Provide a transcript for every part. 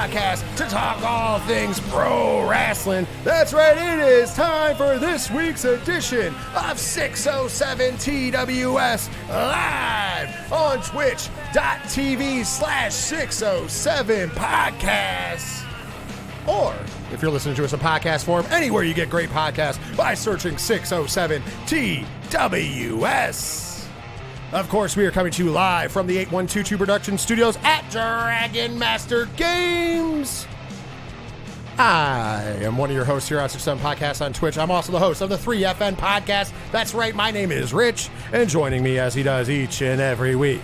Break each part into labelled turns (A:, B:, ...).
A: Podcast to talk all things pro wrestling. That's right, it is time for this week's edition of 607 TWS live on twitch.tv slash 607 podcasts. Or if you're listening to us in podcast form, anywhere you get great podcasts by searching 607 TWS. Of course, we are coming to you live from the 8122 Production Studios at Dragon Master Games. I am one of your hosts here on 67 Podcast on Twitch. I'm also the host of the 3FN Podcast. That's right, my name is Rich, and joining me as he does each and every week.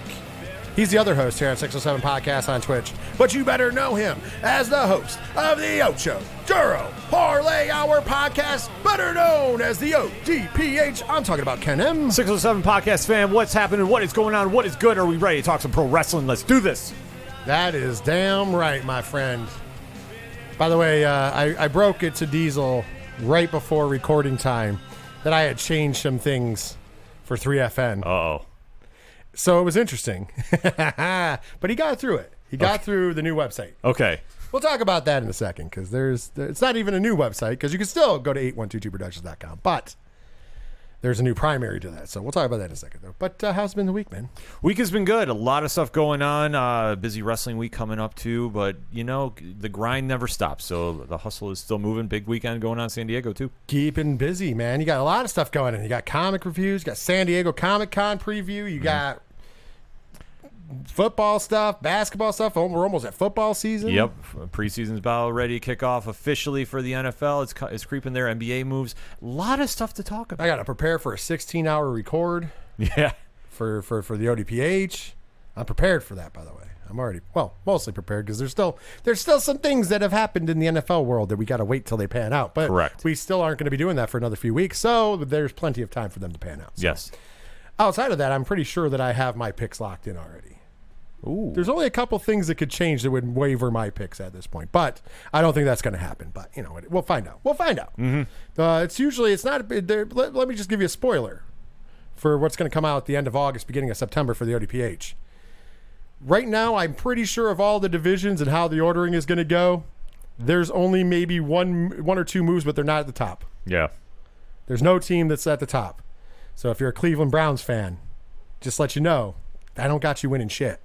A: He's the other host here on 607 Podcast on Twitch, but you better know him as the host of the Ocho Duro Parlay Hour Podcast, better known as the ODPH. I'm talking about Ken M.
B: 607 Podcast fam, what's happening? What is going on? What is good? Are we ready to talk some pro wrestling? Let's do this.
A: That is damn right, my friend. By the way, uh, I, I broke it to Diesel right before recording time that I had changed some things for 3FN.
B: Uh oh.
A: So it was interesting. but he got through it. He got through the new website.
B: Okay.
A: We'll talk about that in a second because there's it's not even a new website because you can still go to 8122productions.com. But there's a new primary to that. So we'll talk about that in a second though. But uh, how's been the week, man?
B: Week has been good. A lot of stuff going on. Uh, busy wrestling week coming up too. But you know, the grind never stops. So the hustle is still moving. Big weekend going on in San Diego too.
A: Keeping busy, man. You got a lot of stuff going on. You got comic reviews, you got San Diego Comic Con preview, you got football stuff, basketball stuff. Oh, We're almost at football season.
B: Yep. Preseason's about ready to kick off officially for the NFL. It's it's creeping there. NBA moves. A lot of stuff to talk about.
A: I got to prepare for a 16 hour record
B: Yeah.
A: for, for, for the ODPH. I'm prepared for that, by the way. I'm already well, mostly prepared because there's still there's still some things that have happened in the NFL world that we got to wait till they pan out. But
B: Correct.
A: we still aren't going to be doing that for another few weeks, so there's plenty of time for them to pan out. So
B: Yes.
A: outside of that, I'm pretty sure that I have my picks locked in already.
B: Ooh.
A: There's only a couple things that could change that would waver my picks at this point, but I don't think that's going to happen. But you know, we'll find out. We'll find out.
B: Mm-hmm.
A: Uh, it's usually it's not. Let, let me just give you a spoiler for what's going to come out at the end of August, beginning of September for the ODPH. Right now, I'm pretty sure of all the divisions and how the ordering is going to go. There's only maybe one one or two moves, but they're not at the top.
B: Yeah.
A: There's no team that's at the top. So if you're a Cleveland Browns fan, just let you know, I don't got you winning shit.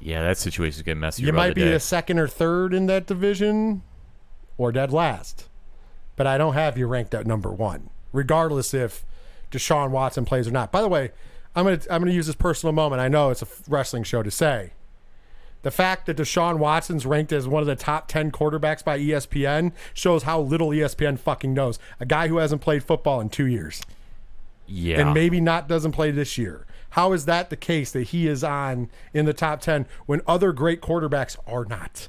B: Yeah, that situation's getting messy.
A: You might be a second or third in that division or dead last. But I don't have you ranked at number one, regardless if Deshaun Watson plays or not. By the way, I'm gonna I'm gonna use this personal moment. I know it's a wrestling show to say. The fact that Deshaun Watson's ranked as one of the top 10 quarterbacks by ESPN shows how little ESPN fucking knows. A guy who hasn't played football in two years
B: yeah.
A: and maybe not doesn't play this year. How is that the case that he is on in the top 10 when other great quarterbacks are not?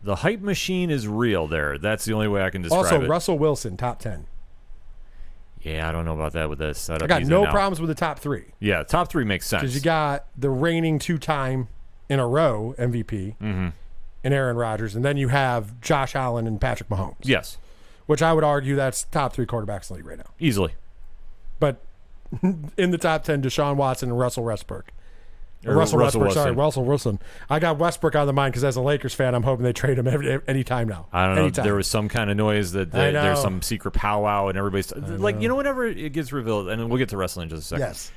B: the hype machine is real there. That's the only way I can describe
A: Also,
B: it.
A: Also, Russell Wilson, top 10.
B: Yeah, I don't know about that with the setup.
A: I got no problems with the top three
B: Yeah, top three makes sense.
A: because you got the reigning two time in a row MVP
B: Mm-hmm.
A: in Aaron Rodgers, and then you have Josh Allen and Patrick Mahomes,
B: yes,
A: which I would argue that's top three quarterbacks in the league right now.
B: easily.
A: But in the top 10, Deshaun Watson and Russell Westbrook.
B: Or
A: Russell,
B: Russell
A: Westbrook, sorry, Russell Wilson. I got Westbrook on the mind because as a Lakers fan, I'm hoping they trade him every any time now.
B: I don't know.
A: Anytime.
B: There was some kind of noise that, there's some secret powwow and everybody's like, you know, whenever it gets revealed, and we'll get to wrestling in just a second.
A: yes.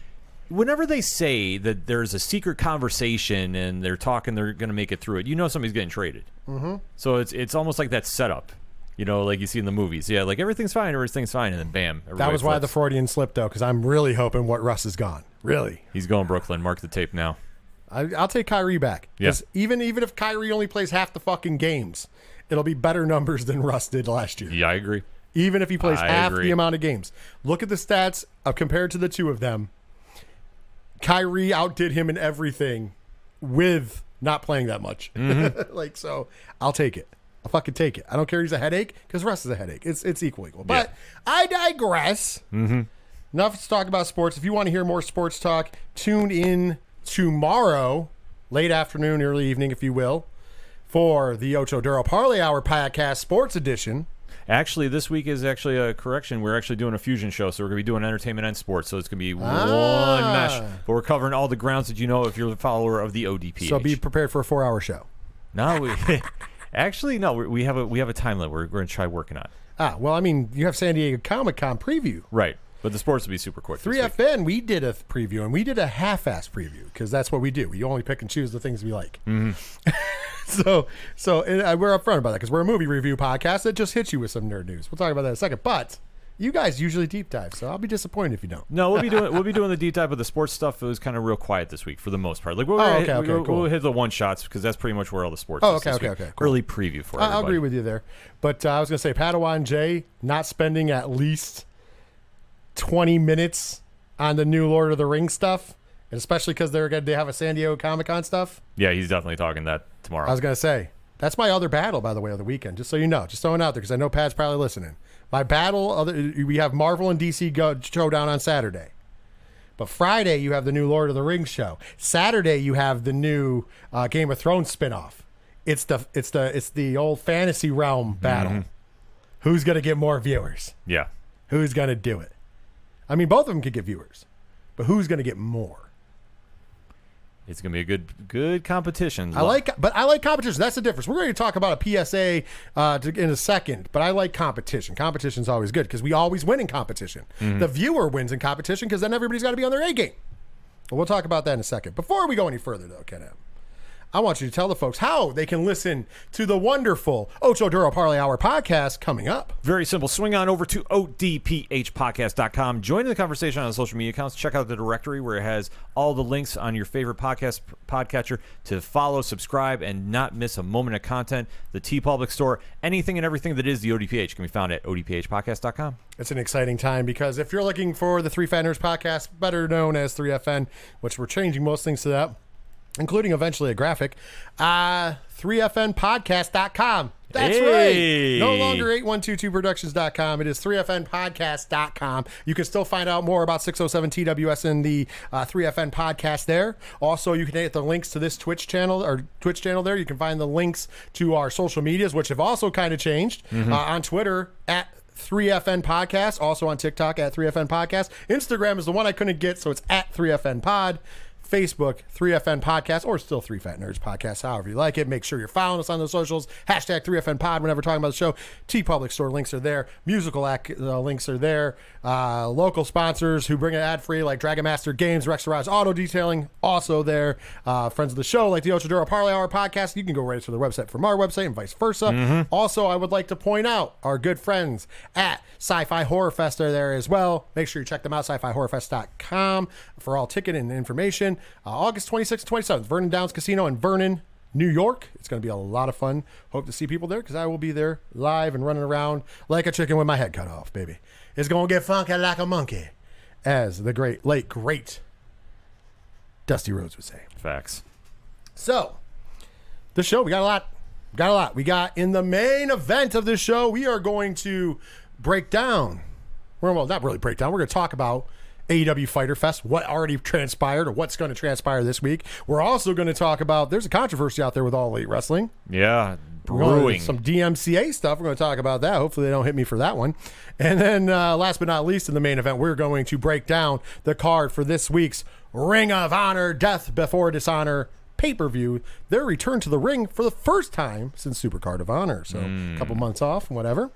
B: Whenever they say that there's a secret conversation and they're talking, they're going to make it through it. You know, somebody's getting traded. Mm-hmm. So it's it's almost like that setup. You know, like you see in the movies. Yeah, like everything's fine, everything's fine, and then bam.
A: That was why the. Freudian slip, though, because I'm really hoping what Russ is gone. Really.
B: he's going Brooklyn. Mark the tape now.
A: I, I'll take Kyrie back. 'Cause even even if Kyrie only plays half the fucking games, it'll be better numbers than Russ did last year.
B: Yeah, I agree.
A: Even if he plays
B: I
A: half
B: agree.
A: the amount of games. Look at the stats of compared to the two of them. Kyrie outdid him in everything with not playing that much.
B: Mm-hmm.
A: like so, I'll take it. I'll fucking take it. I don't care. He's a headache because Russ is a headache. It's it's equal equal. But I digress. Mm-hmm. Enough to talk about sports. If you want to hear more sports talk, tune in tomorrow, late afternoon, early evening, if you will, for the Ocho Duro Parlay Hour podcast Sports Edition.
B: Actually, this week is actually a correction. We're actually doing a fusion show, so we're going to be doing entertainment and sports. So it's going to be
A: Ah.
B: one mesh. But we're covering all the grounds that you know if you're a follower of the ODP.
A: So be prepared for a four hour show.
B: no, we actually no. We we have a we have a time limit. We're, we're going to try working on.
A: Ah, well, I mean, you have San Diego Comic Con preview.
B: Right, but the sports will be super quick.
A: 3FN, we did a preview, and we did a half-ass preview because that's what we do. We only pick and choose the things we like.
B: Mm-hmm.
A: so, so and, uh, we're upfront about that because we're a movie review podcast that just hits you with some nerd news. We'll talk about that in a second. But you guys usually deep dive, so I'll be disappointed if you don't.
B: No, we'll be doing we'll be doing the deep dive, but the sports stuff it was kind of real quiet this week for the most part. Like we'll,
A: Oh,
B: hit,
A: okay, okay,
B: we'll,
A: cool.
B: we'll hit the one shots because that's pretty much where all the sports.
A: Oh, okay, okay,
B: week.
A: okay, cool.
B: Early preview for
A: I- I'll agree with you there. But uh, I was going to say Padawan Jay not spending at least 20 minutes on the new Lord of the Rings stuff, and especially because they're going to have a San Diego Comic Con stuff.
B: Yeah, he's definitely talking that tomorrow.
A: I was going to say, that's my other battle, by the way, of the weekend, just so you know. Just throwing it out there because I know Pat's probably listening. My battle, other, we have Marvel and DC go, showdown on Saturday. But Friday, you have the new Lord of the Rings show. Saturday, you have the new uh, Game of Thrones spinoff. It's the it's the it's the old fantasy realm battle. Who's gonna get more viewers?
B: yeah,
A: Who's gonna do it? I mean, both of them could get viewers, but who's gonna get more?
B: It's gonna be a good good competition.
A: I like, but I like competition. That's the difference. We're going to talk about a PSA uh, to, in a second, but I like competition. Competition's always good because we always win in competition. The viewer wins in competition because then everybody's got to be on their A game. But we'll talk about that in a second. Before we go any further, though, Ken I want you to tell the folks how they can listen to the wonderful Ocho Duro Parlay Hour podcast coming up.
B: Very simple. Swing on over to odphpodcast.com. Join in the conversation on the social media accounts. Check out the directory where it has all the links on your favorite podcast podcatcher to follow, subscribe, and not miss a moment of content. The T Public Store, anything and everything that is the ODPH can be found at odphpodcast.com.
A: It's an exciting time because if you're looking for the Three Fanners podcast, better known as 3FN, which we're changing most things to that, including eventually a graphic, uh, 3FNpodcast.com. That's
B: Hey.
A: right. No longer 8122productions.com. It is 3FNpodcast.com. You can still find out more about 607 TWS in the uh, 3FN podcast there. Also, you can hit the links to this Twitch channel or Twitch channel there. You can find the links to our social medias, which have also kind of changed uh, on Twitter at 3FN Podcast, also on TikTok at 3FN Podcast. Instagram is the one I couldn't get, so it's at 3FN Pod. Facebook, 3FN Podcast, or still 3 Fat Nerds Podcast, however you like it. Make sure you're following us on the socials. Hashtag 3FN Pod whenever talking about the show. T Public Store links are there. Musical uh, links are there. Uh, local sponsors who bring it ad free, like Dragon Master Games, Rex Garage Auto Detailing, also there. Uh, friends of the show, like the Ocho Duro Parlay Hour Podcast. You can go right to the website from our website and vice versa. Also, I would like to point out our good friends at Sci Fi Horror Fest are there as well. Make sure you check them out, sci fi horrorfest.com for all ticket and information. Uh, August 26th and 27th, Vernon Downs Casino in Vernon, New York. It's going to be a lot of fun. Hope to see people there because I will be there live and running around like a chicken with my head cut off, baby. It's going to get funky like a monkey, as the great, late, great Dusty Rhodes would say.
B: Facts.
A: So, the show, we got a lot. Got a lot. We got in the main event of this show, we are going to break down. Well, well, not really break down. We're going to talk about AEW Fyter Fest, what already transpired or what's going to transpire this week. We're also going to talk about there's a controversy out there with All Elite Wrestling.
B: Yeah, brewing.
A: Some DMCA stuff. We're going to talk about that. Hopefully, they don't hit me for that one. And then, uh, last but not least, in the main event, we're going to break down the card for this week's Ring of Honor Death Before Dishonor pay per view. Their return to the ring for the first time since Supercard of Honor. So, a couple months off and whatever.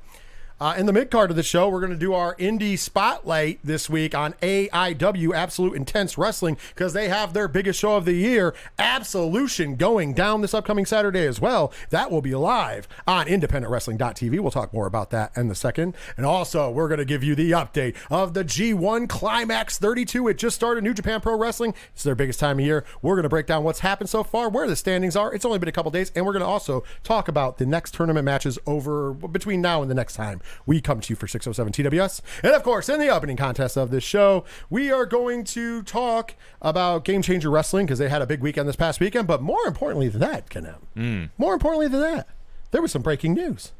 A: Uh, in the mid card of the show, we're going to do our indie spotlight this week on AIW Absolute Intense Wrestling because they have their biggest show of the year, Absolution, going down this upcoming Saturday as well. That will be live on independentwrestling.tv. We'll talk more about that in a second. And also, we're going to give you the update of the G1 Climax 32. It just started New Japan Pro Wrestling. It's their biggest time of year. We're going to break down what's happened so far, where the standings are. It's only been a couple days, and we're going to also talk about the next tournament matches over between now and the next time we come to you for 607 TWS. And of course, in the opening contest of this show, we are going to talk about Game Changer Wrestling because they had a big weekend this past weekend. But more importantly than that, Ken M, hmm. more importantly than that, there was some breaking news.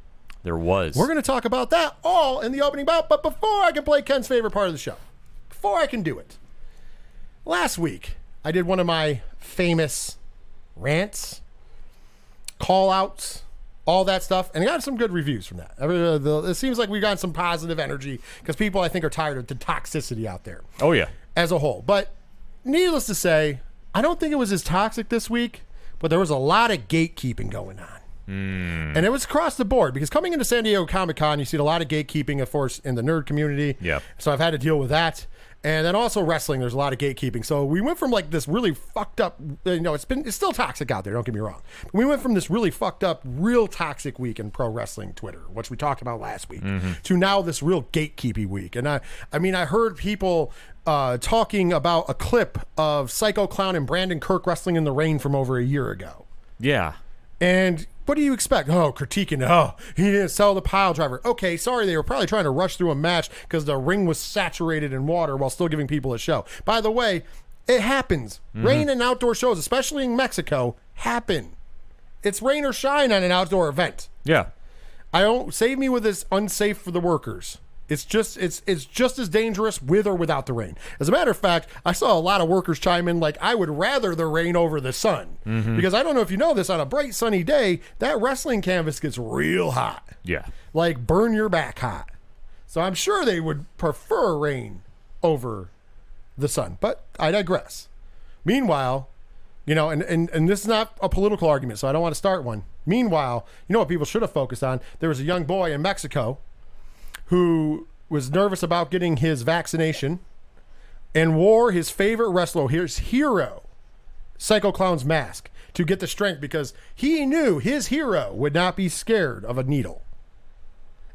B: there was.
A: We're going to talk about that all in the opening bout. But before I can play Ken's favorite part of the show, before I can do it, last week I did one of my famous rants, call outs, all that stuff, and got some good reviews from that. Every, uh, the, it seems like we got some positive energy because people, I think, are tired of the toxicity out there
B: Oh yeah.
A: as a whole. But needless to say, I don't think it was as toxic this week, but there was a lot of gatekeeping going on. And it was across the board because coming into San Diego Comic Con, you see a lot of gatekeeping, of course, in the nerd community.
B: Yep.
A: So I've had to deal with that. And then also wrestling, there's a lot of gatekeeping. So we went from like this really fucked up, you know, it's been it's still toxic out there. Don't get me wrong. We went from this really fucked up, real toxic week in pro wrestling Twitter, which we talked about last week, to now this real gatekeeping week. And I, I mean, I heard people uh, talking about a clip of Psycho Clown and Brandon Kirk wrestling in the rain from over a year ago.
B: Yeah.
A: And what do you expect? Oh, critiquing. Oh, he didn't sell the pile driver. Okay, sorry, they were probably trying to rush through a match because the ring was saturated in water while still giving people a show. By the way, it happens. Mm-hmm. Rain and outdoor shows, especially in Mexico, happen. It's rain or shine on an outdoor event.
B: Yeah.
A: I don't save me with this unsafe for the workers. It's just it's it's just as dangerous with or without the rain. As a matter of fact, I saw a lot of workers chime in like I would rather the rain over the sun mm-hmm. because I don't know if you know this on a bright sunny day that wrestling canvas gets real hot,
B: Yeah.
A: like burn your back hot. So I'm sure they would prefer rain over the sun, but I digress. Meanwhile, you know, and, and, and this is not a political argument, so I don't want to start one. Meanwhile, you know what people should have focused on? There was a young boy in Mexico who was nervous about getting his vaccination and wore his favorite wrestler, his hero, Psycho Clown's mask to get the strength because he knew his hero would not be scared of a needle.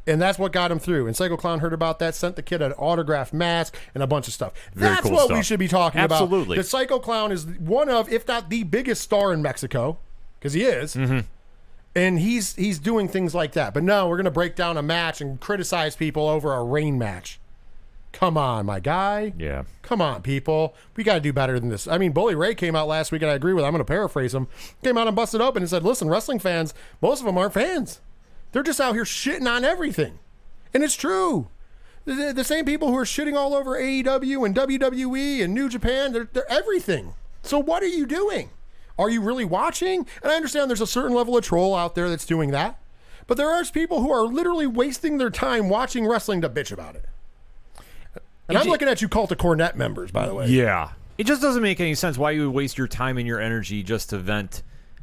A: And that's what got him through. And Psycho Clown heard about that, sent the kid an autographed mask and a bunch of stuff.
B: Very
A: that's
B: cool
A: what we should be talking about.
B: Absolutely.
A: The Psycho Clown is one of, if not the biggest star in Mexico, because he is.
B: Mm-hmm.
A: And he's he's doing things like that. But no, we're gonna break down a match and criticize people over a rain match. Come on, my guy.
B: Yeah.
A: Come on, people. We got to do better than this. I mean, Bully Ray came out last week, and I agree with. Him. I'm going to paraphrase him. Came out and busted open and said, "Listen, wrestling fans, most of them aren't fans. They're just out here shitting on everything, and it's true. The, the same people who are shitting all over AEW and WWE and New Japan, they're, they're everything. So what are you doing? Are you really watching? And I understand there's a certain level of troll out there that's doing that, but there are people who are literally wasting their time watching wrestling to bitch about it. And I'm
B: It-
A: looking at you, Cult of Cornette members, by the way.
B: Yeah. It just doesn't make any sense why you would waste your time and your energy just to vent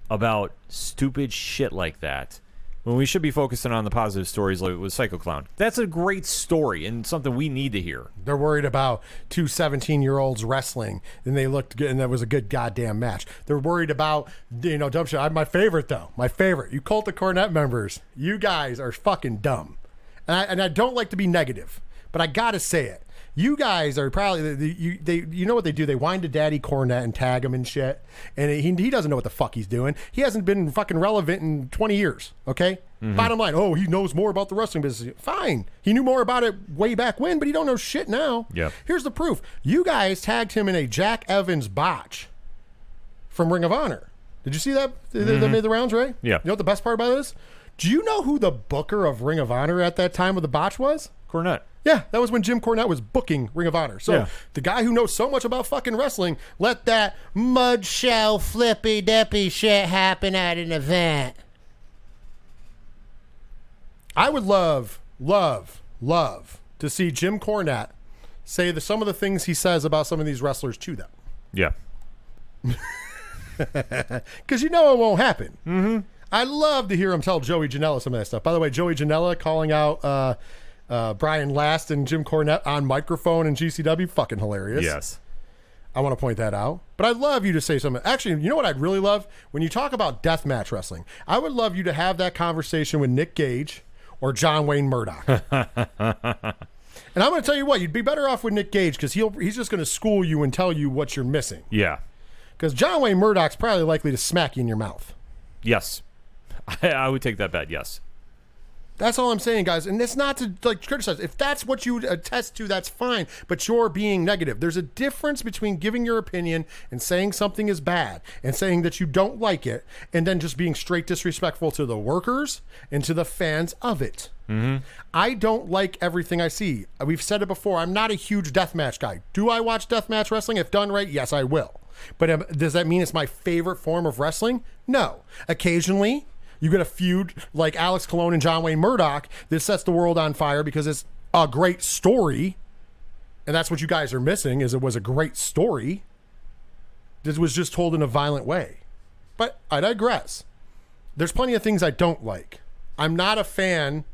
B: about stupid shit like that when we should be focusing on the positive stories like with Psycho Clown. That's a great story and something we need to hear.
A: They're worried about two 17 year olds wrestling, and they looked good, and that was a good goddamn match. They're worried about, you know, dumb shit. I, my favorite, though, my favorite, you Cult of Cornette members, you guys are fucking dumb. And I, and I don't like to be negative, but I gotta say it. You guys are probably the, the, you they you know what they do? They wind to Daddy Cornette and tag him and shit, and he he doesn't know what the fuck he's doing. He hasn't been fucking relevant in twenty years. Okay, mm-hmm. bottom line. Oh, he knows more about the wrestling business. Fine, he knew more about it way back when, but he don't know shit now.
B: Yep.
A: Here's the proof. You guys tagged him in a Jack Evans botch from Ring of Honor. Did you see that? That that mm-hmm. made the rounds, right?
B: Yeah.
A: You know what the best part about this? Do you know who the booker of Ring of Honor at that time with the botch was?
B: Cornette.
A: Yeah, that was when Jim Cornette was booking Ring of Honor. So
B: Yeah.
A: the guy who knows so much about fucking wrestling let that mud shell flippy dippy shit happen at an event. I would love, love, love to see Jim Cornette say the, some of the things he says about some of these wrestlers to them.
B: Yeah.
A: Because you know it won't happen. Mm-hmm. I'd love to hear him tell Joey Janela some of that stuff. By the way, Joey Janela calling out uh, uh, Brian Last and Jim Cornette on microphone in GCW, fucking hilarious.
B: Yes.
A: I want to point that out. But I'd love you to say something. Actually, you know what I'd really love? When you talk about deathmatch wrestling, I would love you to have that conversation with Nick Gage or John Wayne Murdoch. and I'm going to tell you what, you'd be better off with Nick Gage because he'll he's just going to school you and tell you what you're missing.
B: Yeah.
A: Because John Wayne Murdoch's probably likely to smack you in your mouth.
B: Yes. I, I would take that bet. Yes.
A: That's all I'm saying, guys. And it's not to like criticize. If that's what you attest to, that's fine. But you're being negative. There's a difference between giving your opinion and saying something is bad and saying that you don't like it, and then just being straight disrespectful to the workers and to the fans of it. I don't like everything I see. We've said it before. I'm not a huge deathmatch guy. Do I watch deathmatch wrestling? If done right, yes, I will. But um, does that mean it's my favorite form of wrestling? No. Occasionally, You get a feud like Alex Colon and John Wayne Murdoch that sets the world on fire because it's a great story. And that's what you guys are missing is it was a great story. This was just told in a violent way. But I digress. There's plenty of things I don't like. I'm not a fan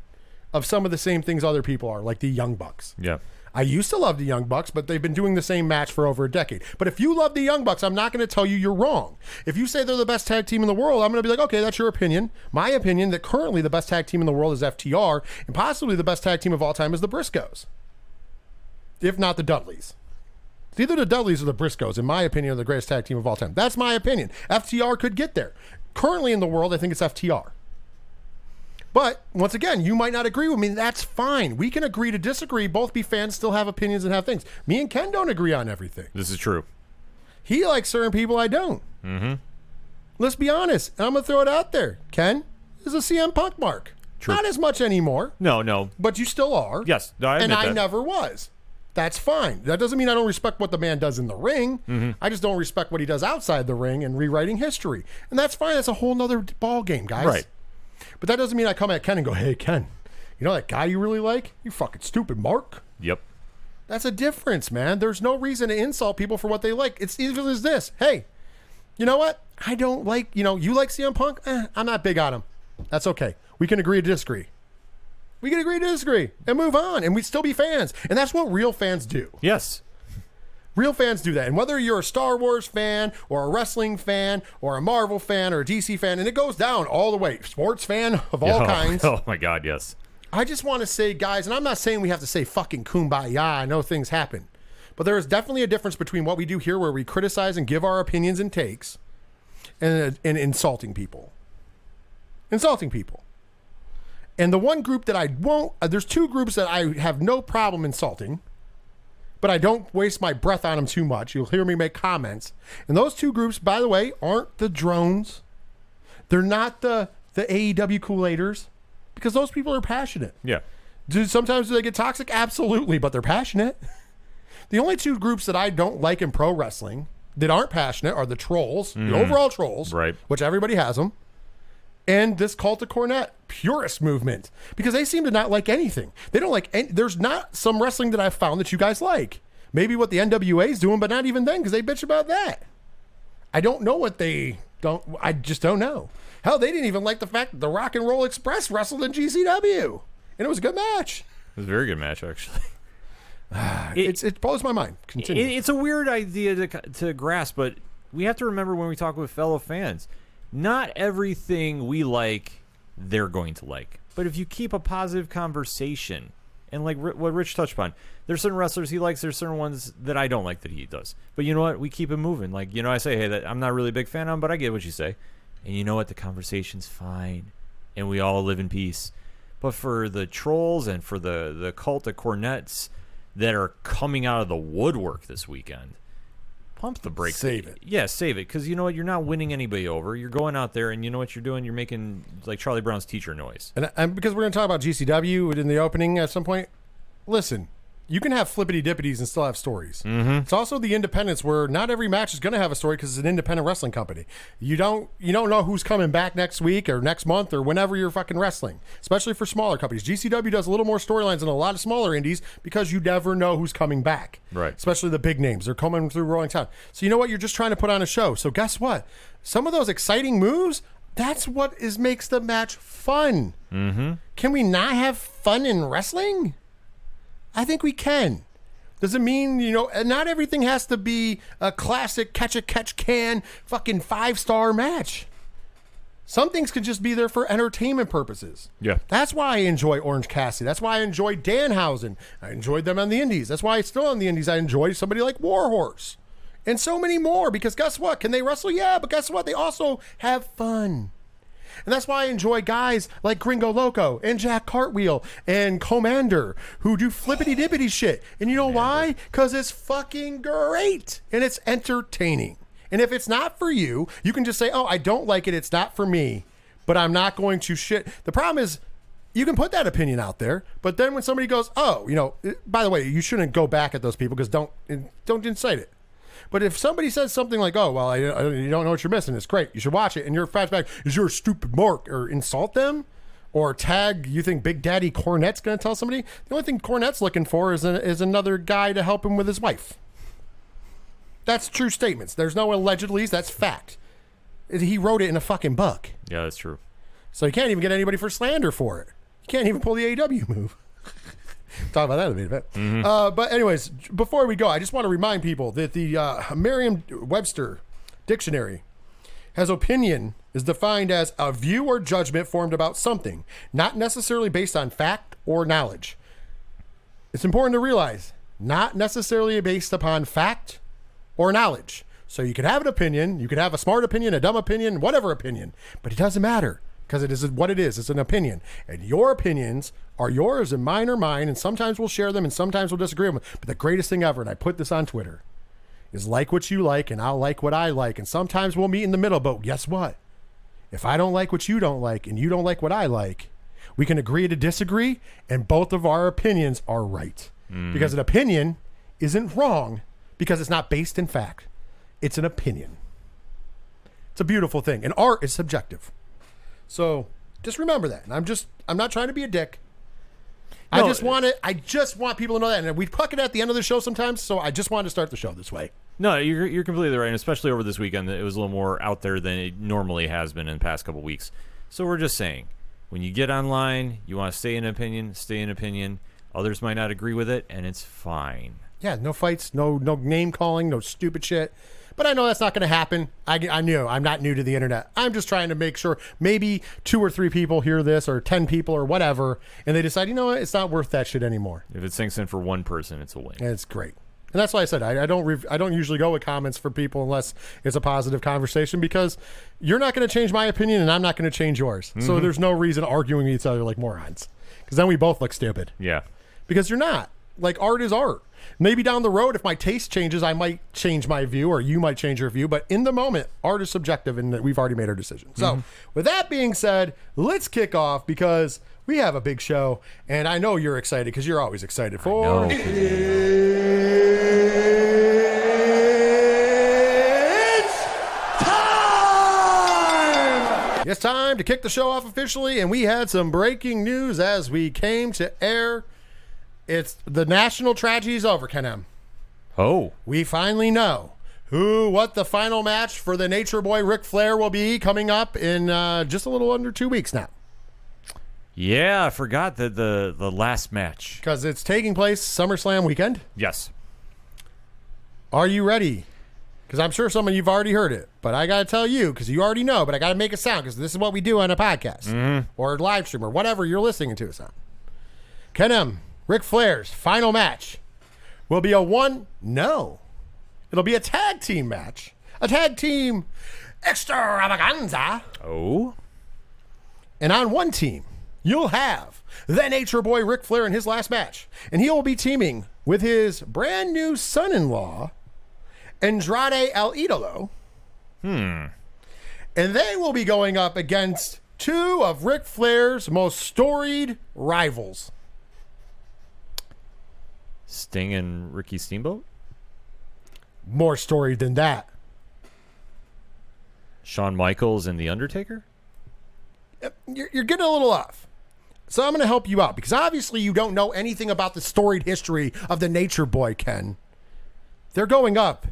A: of some of the same things other people are, like the Young Bucks.
B: Yeah.
A: I used to love the Young Bucks, but they've been doing the same match for over a decade. But if you love the Young Bucks, I'm not going to tell you you're wrong. If you say they're the best tag team in the world, I'm going to be like, okay, that's your opinion. My opinion that currently the best tag team in the world is FTR, and possibly the best tag team of all time is the Briscoes, if not the Dudleys. It's either the Dudleys or the Briscoes, in my opinion, are the greatest tag team of all time. That's my opinion. FTR could get there. Currently in the world, I think it's FTR. But once again, you might not agree with me. That's fine. We can agree to disagree. Both be fans, still have opinions and have things. Me and Ken don't agree on everything.
B: This is true.
A: He likes certain people I don't. Mm-hmm. Let's be honest. I'm gonna throw it out there. Ken is a CM Punk mark.
B: True.
A: Not as much anymore,
B: No, no.
A: but you still are.
B: Yes, no, I
A: and I
B: that.
A: never was. That's fine. That doesn't mean I don't respect what the man does in the ring.
B: Mm-hmm.
A: I just don't respect what he does outside the ring and rewriting history. And that's fine. That's a whole nother ball game, guys.
B: Right.
A: But that doesn't mean I come at Ken and go, "Hey, Ken, you know that guy you really like? You fucking stupid, Mark."
B: Yep.
A: That's a difference, man. There's no reason to insult people for what they like. It's even as this. Hey, you know what? I don't like. You know, you like CM Punk. Eh, I'm not big on him. That's okay. We can agree to disagree. We can agree to disagree and move on, and we'd still be fans. And that's what real fans do.
B: Yes.
A: Real fans do that. And whether you're a Star Wars fan or a wrestling fan or a Marvel fan or a DC fan, and it goes down all the way, sports fan of all
B: oh,
A: kinds.
B: Oh my God, yes.
A: I just want to say, guys, and I'm not saying we have to say fucking kumbaya. I know things happen. But there is definitely a difference between what we do here, where we criticize and give our opinions and takes, and, and insulting people. Insulting people. And the one group that I won't, uh, there's two groups that I have no problem insulting, but I don't waste my breath on them too much. You'll hear me make comments. And those two groups, by the way, aren't the drones. They're not the, the AEW Kool-Aiders, because those people are passionate.
B: Yeah.
A: Do sometimes do they get toxic? Absolutely, but they're passionate. The only two groups that I don't like in pro wrestling that aren't passionate are the trolls, the mm-hmm. overall trolls,
B: Right.
A: Which everybody has them, and this cult of Cornette purist movement because they seem to not like anything. They don't like. Any, there's not some wrestling that I've found that you guys like. Maybe what the NWA is doing, but not even then because they bitch about that. I don't know what they don't. I just don't know. Hell, they didn't even like the fact that the Rock and Roll Express wrestled in GCW, and it was a good match.
B: It was a very good match, actually.
A: It's it blows my mind.
B: It,
A: Continue.
B: it's a weird idea to, to grasp, but we have to remember when we talk with fellow fans, not everything we like, they're going to like. But if you keep a positive conversation, and like what Rich touched upon, there's certain wrestlers he likes, there's certain ones that I don't like that he does. But you know what? We keep it moving. Like, you know, I say, hey, that I'm not really a big fan of him, but I get what you say. And you know what? The conversation's fine. And we all live in peace. But for the trolls and for the, the cult of Cornettes that are coming out of the woodwork this weekend, pump the brakes.
A: Save it.
B: Yeah, save it. Because you know what? You're not winning anybody over. You're going out there, and you know what you're doing? You're making like Charlie Brown's teacher noise.
A: And, and because we're going to talk about GCW in the opening at some point, listen, you can have flippity dippities and still have stories. Mm-hmm. It's also the independents where not every match is going to have a story because it's an independent wrestling company. You don't you don't know who's coming back next week or next month or whenever you're fucking wrestling, especially for smaller companies. GCW does a little more storylines than a lot of smaller indies because you never know who's coming back.
B: Right.
A: Especially the big names. They're coming through Rolling Town. So you know what? You're just trying to put on a show. So guess what? Some of those exciting moves, that's what is makes the match fun. Mm-hmm. Can we not have fun in wrestling? I think we can. Does it mean, you know, not everything has to be a classic catch a catch can fucking five star match. Some things could just be there for entertainment purposes.
B: Yeah.
A: That's why I enjoy Orange Cassidy. That's why I enjoy Danhausen. I enjoyed them on the Indies. That's why it's still on the Indies. I enjoy somebody like Warhorse. And so many more because guess what? Can they wrestle? Yeah, but guess what? They also have fun. And that's why I enjoy guys like Gringo Loco and Jack Cartwheel and Commander who do flippity dippity shit. And you know why? Because it's fucking great and it's entertaining. And if it's not for you, you can just say, oh, I don't like it. It's not for me, but I'm not going to shit. The problem is, you can put that opinion out there, but then when somebody goes, oh, you know, by the way, you shouldn't go back at those people because don't eh, don't incite it. But if somebody says something like, "Oh, well, I, I, you don't know what you're missing. It's great. You should watch it," and your fast back is you're stupid mark, or insult them, or tag you think Big Daddy Cornette's going to tell somebody. The only thing Cornette's looking for is a, is another guy to help him with his wife. That's true statements. There's no allegedly. That's fact. He wrote it in a fucking book,
B: Yeah, that's true.
A: so you can't even get anybody for slander for it. You can't even pull the AW move. Talk about that in a bit. Uh, but anyways, before we go, I just want to remind people that the uh, Merriam-Webster dictionary has opinion is defined as a view or judgment formed about something, not necessarily based on fact or knowledge. It's important to realize not necessarily based upon fact or knowledge. So you could have an opinion, you could have a smart opinion, a dumb opinion, whatever opinion, but it doesn't matter because it is what it is. It's an opinion. And your opinions are yours and mine are mine, and sometimes we'll share them and sometimes we'll disagree with them. But the greatest thing ever, and I put this on Twitter, is like what you like and I'll like what I like. And sometimes we'll meet in the middle, but guess what? If I don't like what you don't like and you don't like what I like, we can agree to disagree, and both of our opinions are right. Mm. Because an opinion isn't wrong because it's not based in fact, it's an opinion. It's a beautiful thing. And art is subjective. So just remember that. And I'm just, I'm not trying to be a dick. I just want it. I just want people to know that. And we puck it at the end of the show sometimes. So I just wanted to start the show this way.
B: No, you're you're completely right, and especially over this weekend, it was a little more out there than it normally has been in the past couple weeks. So we're just saying, when you get online, you want to stay in opinion, stay in opinion. Others might not agree with it, and it's fine.
A: Yeah, no fights, no no name calling, no stupid shit. But I know that's not going to happen. I, I knew I'm not new to the internet. I'm just trying to make sure maybe two or three people hear this, or ten people, or whatever, and they decide, you know what, it's not worth that shit anymore.
B: If it sinks in for one person, it's a win.
A: And it's great. And that's why I said I, I don't rev- I don't usually go with comments for people unless it's a positive conversation because you're not going to change my opinion and I'm not going to change yours. So mm-hmm. there's no reason arguing with each other like morons because then we both look stupid
B: Yeah.
A: because you're not. Like art is art. Maybe down the road, if my taste changes, I might change my view, or you might change your view. But in the moment, art is subjective, and we've already made our decision. So, mm-hmm. with that being said, let's kick off because we have a big show, and I know you're excited because you're always excited for. It's time to kick the show off officially, and we had some breaking news as we came to air. It's the national tragedy is over, Ken M.
B: Oh.
A: We finally know who, what the final match for the Nature Boy Ric Flair will be coming up in uh, just a little under two weeks now,
B: Yeah, I forgot that the the last match.
A: because it's taking place SummerSlam weekend.
B: Yes.
A: Are you ready? Because I'm sure some of you've already heard it, but I got to tell you because you already know. But I got to make it sound because this is what we do on a podcast or live stream or whatever you're listening to us on. Ken M. Ric Flair's final match will be a one. No, it'll be a tag team match, a tag team extravaganza.
B: Oh.
A: And on one team, you'll have the Nature Boy Ric Flair in his last match. And he will be teaming with his brand new son in law, Andrade El Idolo. Hmm. And they will be going up against two of Ric Flair's most storied rivals.
B: Sting and Ricky Steamboat?
A: More story than that.
B: Shawn Michaels and The Undertaker?
A: You're, you're getting a little off. So I'm going to help you out because obviously you don't know anything about the storied history of the Nature Boy, Ken. They're going up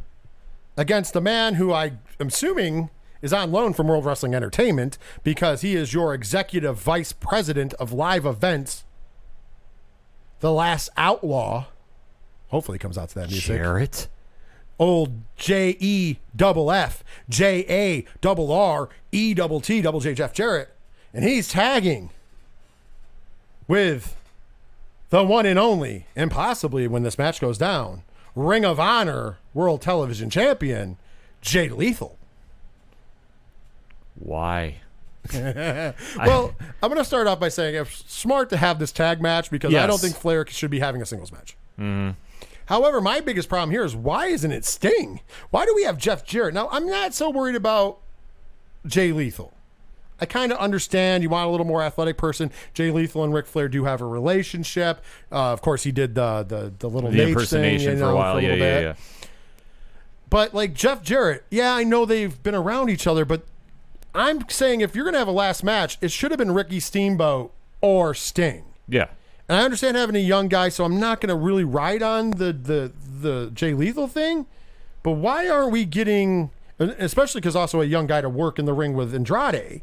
A: against a man who I am assuming is on loan from World Wrestling Entertainment because he is your executive vice president of live events. The Last Outlaw. Hopefully, comes out to that music
B: Jarrett?
A: old J E double F J A double R E double T double J Jeff Jarrett, and he's tagging with the one and only, and possibly when this match goes down, Ring of Honor World Television Champion Jay Lethal.
B: Why?
A: Well, I'm going to start off by saying it's smart to have this tag match because I don't think Flair should be having a singles match. Mm-hmm. However, my biggest problem here is why isn't it Sting? Why do we have Jeff Jarrett? Now, I'm not so worried about Jay Lethal. I kind of understand you want a little more athletic person. Jay Lethal and Ric Flair do have a relationship. Uh, of course, he did the the, the little
B: The impersonation
A: thing, you
B: for a while.
A: for a
B: yeah, yeah,
A: bit.
B: yeah.
A: But like Jeff Jarrett, yeah, I know they've been around each other, but I'm saying if you're gonna have a last match, it should have been Ricky Steamboat or Sting.
B: Yeah.
A: And I understand having a young guy, so I'm not gonna really ride on the the the Jay Lethal thing. But why aren't we getting, especially because also a young guy to work in the ring with Andrade?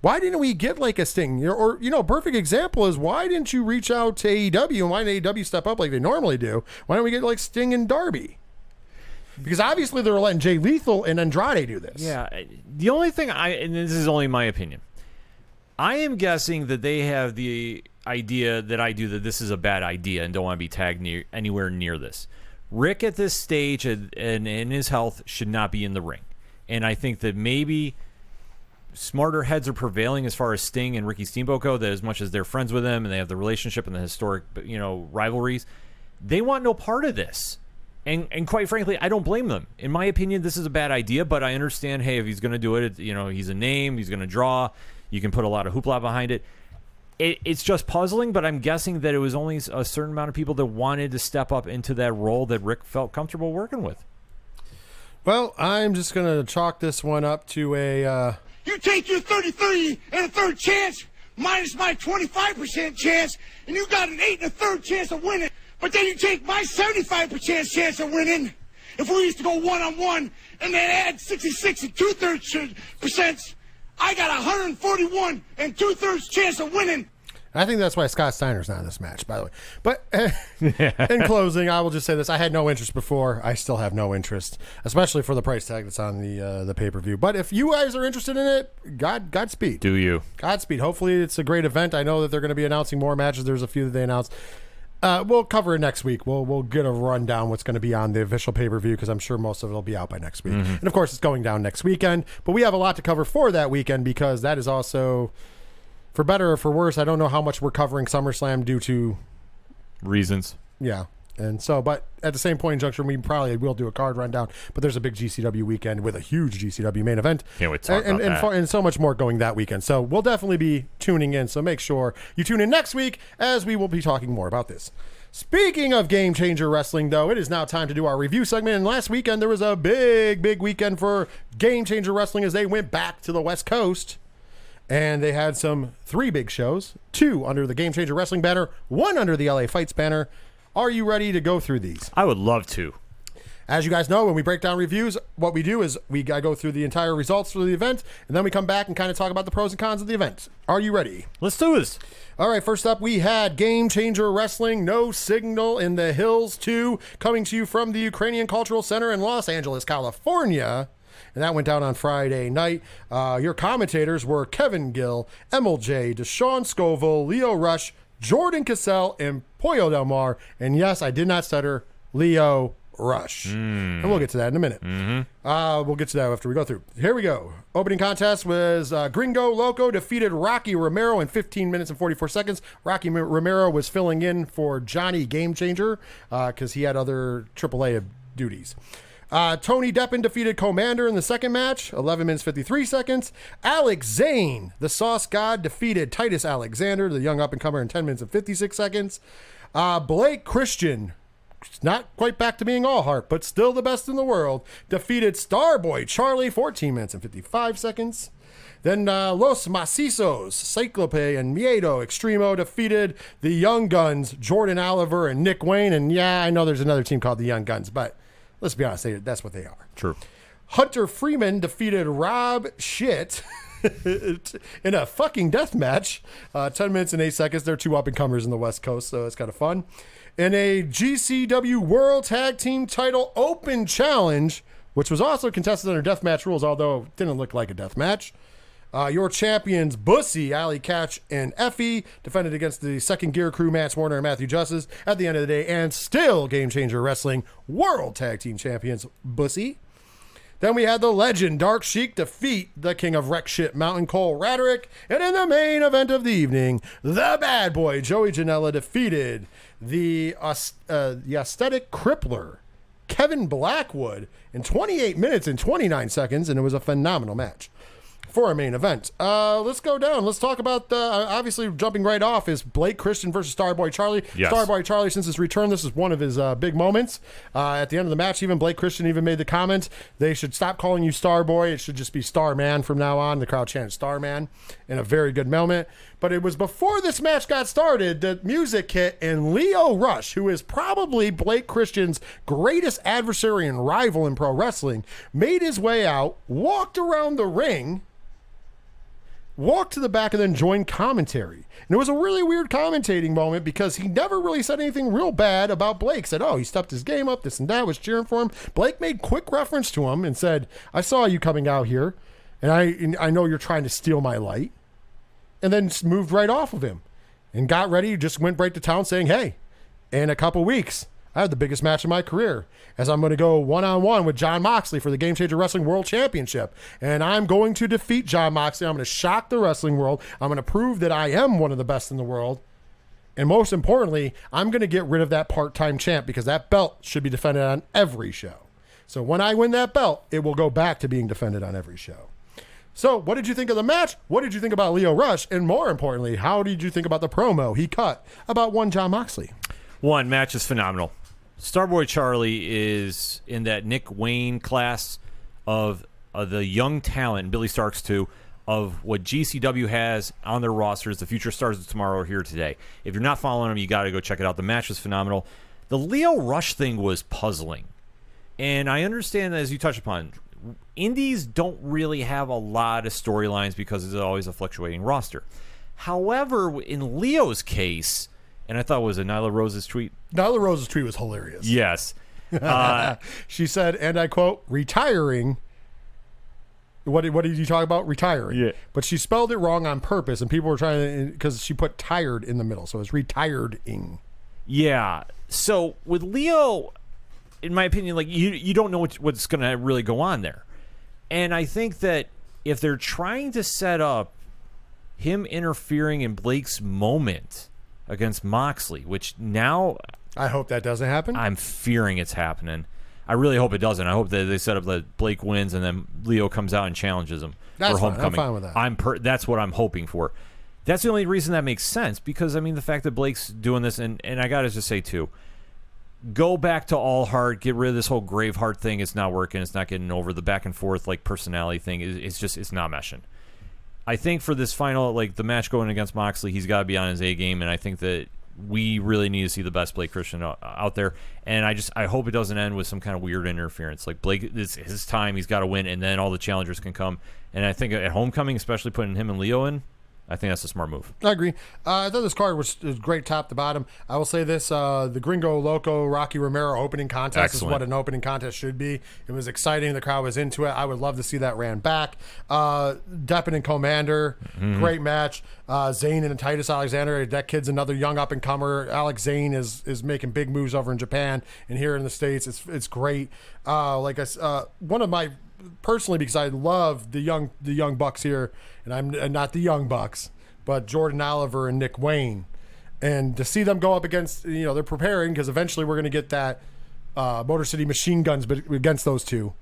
A: Why didn't we get like a Sting? Or, you know, perfect example is why didn't you reach out to AEW and why didn't AEW step up like they normally do? Why don't we get like Sting and Darby? Because obviously they're letting Jay Lethal and Andrade do this.
B: Yeah. The only thing I, and this is only my opinion, I am guessing that they have the idea that I do that this is a bad idea and don't want to be tagged near anywhere near this. Rick at this stage and, in his health should not be in the ring. And I think that maybe smarter heads are prevailing as far as Sting and Ricky Steamboat go. That as much as they're friends with him and they have the relationship and the historic, you know, rivalries, they want no part of this. And and quite frankly, I don't blame them. In my opinion, this is a bad idea, but I understand. Hey, if he's going to do it, you know, he's a name. He's going to draw. You can put a lot of hoopla behind it. It. It's just puzzling, but I'm guessing that it was only a certain amount of people that wanted to step up into that role that Rick felt comfortable working with.
A: Well, I'm just going to chalk this one up to a. Uh,
C: you take your 33 and a third chance minus my 25% chance, and you got an 8 and a third chance of winning. But then you take my 75% chance of winning. If we used to go one on one and then add 66 and two thirds percent, I got 141 and two thirds chance of winning.
A: I think that's why Scott Steiner's not in this match, by the way. But in closing, I will just say this: I had no interest before. I still have no interest, especially for the price tag that's on the uh, the pay per view. But if you guys are interested in it, God Godspeed.
B: Do you?
A: Godspeed. Hopefully, it's a great event. I know that they're going to be announcing more matches. There's a few that they announced. Uh, we'll cover it next week. We'll we'll get a rundown what's going to be on the official pay per view because I'm sure most of it will be out by next week. And of course, it's going down next weekend. But we have a lot to cover for that weekend because that is also, for better or for worse, I don't know how much we're covering SummerSlam due to
B: Reasons.
A: yeah. And so, but at the same point in junction, we probably will do a card rundown. But there's a big GCW weekend with a huge GCW main event.
B: Can't wait to talk
A: and,
B: about
A: and,
B: that.
A: far- and so much more going that weekend. So we'll definitely be tuning in. So make sure you tune in next week as we will be talking more about this. Speaking of game changer wrestling, though, it is now time to do our review segment. And last weekend, there was a big, big weekend for game changer wrestling as they went back to the West Coast. And they had some three big shows two under the Game Changer Wrestling banner, one under the LA Fights banner. Are you ready to go through these?
B: I would love to.
A: As you guys know, when we break down reviews, what we do is we I go through the entire results for the event, and then we come back and kind of talk about the pros and cons of the event. Are you ready?
B: Let's do this.
A: All right, first up, we had Game Changer Wrestling, No Signal in the Hills 2, coming to you from the Ukrainian Cultural Center in Los Angeles, California. And that went down on Friday night. Uh, your commentators were Kevin Gill, Emil Jay, Deshaun Scoville, Leo Rush, Jordan Cassell, and Pollo Del Mar. And yes, I did not stutter, Leo Rush. And we'll get to that in a minute. Uh, we'll get to that after we go through. Here we go. Opening contest was uh, Gringo Loco defeated Rocky Romero in 15 minutes and 44 seconds. Rocky M- Romero was filling in for Johnny Game Changer because he had other AAA duties. Uh, Tony Deppen defeated Commander in the second match, 11 minutes 53 seconds. Alex Zayne, the Sauce God, defeated Titus Alexander, the young up and comer, in 10 minutes and 56 seconds. Uh, Blake Christian, not quite back to being all heart, but still the best in the world, defeated Starboy Charlie, 14 minutes and 55 seconds. Then uh, Los Macizos, Cyclope, and Miedo Extremo defeated the Young Guns, Jordan Oliver and Nick Wayne. And yeah, I know there's another team called the Young Guns, but let's be honest, they, that's what they are.
B: True.
A: Hunter Freeman defeated Rob Shit in a fucking death match. Uh, 10 minutes and 8 seconds. They're two up and comers in the West Coast, so it's kind of fun. In a GCW World Tag Team Title Open Challenge, which was also contested under death match rules, although it didn't look like a death match. Uh, your champions, Bussy, Allie Katch, and Effy, defended against the second gear crew, Matt Warner and Matthew Justice, at the end of the day, and still Game Changer Wrestling World Tag Team Champions, Bussy. Then we had the legend Dark Sheik defeat the king of wreck shit Mountain Cole Radrick. And in the main event of the evening, the bad boy Joey Janela defeated the, aus- uh, the aesthetic crippler Kevin Blackwood in 28 minutes and 29 seconds, and it was a phenomenal match. For our main event. Uh, let's go down. Let's talk about the obviously jumping right off is Blake Christian versus Starboy Charlie.
B: Yes.
A: Starboy Charlie, since his return, this is one of his uh, big moments. Uh, at the end of the match, even Blake Christian even made the comment they should stop calling you Starboy. It should just be Starman from now on. The crowd chanted Starman in a very good moment. But it was before this match got started that music hit, and Leo Rush, who is probably Blake Christian's greatest adversary and rival in pro wrestling, made his way out, walked around the ring, walked to the back, and then joined commentary. And it was a really weird commentating moment because he never really said anything real bad about Blake. Said, "Oh, he stepped his game up, this and that." Was cheering for him. Blake made quick reference to him and said, "I saw you coming out here, and I and I know you're trying to steal my light." and then moved right off of him and got ready. Just went right to town saying, "Hey, in a couple weeks, I have the biggest match of my career as I'm going to go one on one with Jon Moxley for the Game Changer Wrestling World Championship, and I'm going to defeat Jon Moxley. I'm going to shock the wrestling world. I'm going to prove that I am one of the best in the world." And most importantly, I'm going to get rid of that part time champ because that belt should be defended on every show. So when I win that belt, it will go back to being defended on every show. So, what did you think of the match? What did you think about Leo Rush? And more importantly, how did you think about the promo he cut about one Jon Moxley?
B: One match is phenomenal. Starboy Charlie is in that Nick Wayne class of, the young talent, Billie Starkz too, of what GCW has on their rosters. The future stars of tomorrow are here today. If you're not following them, you got to go check it out. The match was phenomenal. The Leo Rush thing was puzzling. And I understand, as you touched upon, indies don't really have a lot of storylines because it's always a fluctuating roster. However, in Leo's case, and I thought it was a Nyla Rose's tweet.
A: Nyla Rose's tweet was hilarious.
B: Yes. Uh,
A: she said, and I quote, retiring. What did, what did you talk about? Retiring.
B: Yeah.
A: But she spelled it wrong on purpose, and people were trying to, because she put tired in the middle. So it's retireding.
B: yeah. So with Leo, in my opinion, like you, you don't know what, what's going to really go on there. And I think that if they're trying to set up him interfering in Blake's moment against Moxley, which now
A: I hope that doesn't happen.
B: I'm fearing it's happening. I really hope it doesn't. I hope that they set up that Blake wins and then Leo comes out and challenges him
A: That's
B: for
A: fine. I'm
B: homecoming.
A: fine with that.
B: I'm per- that's what I'm hoping for. That's the only reason that makes sense because I mean the fact that Blake's doing this and and I got to just say too, go back to all heart, get rid of this whole grave heart thing. It's not working. It's not getting over the back and forth like personality thing. Is it's just it's not meshing. I think for this final, like the match going against Moxley, he's got to be on his A game, and I think that we really need to see the best Blake Christian out, there. And I just I hope it doesn't end with some kind of weird interference. Like Blake, it's his time, he's got to win, and then all the challengers can come. And I think at homecoming, especially putting him and Leo in, I think that's a smart move.
A: I agree. Uh, I thought this card was, was great top to bottom. I will say this: uh, the Gringo Loco Rocky Romero opening contest
B: Excellent.
A: is what an opening contest should be. It was exciting. The crowd was into it. I would love to see that ran back. Uh, Deppen and Commander, great match. Uh, Zayne and Titus Alexander. That kid's another young up and comer. Alex Zayne is is making big moves over in Japan and here in the states. It's it's great. Uh, like I, uh, one of my personally because I love the young the young bucks here, and I'm and not the young bucks, but Jordan Oliver and Nick Wayne, and to see them go up against you know they're preparing because eventually we're going to get that uh, Motor City Machine Guns but against those two.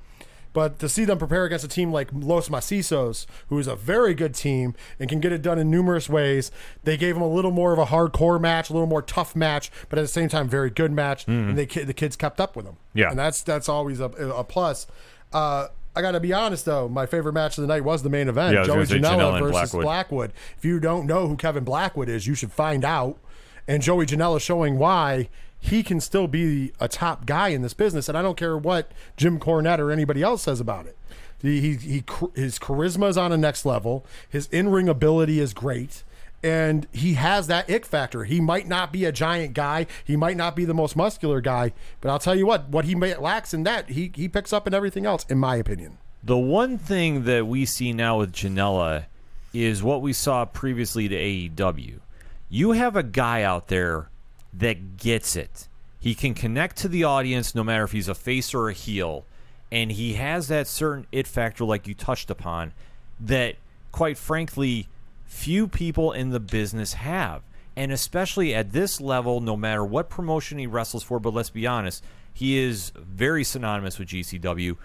A: But to see them prepare against a team like Los Macizos, who is a very good team and can get it done in numerous ways, they gave them a little more of a hardcore match, a little more tough match, but at the same time, very good match. And they the kids kept up with them.
B: Yeah.
A: and that's that's always a, a plus. Uh, I got to be honest though, my favorite match of the night was the main event:
B: Yeah, I was
A: Joey
B: gonna say
A: Janela
B: Janela and
A: versus
B: Blackwood.
A: Blackwood. If you don't know who Kevin Blackwood is, you should find out. And Joey Janela showing why he can still be a top guy in this business, and I don't care what Jim Cornette or anybody else says about it. He, he, he his charisma is on a next level. His in ring ability is great, and he has that ick factor. He might not be a giant guy. He might not be the most muscular guy, but I'll tell you what, what he lacks in that, he he picks up in everything else, in my opinion.
B: The one thing that we see now with Janela is what we saw previously to AEW. You have a guy out there that gets it. He can connect to the audience no matter if he's a face or a heel. And he has that certain it factor, like you touched upon, that, quite frankly, few people in the business have. And especially at this level, no matter what promotion he wrestles for, but let's be honest, he is very synonymous with GCW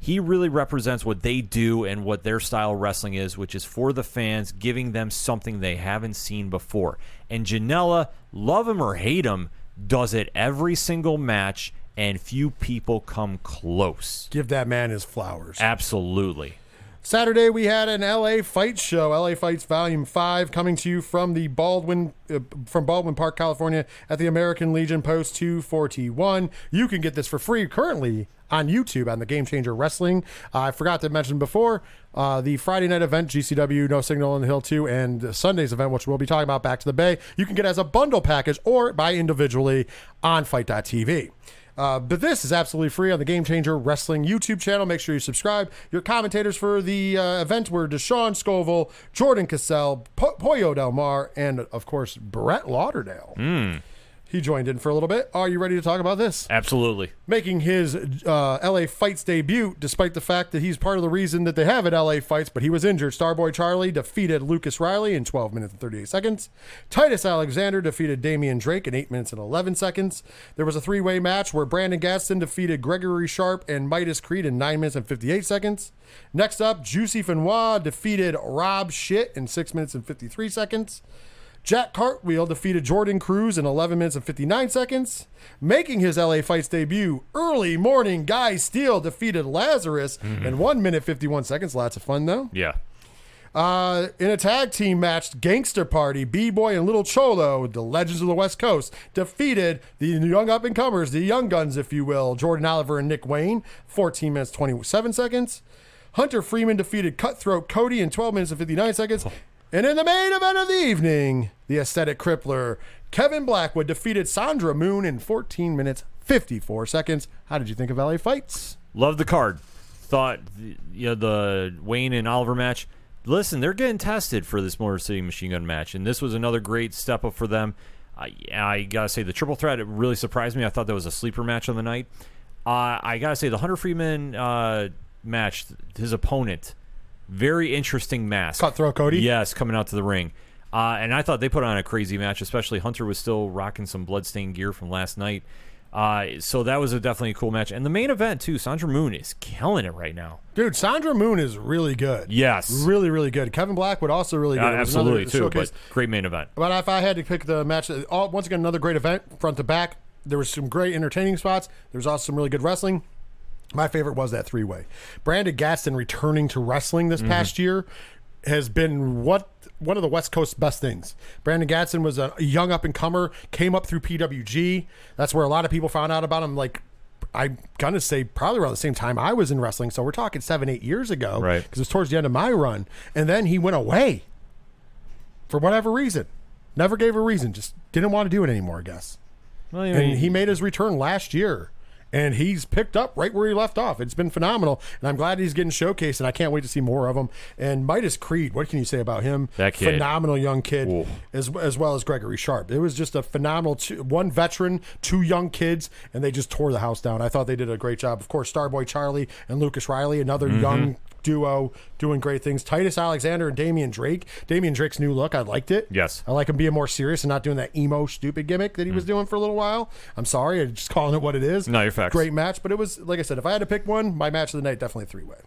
B: he really represents what they do and what their style of wrestling is, which is for the fans, giving them something they haven't seen before. And Janela, love him or hate him, does it every single match, and few people come close.
A: Give that man his flowers.
B: Absolutely.
A: Saturday we had an LA Fight show, LA Fights Volume 5 coming to you from the Baldwin uh, from Baldwin Park, California at the American Legion Post 241. You can get this for free currently on YouTube on the Game Changer Wrestling. Uh, I forgot to mention before uh, the Friday night event, GCW No Signal on the Hill 2, and Sunday's event, which we'll be talking about Back to the Bay, you can get as a bundle package or buy individually on Fight.tv. Uh, but this is absolutely free on the Game Changer Wrestling YouTube channel. Make sure you subscribe. Your commentators for the uh, event were Deshaun Scoville, Jordan Cassell, po- Pollo Del Mar, and of course Brett Lauderdale. He joined in for a little bit. Are you ready to talk about this?
B: Absolutely.
A: Making his uh, LA Fights debut, despite the fact that he's part of the reason that they have it LA Fights, but he was injured. Starboy Charlie defeated Lucas Riley in 12 minutes and 38 seconds. Titus Alexander defeated Damian Drake in 8 minutes and 11 seconds. There was a three way match where Brandon Gatson defeated Gregory Sharp and Midas Creed in 9 minutes and 58 seconds. Next up, Juicy Fenois defeated Rob Shit in 6 minutes and 53 seconds. Jack Cartwheel defeated Jordan Cruz in 11 minutes and 59 seconds. Making his LA Fights debut, early morning Guy Steele defeated Lazarus in 1 minute 51 seconds. Lots of fun, though.
B: Yeah.
A: Uh, in a tag team match, Gangster Party, B Boy and Little Cholo, the Legends of the West Coast, defeated the young up and comers, the Young Guns, if you will, Jordan Oliver and Nick Wayne, 14 minutes 27 seconds. Hunter Freeman defeated Cutthroat Cody in 12 minutes and 59 seconds. And in the main event of the evening, the aesthetic crippler, Kevin Blackwood defeated Sandra Moone in 14 minutes 54 seconds. How did you think of LA Fights?
B: Love the card. Thought the, you know the Wayne and Oliver match. Listen, they're getting tested for this Motor City Machine Gun match, and this was another great step up for them. I, I gotta say, the triple threat it really surprised me. I thought that was a sleeper match on the night. Uh, I gotta say, the Hunter Freeman uh, match, his opponent, very interesting mask.
A: Cutthroat Cody?
B: Yes, coming out to the ring. Uh, and I thought they put on a crazy match, especially Hunter was still rocking some bloodstained gear from last night. Uh, so that was a definitely a cool match. And the main event, too, Sandra Moone is killing it right now.
A: Dude, Sandra Moone is really good.
B: Yes.
A: Really, really good. Kevin Blackwood also really good.
B: Uh,
A: was another
B: absolutely, too.
A: showcase.
B: But great main event.
A: But if I had to pick the match, all, once again, another great event, front to back. There was some great entertaining spots. There was also some really good wrestling. My favorite was that three way. Brandon Gatson returning to wrestling this mm-hmm. past year has been what one of the West Coast best things. Brandon Gatson was a young up and comer, came up through PWG. That's where a lot of people found out about him. Like I'm gonna say probably around the same time I was in wrestling. So we're talking seven, eight years ago,
B: Right.
A: Because it was towards the end of my run, and then he went away for whatever reason. Never gave a reason. Just didn't want to do it anymore. I guess.
B: Well, I
A: And
B: mean,
A: he made his return last year. And he's picked up right where he left off. It's been phenomenal. And I'm glad he's getting showcased, and I can't wait to see more of him. And Midas Creed, what can you say about him?
B: That kid.
A: Phenomenal young kid,
B: Ooh.
A: as, as well as Gregory Sharp. It was just a phenomenal two, one veteran, two young kids, and they just tore the house down. I thought they did a great job. Of course, Starboy Charlie and Lucas Riley, another
B: Mm-hmm.
A: young duo doing great things. Titus Alexander and Damian Drake. Damian Drake's new look, I liked it.
B: Yes.
A: I like him being more serious and not doing that emo stupid gimmick that he was doing for a little while. I'm sorry, I'm just calling it what it is.
B: Mm. No, you're facts.
A: Great match, but it was like I said, if I had to pick one, my match of the night definitely three way.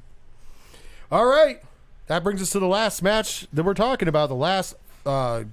A: All right, that brings us to the last match that we're talking about. The last uh,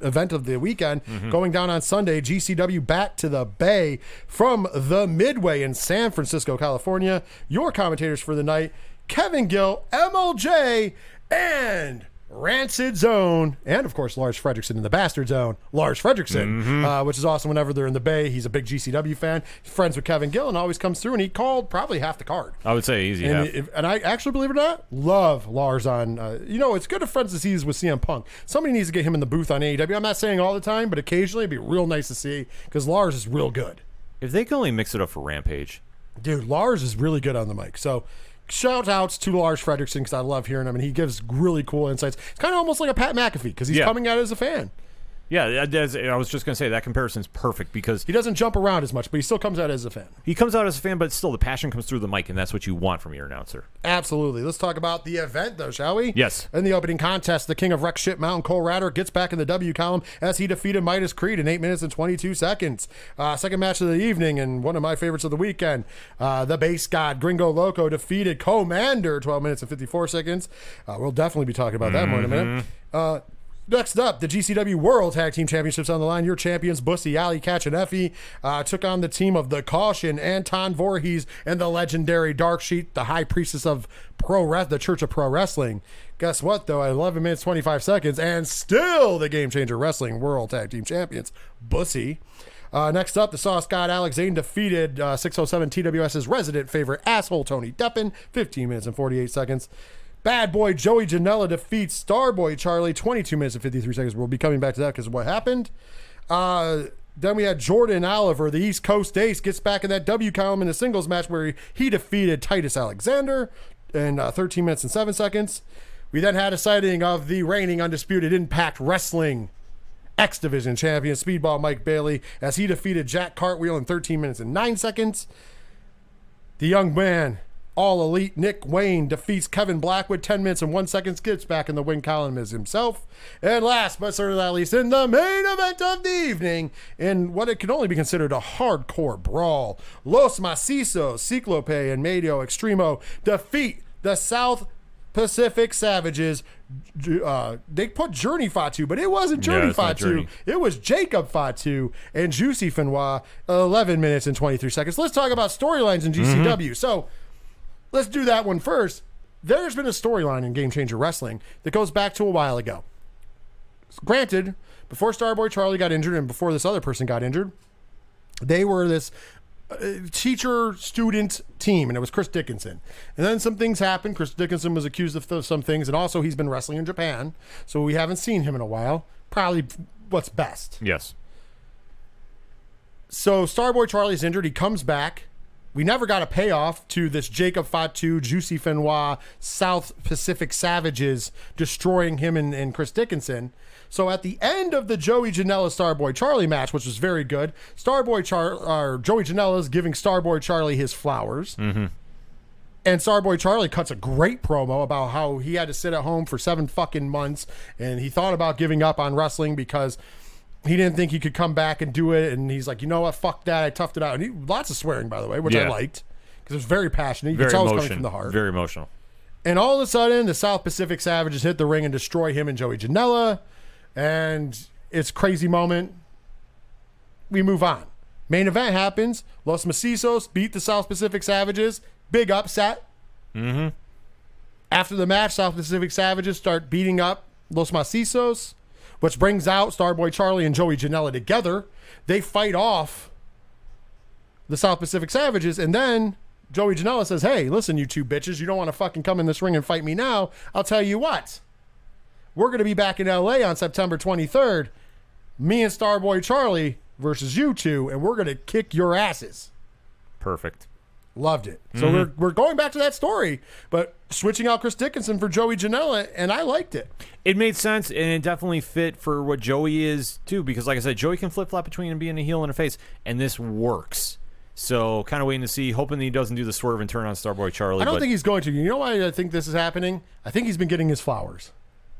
A: event of the weekend
B: Mm-hmm.
A: going down on Sunday. GCW back to the Bay from the Midway in San Francisco, California. Your commentators for the night: Kevin Gill, MLJ, and Rancid Zone, and of course Lars Frederiksen in the Bastard Zone. Lars Frederiksen,
B: Mm-hmm.
A: uh, which is awesome. Whenever they're in the Bay, he's a big GCW fan. He's friends with Kevin Gill, and always comes through. And he called probably half the card.
B: I would say easy
A: And, if, and I actually believe it or not, love Lars on. Uh, you know, it's good if friends to see with CM Punk. Somebody needs to get him in the booth on AEW. I'm not saying all the time, but occasionally it'd be real nice to see because Lars is real good.
B: if they can only mix it up for Rampage,
A: Dude, Lars is really good on the mic. So shout outs to Lars Frederiksen because I love hearing him and he gives really cool insights. It's kind of almost like a Pat McAfee because he's
B: Yeah.
A: coming out as a fan.
B: Yeah, that- that's- I was just gonna say that comparison's perfect because
A: He doesn't jump around as much, but he still comes out as a fan.
B: he comes out as a fan, but still the passion comes through the mic, and that's what you want from your announcer.
A: Absolutely. Let's talk about the event, though, shall we?
B: Yes.
A: In the opening contest, the king of wreck shit mountain, Cole Ratter, gets back in the W column as he defeated Midas Creed in 8 minutes and 22 seconds. Uh, second match of the evening, and one of my favorites of the weekend. Uh, the base god, Gringo Loco, defeated Commander, 12 minutes and 54 seconds. Uh, we'll definitely be talking about that more in a minute. Uh, Next up, the GCW World Tag Team Championships on the line. Your champions, Bussy, Ali, Effy, uh, took on the team of the Caution, Anton Voorhees, and the legendary Dark Sheik, the High Priestess of Pro Re- the Church of Pro Wrestling. Guess what, though? At 11 minutes 25 seconds, and still the Game Changer Wrestling World Tag Team Champions, Bussy. Uh, next up, the Sauce God Alex Zayne defeated uh, 607 TWS's resident favorite asshole Tony Deppen, 15 minutes and 48 seconds. Bad boy Joey Janela defeats Starboy Charlie, 22 minutes and 53 seconds. We'll be coming back to that because of what happened. Uh, then we had Jordan Oliver, the East Coast Ace, gets back in that W column in a singles match where he, defeated Titus Alexander in uh, 13 minutes and 7 seconds. We then had a sighting of the reigning undisputed Impact Wrestling X Division champion, Speedball Mike Bailey, as he defeated Jack Cartwheel in 13 minutes and 9 seconds. The young man, all elite Nick Wayne, defeats Kevin Blackwood 10 minutes and 1 second, gets back in the win column as himself. And last but certainly not least, in the main event of the evening, in what it can only be considered a hardcore brawl, Los Macizos, Ciclope, and Miedo Extremo defeat the South Pacific Savages. Uh, they put Journey Fatu, but it wasn't Journey Fatu.
B: Journey.
A: It was Jacob Fatu and Juicy Fenois, 11 minutes and 23 seconds. Let's talk about storylines in GCW. So let's do that one first. There's been a storyline in Game Changer Wrestling that goes back to a while ago. Granted, before Starboy Charlie got injured and before this other person got injured, they were this uh, teacher student team, and it was Chris Dickinson. And then some things happened. Chris Dickinson was accused of th- some things, and also he's been wrestling in Japan, so we haven't seen him in a while. Probably what's best.
B: Yes.
A: So Starboy Charlie's injured. He comes back. We never got a payoff to this Jacob Fatu, Juicy Fenois, South Pacific Savages destroying him and, and Chris Dickinson. So at the end of the Joey Janela Starboy Charlie match, which was very good, Starboy Char or Joey Janela is giving Starboy Charlie his flowers. Mm-hmm. And Starboy Charlie cuts a great promo about how he had to sit at home for seven fucking months and he thought about giving up on wrestling because he didn't think he could come back and do it. And he's like, you know what? Fuck that. I toughed it out. And he, lots of swearing, by the way, which I liked because it was very passionate. You
B: Very
A: could tell it was coming from the heart.
B: Very emotional.
A: And all of a sudden, the South Pacific Savages hit the ring and destroy him and Joey Janela. And it's a crazy moment. We move on. Main event happens. Los Macizos beat the South Pacific Savages. Big upset. Mm-hmm. After the match, South Pacific Savages start beating up Los Macizos, which brings out Starboy Charlie and Joey Janela together. They fight off the South Pacific Savages, and then Joey Janela says, Hey, listen, you two bitches, you don't want to fucking come in this ring and fight me now. I'll tell you what. We're going to be back in LA on September 23rd. Me and Starboy Charlie versus you two, and we're going to kick your asses.
B: Perfect.
A: Loved it. So
B: Mm-hmm.
A: we're, we're going back to that story, but switching out Chris Dickinson for Joey Janela, and I liked it.
B: It made sense, and it definitely fit for what Joey is too. Because, like I said, Joey can flip flop between being a heel and a face, and this works. So, kind of waiting to see, hoping that he doesn't do the swerve and turn on Starboy Charlie.
A: I don't
B: but
A: think he's going to. You know why I think this is happening? I think he's been getting his flowers.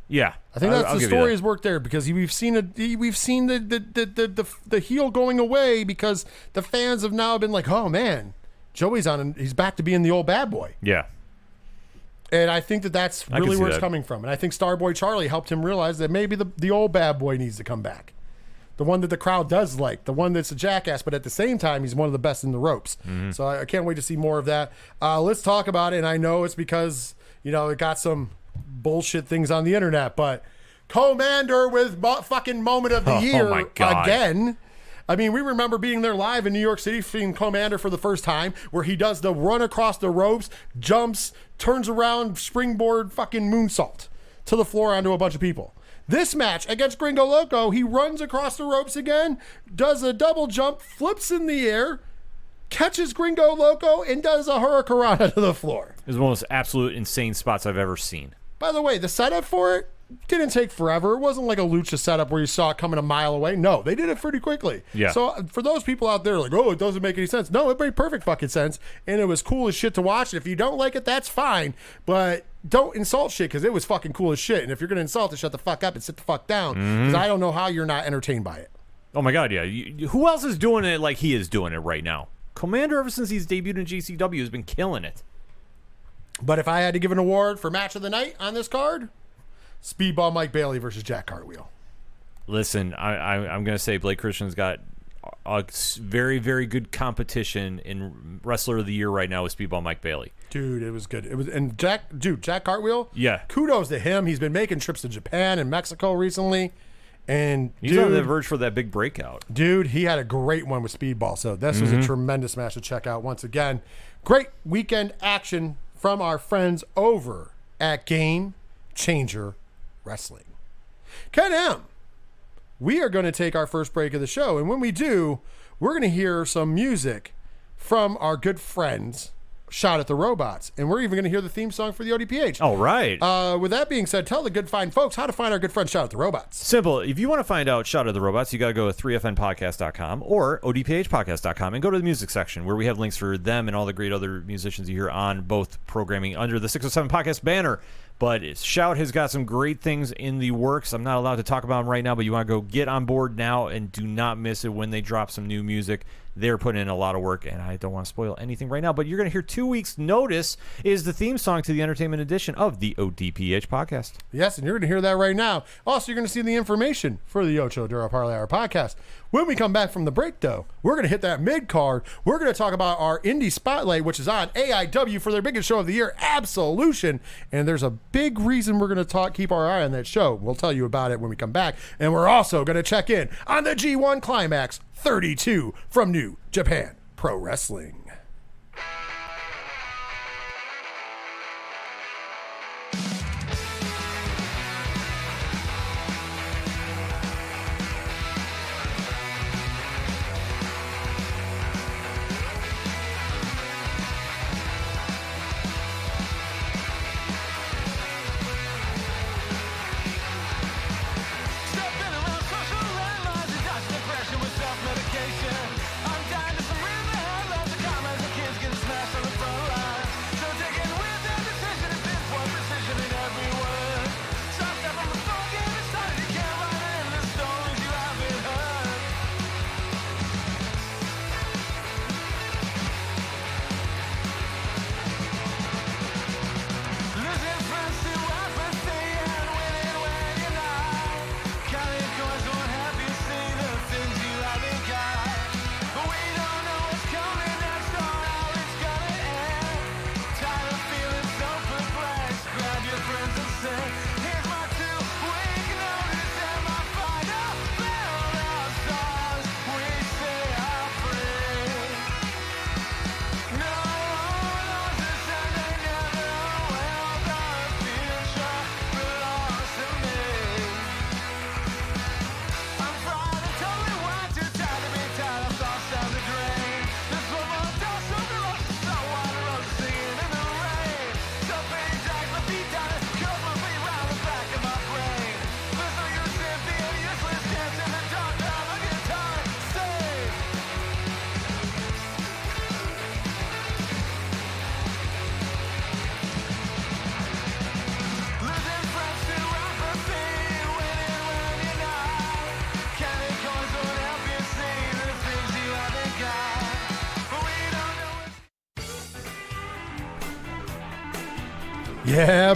B: yeah,
A: I think that's
B: I'll
A: the story has worked there because we've seen it. We've seen the the, the the the the heel going away because the fans have now been like, oh man, Joey's on. and He's back to being the old bad boy.
B: Yeah,
A: And I think that that's really where it's
B: that.
A: coming from. And I think Starboy Charlie helped him realize that maybe the, the old bad boy needs to come back. The one that the crowd does like, the one that's a jackass, but at the same time, he's one of the best in the ropes.
B: Mm-hmm.
A: So I, I can't wait to see more of that. Uh, let's talk about it. And I know it's because, you know, it got some bullshit things on the internet, but Commander with mo- fucking moment of the
B: Oh,
A: year
B: God.
A: again. I mean, we remember being there live in New York City, seeing Commander for the first time, where he does the run across the ropes, jumps, turns around, springboard, fucking moonsault to the floor onto a bunch of people. This match against Gringo Loco, he runs across the ropes again, does a double jump, flips in the air, catches Gringo Loco, and does a hurricanrana to the floor.
B: it was one of those absolute insane spots I've ever seen.
A: By the way, the setup for it didn't take forever. It wasn't like a lucha setup where you saw it coming a mile away. No, they did it pretty quickly.
B: Yeah.
A: So uh, for those people out there like, oh, it doesn't make any sense. No, it made perfect fucking sense, and it was cool as shit to watch. And if you don't like it, that's fine, but don't insult shit because it was fucking cool as shit. And if you're gonna insult it, shut the fuck up and sit the fuck down because I don't know how you're not entertained by it.
B: Oh my god, yeah. You- who else is doing it like he is doing it right now? Commander, ever since he's debuted in GCW, has been killing it.
A: But if I had to give an award for match of the night on this card, Speedball Mike Bailey versus Jack Cartwheel.
B: Listen, I, I, I'm going to say Blake Christian's got a very, very good competition in Wrestler of the Year right now with Speedball Mike Bailey.
A: Dude, it was good. It was and Jack, dude, Jack Cartwheel.
B: Yeah.
A: kudos to him. He's been making trips to Japan and Mexico recently, and
B: He's
A: dude,
B: on the verge for that big breakout.
A: dude, he had a great one with Speedball. So this was a mm-hmm. tremendous match to check out once again. Great weekend action from our friends over at Game Changer Wrestling. Ken M. We are going to take our first break of the show, and when we do, we're going to hear some music from our good friends. Shot at the Robots, and we're even going to hear the theme song for the ODPH.
B: All right.
A: Uh, with that being said, tell the good fine folks how to find our good friend Shot at the Robots.
B: Simple. If you want to find out Shot of the Robots, you got to go to 3fnpodcast.com or odphpodcast.com and go to the music section where we have links for them and all the great other musicians you hear on both programming under the 607 podcast banner. But Shout has got some great things in the works. I'm not allowed to talk about them right now, but you want to go get on board now and do not miss it when they drop some new music. They're putting in a lot of work, and I don't want to spoil anything right now, but you're going to hear two weeks' notice is the theme song to the entertainment edition of the ODPH podcast.
A: Yes, and you're going to hear that right now. Also, you're going to see the information for the Ocho Duro Parlay Hour podcast. When we come back from the break, though, we're going to hit that mid card. We're going to talk about our indie spotlight, which is on AIW for their biggest show of the year, Absolution. And there's a big reason we're going to talk, keep our eye on that show. We'll tell you about it when we come back. And we're also going to check in on the G1 Climax 32 from New Japan Pro Wrestling.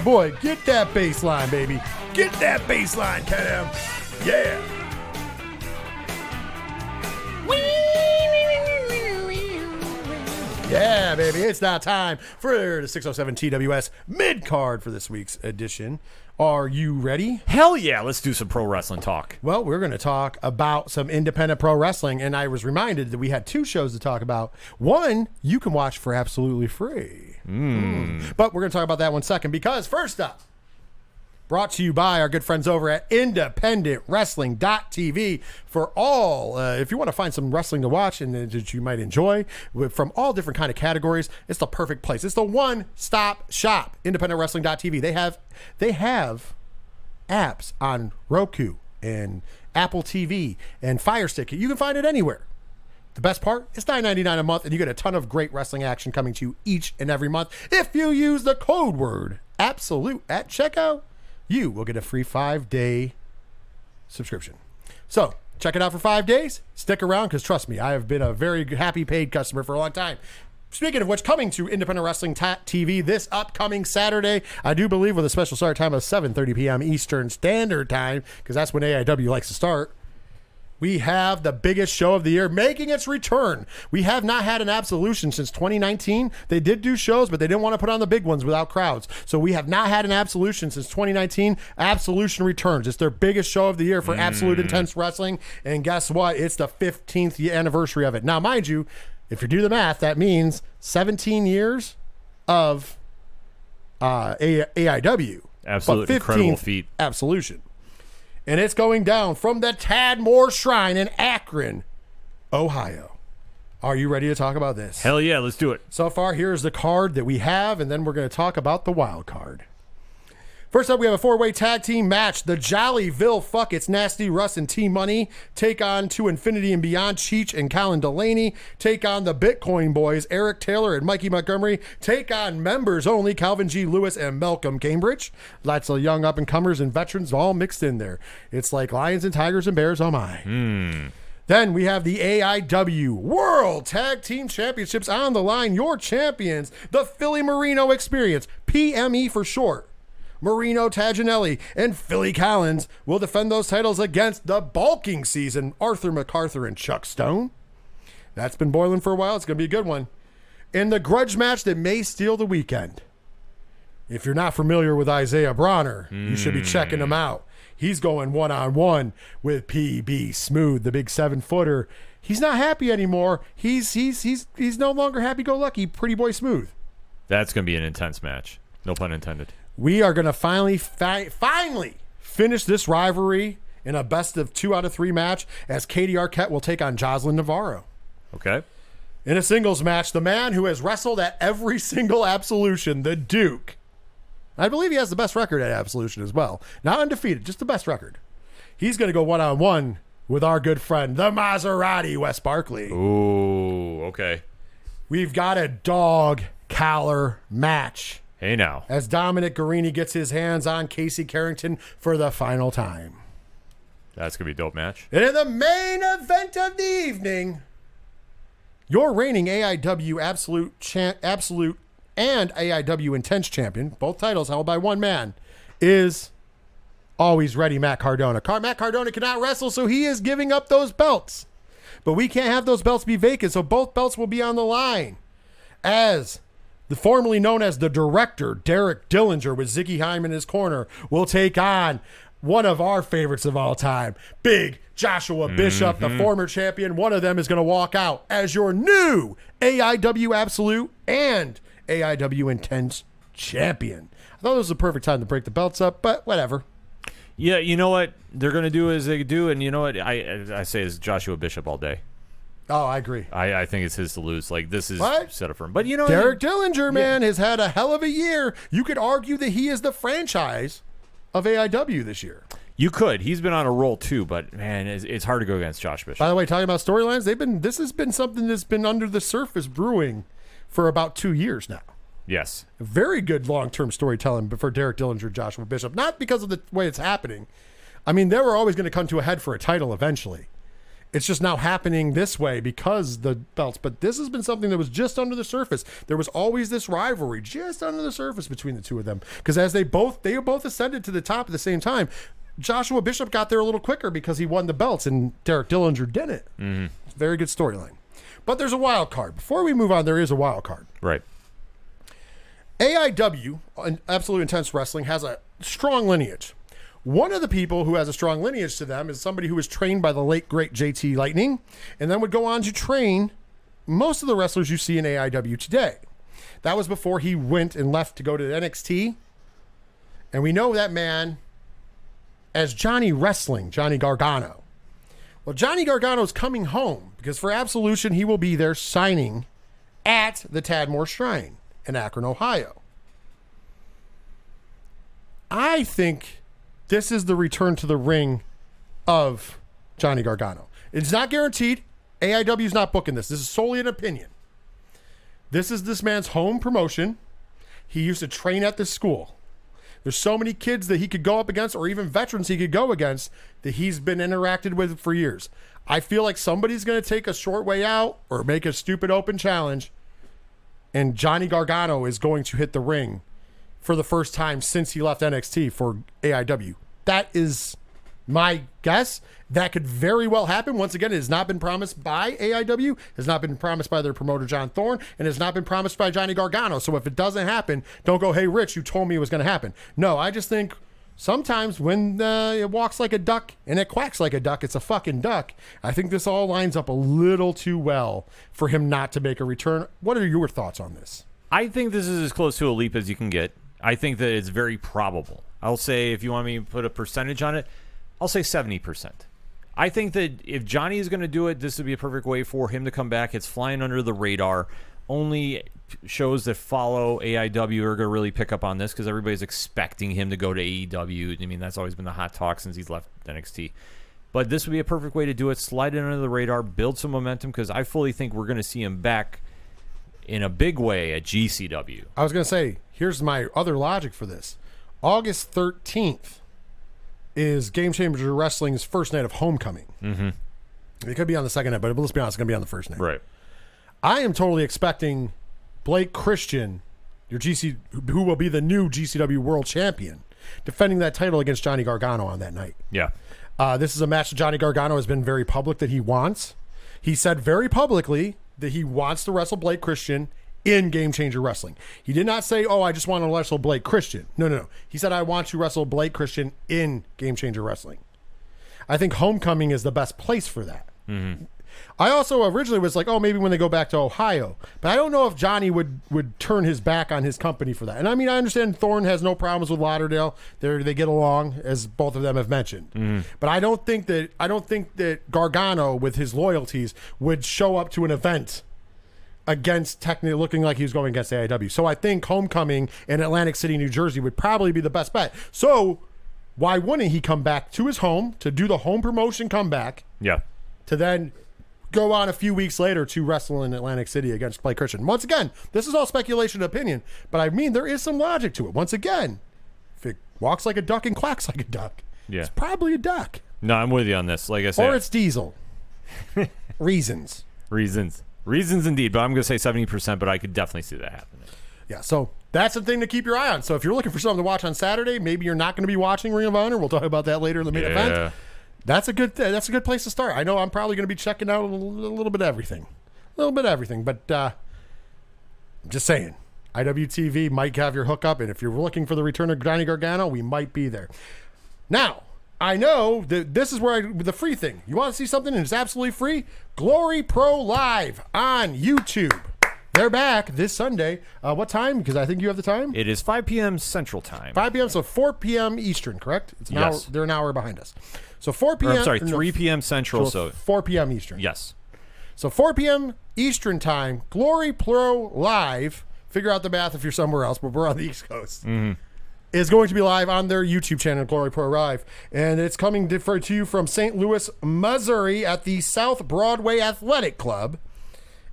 A: Boy, get that baseline, baby. Get that baseline, line, Ken Yeah. Yeah, baby, it's now time for the 607 TWS mid card for this week's edition. Are you ready?
B: Hell yeah, let's do some pro wrestling talk.
A: Well, we're going to talk about some independent pro wrestling, and I was reminded that we had two shows to talk about. One you can watch for absolutely free, Mm. but we're going to talk about that one second because first up, brought to you by our good friends over at independentwrestling.tv for all uh, if you want to find some wrestling to watch and that you might enjoy from all different kind of categories it's the perfect place it's the one stop shop independentwrestling.tv they have they have apps on Roku and Apple TV and Fire Stick. You can find it anywhere. The best part, it's $9.99 a month, and you get a ton of great wrestling action coming to you each and every month. If you use the code word absolute at checkout, you will get a free five day subscription. So check it out for five days. Stick around because trust me, I have been a very happy paid customer for a long time. Speaking of which, coming to Independent Wrestling TV this upcoming Saturday, I do believe with a special start time of 7:30 p.m. Eastern Standard Time, because that's when AIW likes to start. We have the biggest show of the year making its return. We have not had an absolution since 2019. They did do shows, but they didn't want to put on the big ones without crowds. So we have not had an absolution since 2019. Absolution returns. It's their biggest show of the year for Absolute Intense Wrestling. And guess what? It's the 15th anniversary of it. Now, mind you, if you do the math, that means 17 years of uh, A- AIW.
B: Absolute incredible feat.
A: Absolution. And it's going down from the Tadmor Shrine in Akron, Ohio. Are you ready to talk about this?
B: Hell yeah, let's do it.
A: So far, here's the card that we have, and then we're going to talk about the wild card. First up, we have a four way tag team match. The Jollyville Fuck It's Nasty Russ and T Money take on to Infinity and Beyond Cheech and Colin Delaney. Take on the Bitcoin Boys, Eric Taylor and Mikey Montgomery. Take on members only, Calvin G. Lewis and Malcolm Cambridge. Lots of young up and comers and veterans all mixed in there. It's like lions and tigers and bears, oh my. Hmm. Then we have the AIW World Tag Team Championships on the line. Your champions, the Philly Marino Experience, PME for short. Marino Tenaglia and Philly Collins will defend those titles against the bulking season, Arthur MacArthur and Chuck Stone. That's been boiling for a while. It's going to be a good one. In the grudge match that may steal the weekend. If you're not familiar with Isaiah Bronner, you should be hmm. checking him out. He's going one on one with PB Smooth, the big seven footer. He's not happy anymore. He's he's he's he's no longer happy go lucky. Pretty boy Smooth.
B: That's going to be an intense match. No pun intended.
A: We are going to finally fi- finally finish this rivalry in a best of two out of three match as Katie Arquette will take on Jocelyn Navarro.
B: Okay.
A: In a singles match, the man who has wrestled at every single Absolution, the Duke. I believe he has the best record at Absolution as well. Not undefeated, just the best record. He's going to go one on one with our good friend, the Maserati, Wes Barkley.
B: Ooh, okay.
A: We've got a dog collar match
B: Hey now.
A: as Dominic Garrini gets his hands on Casey Carrington for the final time.
B: That's going to be a dope match.
A: And in the main event of the evening, your reigning AIW Absolute Champ, Absolute and AIW Intense Champion, both titles held by one man, is always ready Matt Cardona. Car- Matt Cardona cannot wrestle, so he is giving up those belts. But we can't have those belts be vacant, so both belts will be on the line. As the formerly known as the director, Derek Dillinger, with Ziggy Haim in his corner, will take on one of our favorites of all time, Big Joshua Bishop, the mm-hmm. former champion. One of them is going to walk out as your new AIW Absolute and AIW Intense champion. I thought it was the perfect time to break the belts up, but whatever.
B: Yeah, you know what they're going to do as they do, and you know what I I say is Joshua Bishop all day.
A: Oh, I agree.
B: I, I think it's his to lose. Like this is
A: What?
B: set up for him. But you know,
A: Derek Dillinger, man, has had a hell of a year. You could argue that he is the franchise of AIW this year.
B: you could. He's been on a roll too, but man, it's, it's hard to go against Josh Bishop.
A: By the way, talking about storylines, they've been this has been something that's been under the surface brewing for about two years now.
B: yes.
A: Very good long term storytelling for Derek Dillinger, Joshua Bishop. Not because of the way it's happening. I mean, they were always going to come to a head for a title eventually. It's just now happening this way because the belts. But this has been something that was just under the surface. There was always this rivalry just under the surface between the two of them. Because as they both they both ascended to the top at the same time, Joshua Bishop got there a little quicker because he won the belts and Derek Dillinger didn't. Mm-hmm. Very good storyline. But there's a wild card. Before we move on, there is a wild card.
B: Right.
A: AIW, an Absolute Intense Wrestling, has a strong lineage. One of the people who has a strong lineage to them is somebody who was trained by the late great JT Lightning, and then would go on to train most of the wrestlers you see in AIW today. That was before he went and left to go to NXT. And we know that man as Johnny Wrestling, Johnny Gargano. Well, Johnny Gargano's coming home because for Absolution, he will be there signing at the Tadmor Shrine in Akron, Ohio. I think this is the return to the ring of Johnny Gargano. It's not guaranteed. AIW is not booking this. This is solely an opinion. This is this man's home promotion. He used to train at this school. There's so many kids that he could go up against, or even veterans he could go against, that he's been interacted with for years. I feel like somebody's going to take a short way out or make a stupid open challenge, and Johnny Gargano is going to hit the ring for the first time since he left NXT for AIW. That is my guess. That could very well happen. Once again, it has not been promised by AIW, has not been promised by their promoter John Thorne, and has not been promised by Johnny Gargano. So if it doesn't happen, don't go, "Hey, Rich, you told me it was going to happen." No, I just think sometimes when uh, it walks like a duck and it quacks like a duck, it's a fucking duck. I think this all lines up a little too well for him not to make a return. What are your thoughts on this?
B: I think this is as close to a leap as you can get. I think that it's very probable. I'll say, if you want me to put a percentage on it, I'll say 70%. I think that if Johnny is going to do it, this would be a perfect way for him to come back. It's flying under the radar. Only shows that follow AIW are going to really pick up on this because everybody's expecting him to go to AEW. I mean, that's always been the hot talk since he's left NXT. But this would be a perfect way to do it. Slide it under the radar, build some momentum because I fully think we're going to see him back in a big way at GCW.
A: I was going to say, here's my other logic for this. August 13th is Game Changer Wrestling's first night of homecoming. Mm-hmm. It could be on the second night, but let's be honest, it's going to be on the first night.
B: Right.
A: I am totally expecting Blake Christian, your GC, who will be the new GCW World Champion, defending that title against Johnny Gargano on that night.
B: Yeah.
A: Uh, this is a match that Johnny Gargano has been very public that he wants. He said very publicly that he wants to wrestle Blake Christian in Game Changer Wrestling. He did not say, "Oh, I just want to wrestle Blake Christian." No, no, no. He said, "I want to wrestle Blake Christian in Game Changer Wrestling." I think Homecoming is the best place for that. I also originally was like, oh, maybe when they go back to Ohio, but I don't know if Johnny would would turn his back on his company for that. And I mean, I understand Thorne has no problems with Lauderdale; they they get along, as both of them have mentioned. But I don't think that I don't think that Gargano, with his loyalties, would show up to an event against technically looking like he was going against AIW. So I think Homecoming in Atlantic City, New Jersey, would probably be the best bet. So why wouldn't he come back to his home to do the home promotion comeback?
B: Yeah.
A: to then go on a few weeks later to wrestle in Atlantic City against Blake Christian. Once again, this is all speculation and opinion, but I mean there is some logic to it. Once again, if it walks like a duck and quacks like a duck,
B: Yeah.
A: it's probably a duck.
B: No, I'm with you on this. Like I said,
A: Or it's Diesel. Reasons.
B: reasons. Reasons indeed, but I'm going to say 70%, but I could definitely see that happening.
A: Yeah, so that's the thing to keep your eye on. So if you're looking for something to watch on Saturday, maybe you're not going to be watching Ring of Honor. We'll talk about that later in the main
B: Yeah.
A: event. That's a good. That's a good place to start. I know I'm probably going to be checking out a little, a little bit of everything, a little bit of everything. But uh, I'm just saying, IWTV might have your hookup, and if you're looking for the return of Johnny Gargano, we might be there. Now, I know that this is where I, the free thing. You want to see something and it's absolutely free? Glory Pro Live on YouTube. They're back this Sunday. Uh, what time? Because I think you have the time.
B: It is 5 p.m. Central Time.
A: 5 p.m. So 4 p.m. Eastern, correct? It's an
B: Yes.
A: hour. They're an hour behind us. So 4
B: Or,
A: p.m.
B: I'm sorry,
A: no,
B: 3 p.m. Central.
A: so
B: So,
A: 4 p.m. Eastern.
B: yes.
A: So 4 p.m. Eastern time, Glory Pro Live. Figure out the math if you're somewhere else, but we're on the East Coast. Is going to be live on their YouTube channel, Glory Pro Live, and it's coming to you from St. Louis, Missouri, at the South Broadway Athletic Club,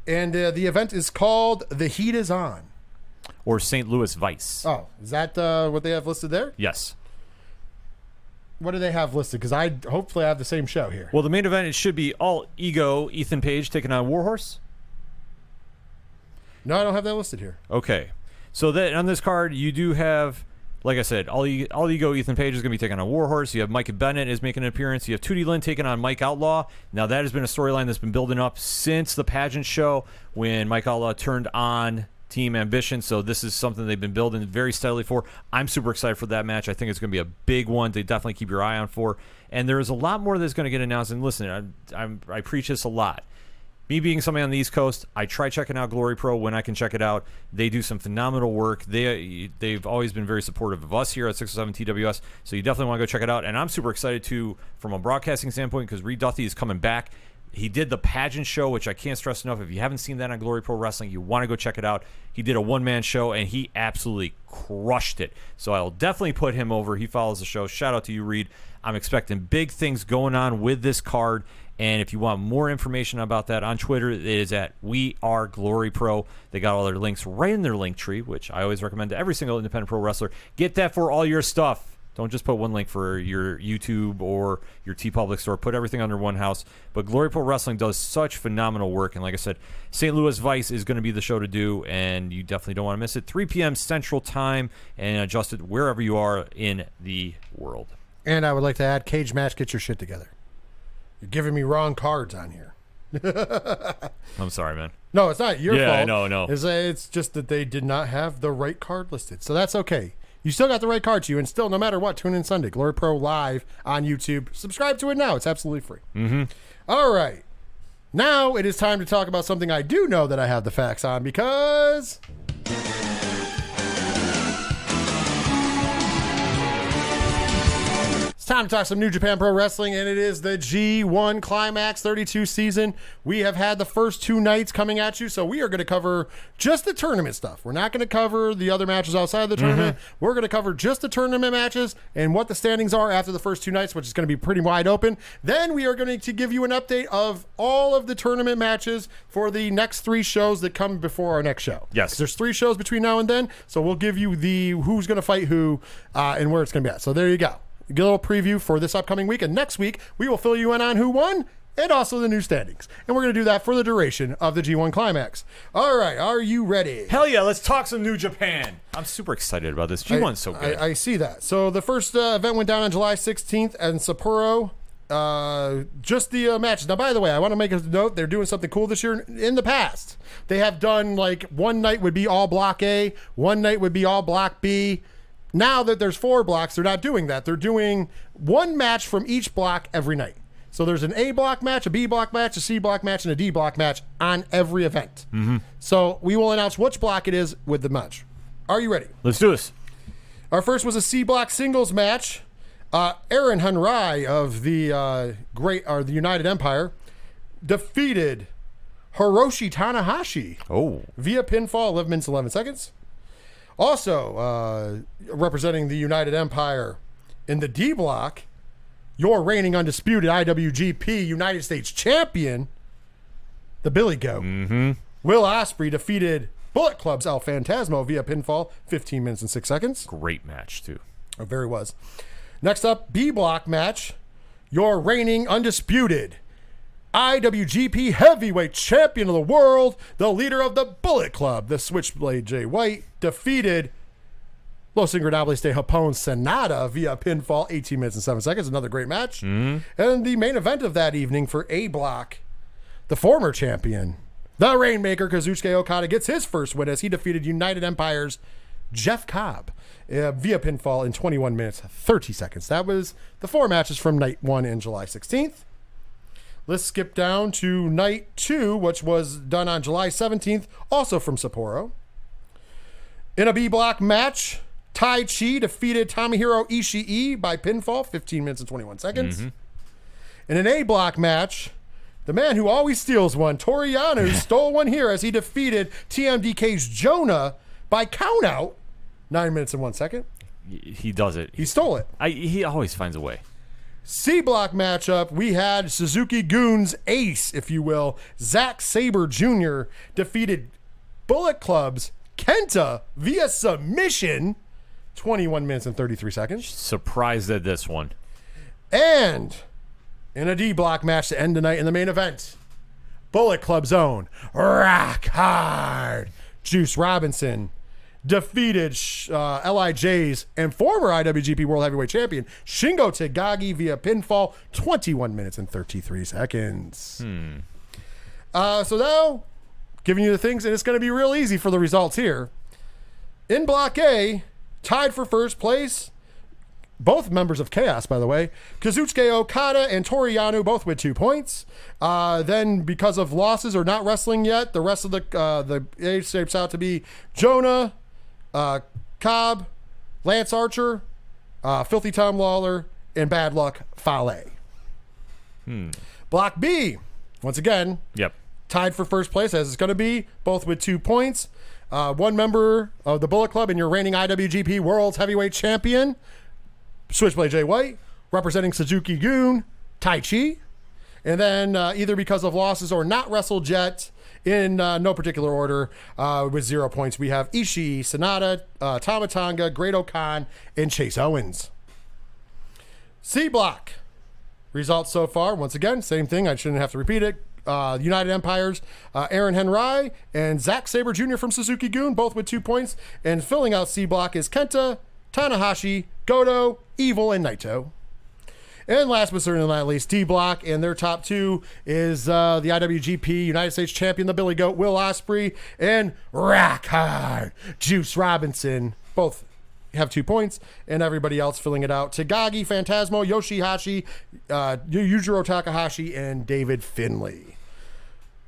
A: and uh, the event is called "The Heat Is On."
B: Or St. Louis Vice.
A: Oh, is that uh, what they have listed there?
B: Yes.
A: What do they have listed? Because I hopefully I have the same show here.
B: Well, the main event, it should be all ego Ethan Page taking on Warhorse.
A: No, I don't have that listed here.
B: Okay. So that on this card, you do have, like I said, all you all you go Ethan Page is going to be taking on Warhorse. You have Mike Bennett is making an appearance. You have Tootie Lynn taking on Mike Outlaw. Now that has been a storyline that's been building up since the pageant show when Mike Outlaw turned on Team Ambition. So this is something they've been building very steadily for. I'm super excited for that match. I think it's going to be a big one to definitely keep your eye on for. And there is a lot more that's going to get announced. And listen, I'm, I'm, I preach this a lot me being somebody on the East Coast, I try checking out Glory Pro when I can check it out. They do some phenomenal work. They they've always been very supportive of us here at 607 TWS, so you definitely want to go check it out. And I'm super excited too from a broadcasting standpoint because Reed Duthie is coming back. he did the pageant show, which I can't stress enough. If you haven't seen that on Glory Pro Wrestling, you want to go check it out. He did a one man show and he absolutely crushed it. So I'll definitely put him over. He follows the show. Shout out to you, Reed. I'm expecting big things going on with this card. And if you want more information about that on Twitter, it is at We Are Glory Pro. They got all their links right in their link tree, which I always recommend to every single independent pro wrestler. Get that for all your stuff. Don't just put one link for your YouTube or your TeePublic store. Put everything under one house. But Glory Pro Wrestling does such phenomenal work. And like I said, St. Louis Vice is going to be the show to do, and you definitely don't want to miss it. 3 p.m. Central Time and adjust it wherever you are in the world.
A: And I would like to add cage match, get your shit together. You're giving me wrong cards on here.
B: I'm sorry, man.
A: No, it's not your
B: Yeah,
A: fault.
B: know, no, no.
A: It's, uh, it's just that they did not have the right card listed. So that's okay. You still got the right card to you, and still, no matter what, tune in Sunday. Glory Pro Live on YouTube. Subscribe to it now. It's absolutely free. Mm-hmm. All right. Now it is time to talk about something I do know that I have the facts on because. Time to talk some New Japan Pro Wrestling, and it is the G1 Climax 32 season. We have had the first two nights coming at you, so we are going to cover just the tournament stuff. We're not going to cover the other matches outside of the tournament. We're going to cover just the tournament matches and what the standings are after the first two nights, which is going to be pretty wide open. Then we are going to give you an update of all of the tournament matches for the next three shows that come before our next show.
B: Yes.
A: There's three shows between now and then, so we'll give you the who's going to fight who uh, and where it's going to be at. So there you go. Get a little preview for this upcoming week, and next week we will fill you in on who won and also the new standings. And we're going to do that for the duration of the G1 Climax. All right, are you ready?
B: Hell yeah, let's talk some New Japan. I'm super excited about this. G1's so good.
A: I, I see that. So the first uh, event went down on July 16th in Sapporo. Uh, just the uh, matches. Now, by the way, I want to make a note. They're doing something cool this year. In the past, they have done like one night would be all Block A, one night would be all Block B. Now that there's four blocks, they're not doing that. They're doing one match from each block every night. So there's an A block match, a B block match, a C block match, and a D block match on every event. Mm-hmm. So we will announce which block it is with the match. Are you ready?
B: let's do this.
A: Our first was a C block singles match. Uh, Aaron Henare of the uh, great or the United Empire defeated Hiroshi Tanahashi
B: Oh,
A: via pinfall, 11 minutes 11 seconds. Also, uh, representing the United Empire in the D block, your reigning undisputed IWGP United States champion, the Billy Goat. Mm-hmm. Will Ospreay defeated Bullet Club's El Phantasmo via pinfall, 15 minutes and 6 seconds.
B: great match, too.
A: Oh, very was. Next up, B block match. Your reigning undisputed IWGP Heavyweight Champion of the World, the leader of the Bullet Club, the Switchblade Jay White, defeated Los Ingredibles de Japón Sanada via pinfall, 18 minutes and 7 seconds. Another great match. And the main event of that evening for A block, the former champion, the Rainmaker Kazuchika Okada, gets his first win as he defeated United Empire's Jeff Cobb uh, via pinfall in 21 minutes 30 seconds. That was the four matches from night one in July 16th. Let's skip down to night two, which was done on July 17th, also from Sapporo. In a B block match, Taichi defeated Tomohiro Ishii by pinfall, 15 minutes and 21 seconds. Mm-hmm. In an A block match, the man who always steals one, Toru Yano, stole one here as he defeated TMDK's Jonah by countout, 9 minutes and 1 second.
B: He does it.
A: He stole it.
B: I, he always finds a way.
A: C block matchup, we had Suzuki-gun's ace, if you will, Zack Sabre Jr. defeated Bullet Club's Kenta via submission, 21 minutes and 33 seconds.
B: Surprised at this one.
A: And in a D block match to end the night in the main event, Bullet Club's own Rock Hard Juice Robinson defeated uh, LIJ's and former IWGP World Heavyweight Champion Shingo Takagi via pinfall, 21 minutes and 33 seconds. Uh, so now, giving you the things, and it's going to be real easy for the results here. In Block A, tied for first place, both members of Chaos, by the way. Kazuchika Okada and Toru Yano both with two points. Uh, then, because of losses or not wrestling yet, the rest of the uh, the age shapes out to be Jonah, uh, Cobb, Lance Archer, uh, Filthy Tom Lawlor, and Bad Luck Fale. Block B, once again,
B: Yep.
A: tied for first place, as it's going to be, both with two points. Uh, one member of the Bullet Club and your reigning IWGP World's Heavyweight Champion, Switchblade Jay White, representing Suzuki-gun, Tai Chi. And then uh, either because of losses or not wrestled yet, in uh, no particular order, uh, with zero points, we have Ishii, Sanada, uh, Tama Tonga, Great Okan, and Chase Owens. C Block. Results so far, once again, same thing. I shouldn't have to repeat it. Uh, United Empires, uh, Aaron Henry and Zack Sabre Jr. from Suzuki-gun, both with two points. And filling out C block is Kenta, Tanahashi, Goto, Evil, and Naito. And last but certainly not least, D Block, and their top two is uh, the IWGP United States Champion, the Billy Goat, Will Ospreay, and Rock Hard Juice Robinson. Both have two points, and everybody else filling it out: Takagi, Phantasmo, Yoshihashi, uh, Yujiro Takahashi, and David Finlay.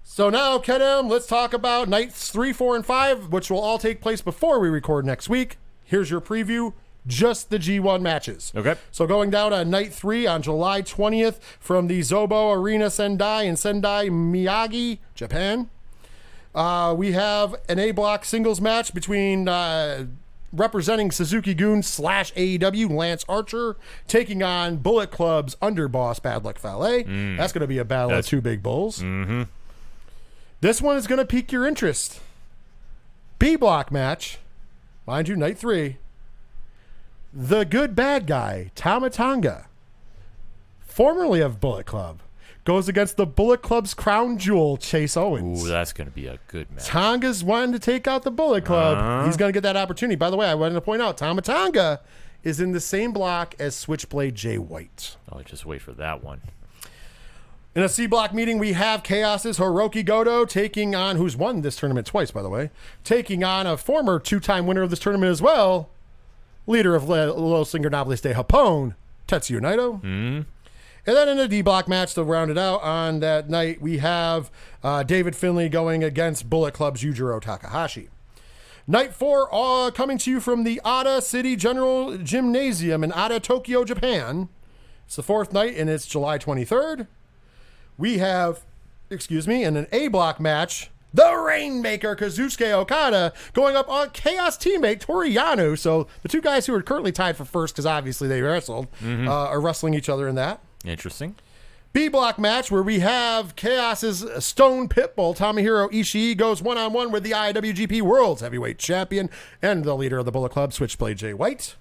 A: So now, Ken M, let's talk about nights three, four, and five, which will all take place before we record next week. Here's your preview. Just the G1 matches.
B: Okay.
A: So going down on night three on July 20th from the Xebio Arena Sendai in Sendai, Miyagi, Japan. Uh, we have an A block singles match between uh, representing Suzuki-gun slash AEW Lance Archer taking on Bullet Club's underboss Bad Luck Fale. That's going to be a battle
B: That's-
A: of two big bulls. Mm-hmm. This one is going to pique your interest. B block match, mind you, night three. The good bad guy, Tama Tonga, formerly of Bullet Club, goes against the Bullet Club's crown jewel, Chase Owens.
B: Ooh, that's going to be a good match.
A: Tonga's wanting to take out the Bullet Club. Uh-huh. He's going to get that opportunity. By the way, I wanted to point out Tama Tonga is in the same block as Switchblade Jay White.
B: Oh, just wait for that one.
A: In a C block meeting, we have Chaos's Hiroki Goto taking on, who's won this tournament twice, by the way, taking on a former two time winner of this tournament as well, leader of Le- Los Ingobernables de Japón, Tetsuya Naito. And then in a D block match to round it out on that night, we have uh, David Finlay going against Bullet Club's Yujiro Takahashi. Night four, uh, coming to you from the Ota City General Gymnasium in Ota, Tokyo, Japan. It's the fourth night, and it's July 23rd. We have, excuse me, in an A block match, the Rainmaker Kazusuke Okada going up on Chaos teammate Toru Yano. So the two guys who are currently tied for first, because obviously they wrestled, uh, are wrestling each other in that.
B: Interesting.
A: B block match where we have Chaos's Stone Pitbull Tomohiro Ishii goes one on one with the IWGP World's Heavyweight Champion and the leader of the Bullet Club, Switchblade Jay White.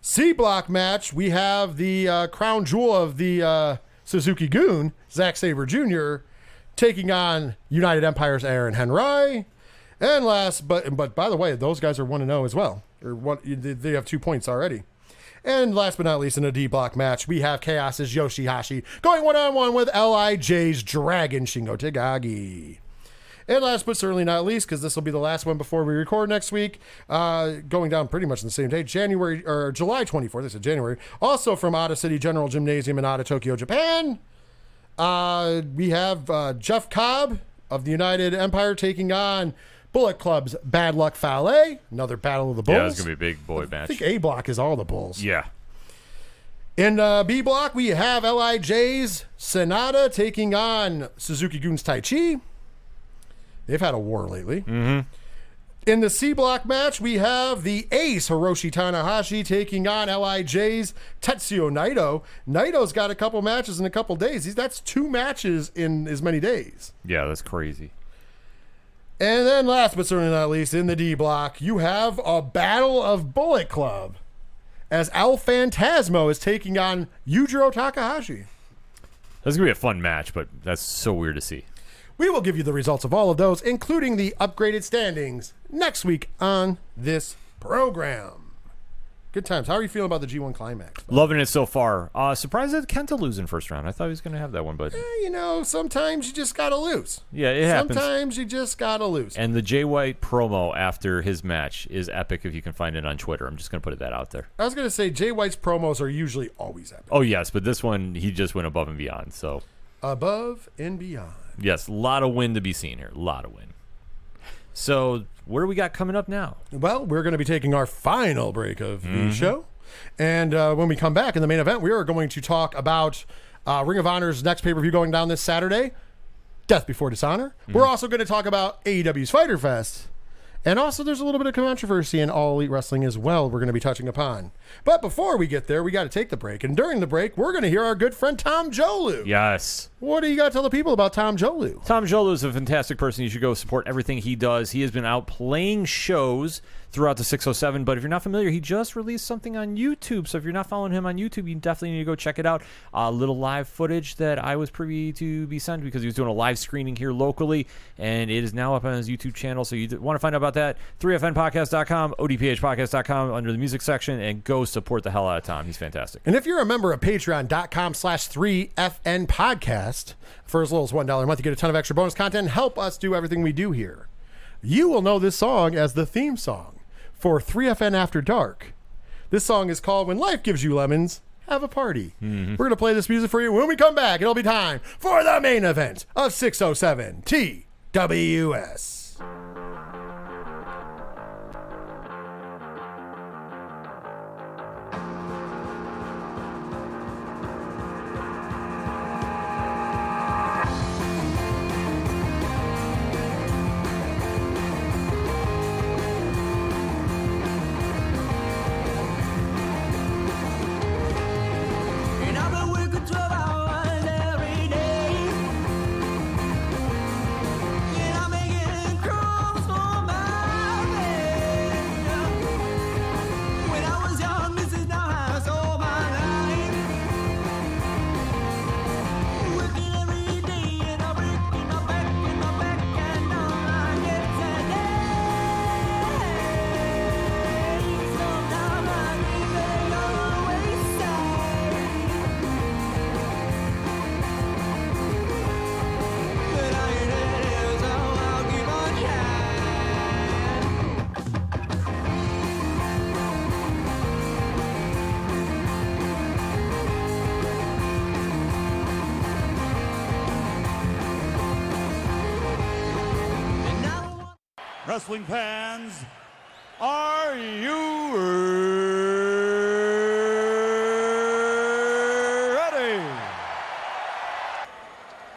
A: C block match we have the uh, crown jewel of the uh, Suzuki-gun, Zack Sabre Jr. taking on United Empire's Aaron Henry. And last, but but by the way, those guys are one zero as well. Or one, they have two points already. And last but not least, in a D block match, we have Chaos's Yoshihashi going one on one with Lij's Dragon Shingo Takagi. And last but certainly not least, because this will be the last one before we record next week, uh, going down pretty much on the same day, January or July 24th. This is January. Also from Ota City General Gymnasium in Ota, Tokyo, Japan. Uh, we have uh, Jeff Cobb of the United Empire taking on Bullet Club's Bad Luck Fale. Another battle of the bulls.
B: Yeah, it's going to be a big boy match.
A: I think A block is all the bulls.
B: Yeah.
A: In uh, B block, we have Lij's Sanada taking on Suzuki-gun's Tai Chi. They've had a war lately. Mm-hmm. In the C block match, we have the ace Hiroshi Tanahashi taking on Lij's Tetsuo Naito. Naito's got a couple matches in a couple days. He's, that's two matches in as many days.
B: Yeah, that's crazy.
A: And then last but certainly not least, in the D block, you have a battle of Bullet Club as El Phantasmo is taking on Yujiro Takahashi.
B: That's going to be a fun match, but that's so weird to see.
A: We will give you the results of all of those, including the upgraded standings, next week on this program. Good times. How are you feeling about the G1 climax?
B: Loving it so far. Uh, surprised that Kenta lose in first round. I thought he was going to have that one, but
A: Eh, you know, sometimes you just gotta lose.
B: yeah, it happens.
A: Sometimes you just gotta lose.
B: And the Jay White promo after his match is epic if you can find it on Twitter. I'm just going to put that out there.
A: I was gonna say Jay White's promos are usually always epic.
B: Oh, yes, but this one, he just went above and beyond. So,
A: Above and beyond.
B: Yes, a lot of win to be seen here. A lot of win. So, what do we got coming up now?
A: Well, we're going to be taking our final break of
B: Mm-hmm.
A: the show. And uh, when we come back in the main event, we are going to talk about uh, Ring of Honor's next pay per view going down this Saturday Death Before Dishonor. We're also going to talk about AEW's Fyter Fest. And also, there's a little bit of controversy in All Elite Wrestling as well, we're going to be touching upon. But before we get there, we got to take the break. And during the break, we're going to hear our good friend Tom Jolu.
B: Yes.
A: What do you got to tell the people about Tom Jolu?
B: Tom Jolo is a fantastic person. You should go support everything he does. He has been out playing shows throughout the 607. But if you're not familiar, he just released something on YouTube. So if you're not following him on YouTube, you definitely need to go check it out. A little live footage that I was privy to be sent because he was doing a live screening here locally, and it is now up on his YouTube channel. So you want to find out about that? 3fnpodcast.com, odphpodcast.com under the music section, and go support the hell out of Tom. He's fantastic.
A: And if you're a member of patreon.com slash 3FN podcast, for as little as $1 a month, you get a ton of extra bonus content help us do everything we do here. You will know this song as the theme song for 3FN After Dark. This song is called When Life Gives You Lemons, Have a Party. Mm-hmm. We're going to play this music for you. When we come back, it'll be time for the main event of 607 TWS.
D: Wrestling fans, are you ready?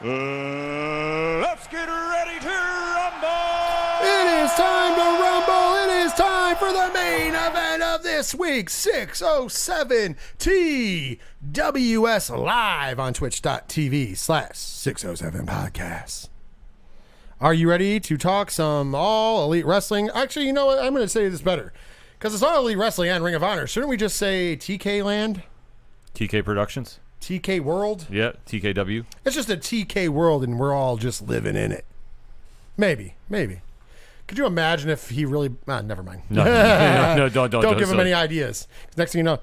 D: Uh, let's get ready to rumble!
A: It is time to rumble. It is time for the main event of this week 607 TWS live on twitch.tv slash 607 podcasts. Are you ready to talk some all elite wrestling? Actually, you know what? I'm going to say this better because it's all elite wrestling and Ring of Honor. Shouldn't we just say TK Land,
B: TK Productions?
A: TK World?
B: Yeah, TKW.
A: It's just a TK world and we're all just living in it. Maybe, maybe. Could you imagine if he really? Ah, never mind.
B: No, no, no, don't, don't,
A: Don't give him
B: so-
A: any ideas. Next thing you know,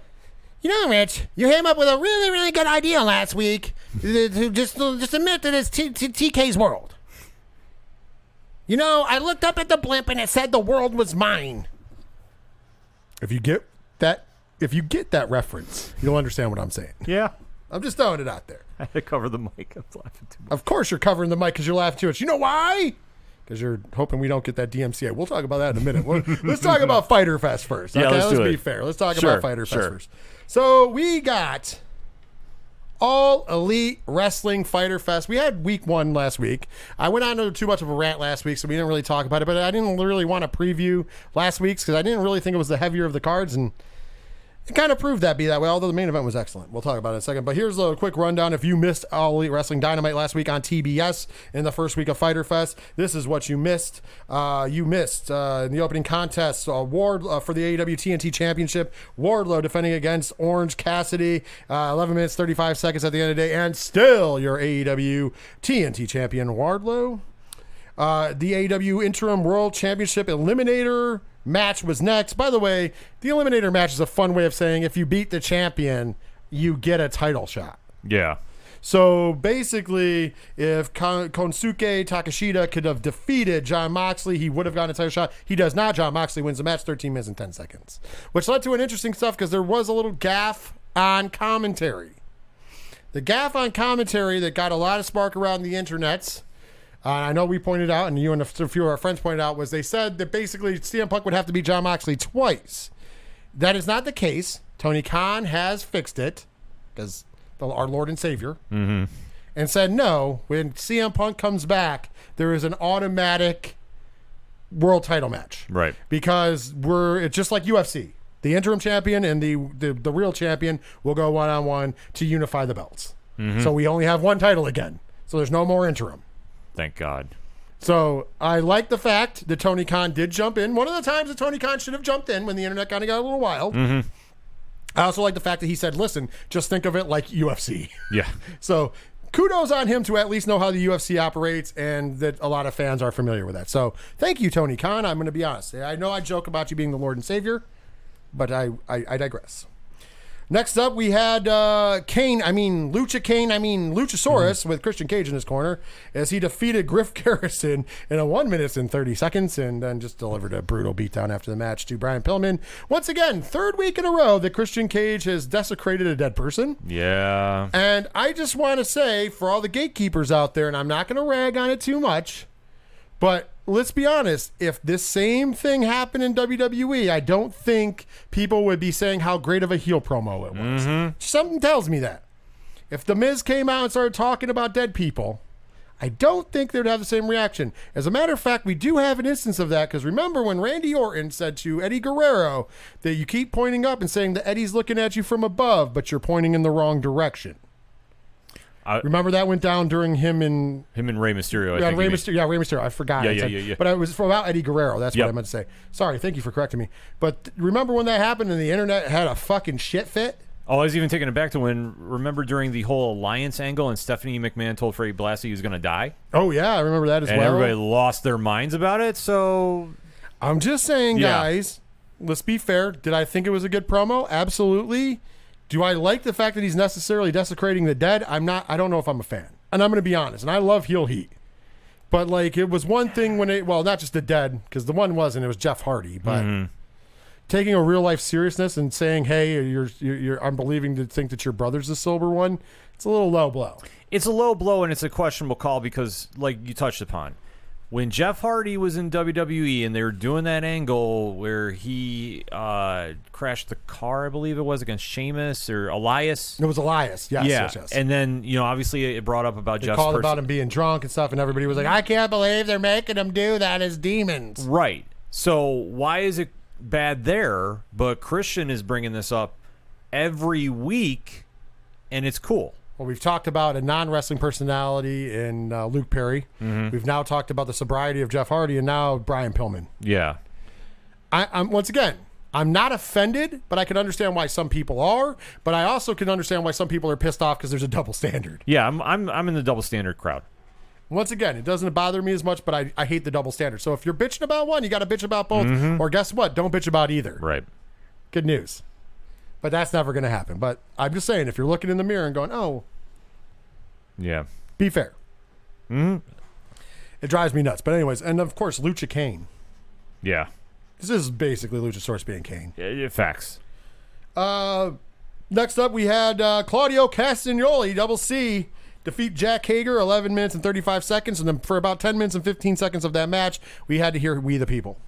A: you know, Rich, you came up with a really, really good idea last week. just, just admit that it's T- T- TK's world. You know, I looked up at the blimp and it said the world was mine. If you get that, if you get that reference, you'll understand what I'm saying.
B: Yeah.
A: I'm just throwing it out there.
B: I had to cover the mic. I'm laughing too much.
A: Of course, you're covering the mic because you're laughing too much. You know why? Because you're hoping we don't get that DMCA. We'll talk about that in a minute. We'll- let's talk about Fyter Fest first.
B: Yeah,
A: okay,
B: let's do
A: be
B: it.
A: fair. Let's talk
B: Sure,
A: about Fyter Fest first. So we got all elite wrestling Fyter Fest. We had week one last week. I went on to too much of a rant last week, so we didn't really talk about it. But I didn't really want to preview last week's because I didn't really think it was the heavier of the cards and. It kind of proved that be that way, although the main event was excellent. We'll talk about it in a second. But here's a quick rundown. If you missed All Elite Wrestling Dynamite last week on TBS in the first week of Fyter Fest, this is what you missed. Uh, you missed uh, in the opening contest uh, Ward uh, for the AEW TNT Championship. Wardlow defending against Orange Cassidy. Uh, 11 minutes 35 seconds at the end of the day, and still your AEW TNT champion Wardlow. Uh, the AEW Interim World Championship Eliminator match was next. By the way, the Eliminator match is a fun way of saying if you beat the champion, you get a title shot.
B: Yeah.
A: So basically, if Kon- Konsuke Takeshita could have defeated Jon Moxley, he would have gotten a title shot. He does not. Jon Moxley wins the match 13 minutes and 10 seconds, which led to an interesting stuff because there was a little gaff on commentary. The gaff on commentary that got a lot of spark around the internets. Uh, I know we pointed out, and you and a few of our friends pointed out, was they said that basically CM Punk would have to beat Jon Moxley twice. That is not the case. Tony Khan has fixed it because our Lord and Savior. Mm-hmm. and said no. When CM Punk comes back, there is an automatic world title match.
B: Right.
A: Because we're it's just like UFC. The interim champion and the the, the real champion will go one on one to unify the belts. So we only have one title again. So there's no more interim.
B: Thank God.
A: So I like the fact that Tony Khan did jump in. One of the times that Tony Khan should have jumped in when the internet kind of got a little wild. Mm-hmm. I also like the fact that he said, "Listen, just think of it like UFC."
B: Yeah.
A: so kudos on him to at least know how the UFC operates, and that a lot of fans are familiar with that. So thank you, Tony Khan. I'm going to be honest. I know I joke about you being the Lord and Savior, but I I, I digress. Next up, we had uh, Kane. I mean, Lucha Kane. I mean, Luchasaurus with Christian Cage in his corner as he defeated Griff Garrison in a one minute and 30 seconds and then just delivered a brutal beatdown after the match to Brian Pillman. Once again, third week in a row that Christian Cage has desecrated a dead person.
B: Yeah.
A: And I just want to say for all the gatekeepers out there, and I'm not going to rag on it too much, but let's be honest, if this same thing happened in WWE, I don't think people would be saying how great of a heel promo it was. Mm-hmm. Something tells me that. If The Miz came out and started talking about dead people, I don't think they'd have the same reaction. As a matter of fact, we do have an instance of that because remember when Randy Orton said to Eddie Guerrero that you keep pointing up and saying that Eddie's looking at you from above, but you're pointing in the wrong direction.
B: I-
A: remember that went down during him and
B: Him and Rey Mysterio. I
A: yeah,
B: think
A: Rey. Mysterio. Yeah, Rey Mysterio. I forgot.
B: Yeah, yeah,
A: said-
B: yeah, yeah.
A: But it was about Eddie Guerrero. That's
B: Yep.
A: what I meant to say. Sorry. Thank you for correcting me. But th- remember when that happened and the internet had a fucking shit fit?
B: Oh, I was even taking it back to when remember during the whole alliance angle and Stephanie McMahon told Freddie Blassie he was going to die,
A: Oh yeah, I remember that as
B: and
A: well.
B: everybody lost their minds about it. So
A: I'm just saying,
B: Yeah.
A: guys. Let's be fair. Did I think it was a good promo? Absolutely. Do I like the fact that he's necessarily desecrating the dead? I'm not. I don't know if I'm a fan. And I'm going to be honest. And I love heel heat. But like, it was one thing when it. Well, not just the dead, because the one wasn't. It was Jeff Hardy. But
B: Mm-hmm.
A: taking a real life seriousness and saying, "Hey, you're, you're, you're I'm believing to think that your brother's the sober one." It's a little low blow.
B: it's a low blow and it's a questionable call because, like you touched upon, when Jeff Hardy was in WWE and they were doing that angle where he uh, crashed the car, I believe it was against Sheamus or Elias.
A: It was Elias. Yes,
B: yeah,
A: yes, yes.
B: and then you know obviously it brought up about
A: they
B: Jeff's
A: called
B: person-
A: about him being drunk and stuff, and everybody was like, "I can't believe they're making him do that as demons."
B: Right. So why is it bad there? But Christian is bringing this up every week, and it's cool.
A: Well, we've talked about a non wrestling personality in uh, Luke Perry.
B: Mm-hmm.
A: We've now talked about the sobriety of Jeff Hardy, and now Brian Pillman.
B: Yeah.
A: I, I'm once again, I'm not offended, but I can understand why some people are. But I also can understand why some people are pissed off because there's a double standard.
B: Yeah, I'm I'm I'm in the double standard crowd.
A: Once again, it doesn't bother me as much, but I, I hate the double standard. So if you're bitching about one, you got to bitch about both. Or guess what? Don't bitch about either.
B: Mm-hmm. Right.
A: Good news. But that's never going to happen. But I'm just saying, if you're looking in the mirror and going, oh,
B: Yeah.
A: be fair. Mm-hmm. It drives me nuts. But anyways, and of course, Lucha Kane.
B: Yeah.
A: This is basically Luchasaurus being Kane.
B: Yeah, yeah, Facts.
A: Uh, next up, we had uh, Claudio Castagnoli, double C, defeat Jake Hager, 11 minutes and 35 seconds. And then for about 10 minutes and 15 seconds of that match, we had to hear We the People.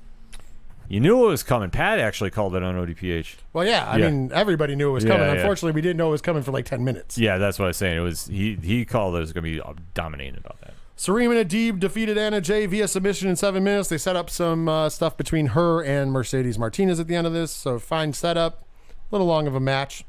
B: You knew it was coming. Pat actually called it on ODPH.
A: Well, yeah, I
B: Yeah.
A: mean, everybody knew it was
B: Yeah,
A: coming.
B: yeah.
A: Unfortunately, we didn't know it was coming for like 10 minutes.
B: Yeah, that's what I was saying. It was he he called it was going to be dominating about that.
A: Serena Deeb defeated Anna Jay via submission in seven minutes. They set up some uh, stuff between her and Mercedes Martinez at the end of this, so fine setup. A little long of a match.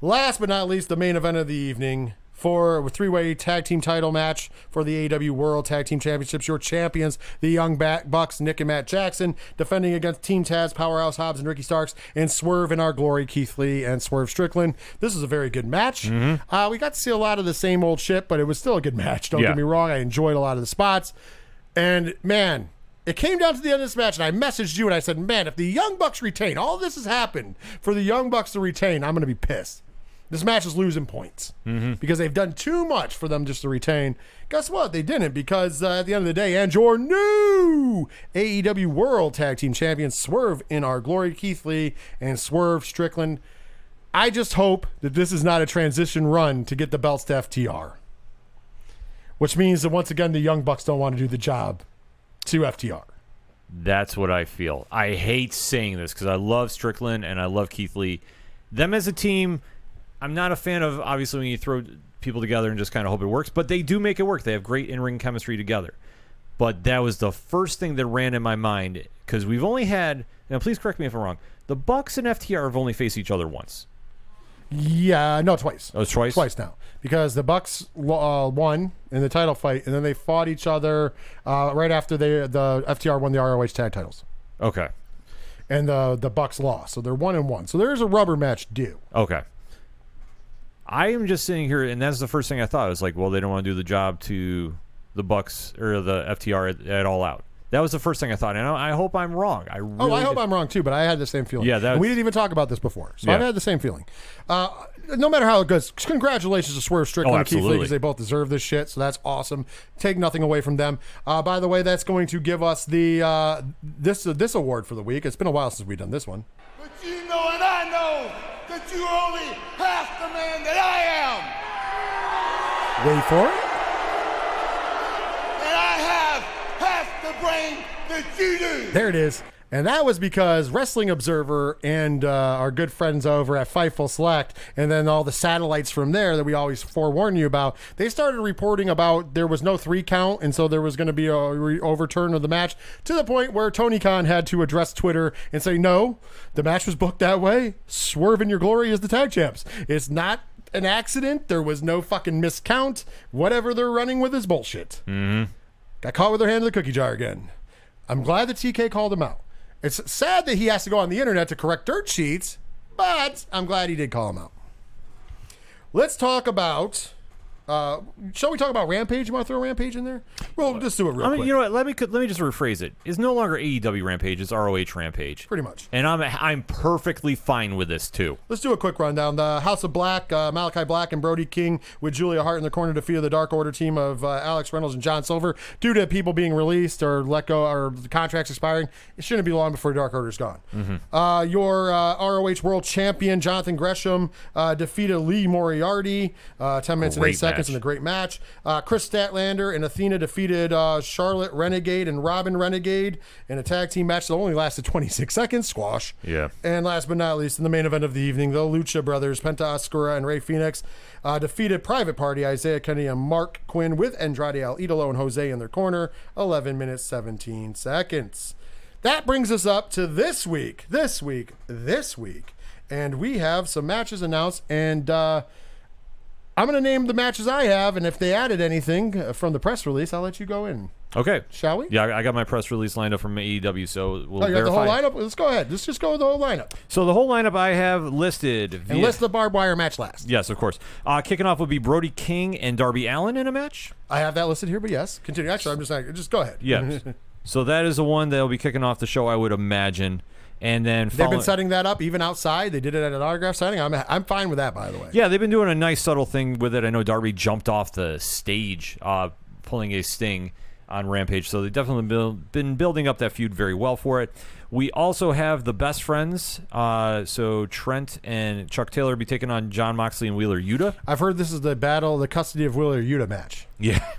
A: Last but not least, the main event of the evening for a three-way tag team title match for the AW World Tag Team Championships. Your champions, the Young Bucks, Nick and Matt Jackson, defending against Team Taz, Powerhouse Hobbs and Ricky Starks, and Swerve in our glory, Keith Lee and Swerve Strickland. This is a very good match. Uh, we got to see a lot of the same old shit, but it was still a good match. Don't
B: Yeah.
A: get me wrong. I enjoyed a lot of the spots. And man, it came down to the end of this match, and I messaged you and I said, Man, if the Young Bucks retain, all this has happened for the Young Bucks to retain, I'm going to be pissed. This match is losing points because they've done too much for them just to retain. Guess what? They didn't because uh, at the end of the day, and your new AEW World Tag Team Champions Swerve in our glory, Keith Lee and Swerve Strickland. I just hope that this is not a transition run to get the belts to FTR, which means that once again the Young Bucks don't want to do the job to FTR.
B: That's what I feel. I hate saying this because I love Strickland and I love Keith Lee. Them as a team, I'm not a fan of. Obviously, when you throw people together and just kind of hope it works. But they do make it work. They have great in ring chemistry together. But that was the first thing that ran in my mind because we've only had. Now, please correct me if I'm wrong. The Bucks and FTR have only faced each other once.
A: Yeah, no, twice.
B: Oh, twice?
A: Twice now, because the Bucks uh, won in the title fight, and then they fought each other uh, right after they the FTR won the ROH tag titles,
B: Okay.
A: and the the Bucks lost, so they're one and one. So there's a rubber match due.
B: Okay. I am just sitting here, and that's the first thing I thought. I was like, well, they don't want to do the job to the Bucks or the FTR at, at all out. That was the first thing I thought, and I, I hope I'm wrong. I really
A: Oh, I hope
B: did-
A: I'm wrong too, but I had the same feeling.
B: Yeah, that
A: And we didn't even talk about this before, so
B: Yeah.
A: I've had the same feeling. Uh, no matter how it goes, congratulations to Swerve Strickland
B: Oh,
A: and Keith Lee because they both deserve this shit. So that's awesome. Take nothing away from them. Uh, by the way, that's going to give us the uh, this this award for the week. It's been a while since we've done this one.
C: But you know and I know that you're only half the man that I am.
A: Wait for it.
C: And I have half the brain that you do.
A: There it is. And that was because Wrestling Observer and uh, our good friends over at Fightful Select, and then all the satellites from there that we always forewarn you about, they started reporting about there was no three count, and so there was going to be a re- overturn of the match to the point where Tony Khan had to address Twitter and say, "No, the match was booked that way. Swerve in your glory is the tag champs. It's not." An accident. There was no fucking miscount. Whatever they're running with is bullshit. Mm-hmm. Got caught with their hand in the cookie jar again. I'm glad that TK called him out. It's sad that he has to go on the internet to correct dirt sheets, but I'm glad he did call him out. Let's talk about. Uh, shall we talk about Rampage? You want to throw Rampage in there? Well, just do it real
B: I mean,
A: quick.
B: you know what? Let me let me just rephrase it. It's no longer AEW Rampage; it's ROH Rampage.
A: Pretty much.
B: And I'm I'm perfectly fine with this too.
A: Let's do a quick rundown. The House of Black, uh, Malachi Black and Brody King with Julia Hart in the corner to defeated the Dark Order team of uh, Alex Reynolds and John Silver. Due to people being released or let go or the contracts expiring, it shouldn't be long before Dark Order's gone. Uh, your uh, ROH World Champion Jonathan Gresham uh, defeated Lee Moriarty uh, 10 minutes and 8 seconds
B: match.
A: in a great match. Uh, Kris Statlander and Athena defeated uh, Charlette Renegade and Robyn Renegade in a tag team match that only lasted 26 seconds. Squash.
B: Yeah.
A: And last but not least, in the main event of the evening, the Lucha Brothers, Penta Oscuro and Rey Fénix, uh, defeated Private Party, Isaiah Kennedy and Marq Quen with Andrade El Idolo and Jose in their corner, 11 minutes, 17 seconds. That brings us up to this week, this week, this week. And we have some matches announced, and uh, I'm going to name the matches I have, and if they added anything uh, from the press release, I'll let you go in.
B: Okay.
A: Shall we?
B: Yeah, I got my press release lined up from AEW, so we'll
A: Oh, you got the whole lineup? Let's go ahead. Let's just go with the whole lineup.
B: So the whole lineup I have listed.
A: And list the barbed wire match last.
B: Yes, of course. Uh, kicking off would be Brody King and Darby Allin in a match.
A: I have that listed here, but yes, continue. Actually, I'm just like, just go ahead.
B: Yes. so that is the one that will be kicking off the show, I would imagine. And then
A: They've been setting that up even outside. They did it at an autograph signing. I'm, I'm fine with that, by the way.
B: Yeah, they've been doing a nice subtle thing with it. I know Darby jumped off the stage, uh, pulling a sting on Rampage, so they've definitely build, been building up that feud very well for it. We also have the best friends. Uh, so Trent and Chuck Taylor be taking on Jon Moxley and Wheeler Yuta.
A: I've heard this is the battle, the custody of Wheeler Yuta match.
B: Yeah.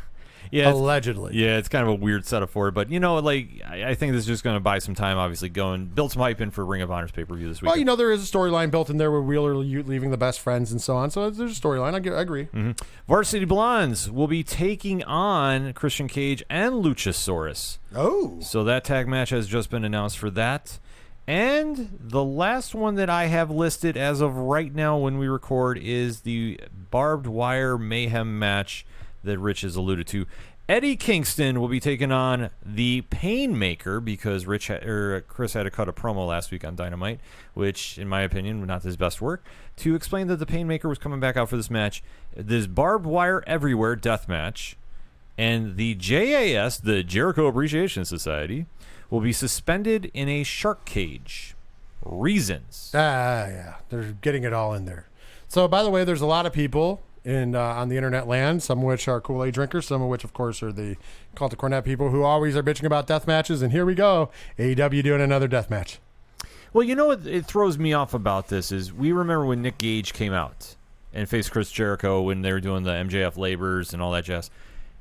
B: Yeah,
A: Allegedly.
B: yeah, it's kind of a weird setup for it, but you know, like I, I think this is just going to buy some time. Obviously, going build some hype in for Ring of Honor's pay per view this week.
A: Well, you know, there is a storyline built in there with Wheeler leaving the best friends and so on. So there's a storyline. I, I agree.
B: Mm-hmm. Varsity Blondes will be taking on Christian Cage and Luchasaurus.
A: Oh.
B: So that tag match has just been announced for that. And the last one that I have listed as of right now when we record is the barbed wire mayhem match that Rich has alluded to. Eddie Kingston will be taking on the Painmaker because Rich ha- or Chris had to cut a promo last week on Dynamite, which, in my opinion, was not his best work, to explain that the Painmaker was coming back out for this match. This barbed wire everywhere death match and the JAS, the Jericho Appreciation Society, will be suspended in a shark cage. Reasons.
A: Ah, yeah. They're getting it all in there. So, by the way, there's a lot of people in uh, on the internet land, some of which are Kool Aid drinkers, some of which, of course, are the Cult of Cornette people who always are bitching about death matches. And here we go. AEW doing another death match.
B: Well, you know what it throws me off about this is we remember when Nick Gage came out and faced Chris Jericho when they were doing the MJF labors and all that jazz.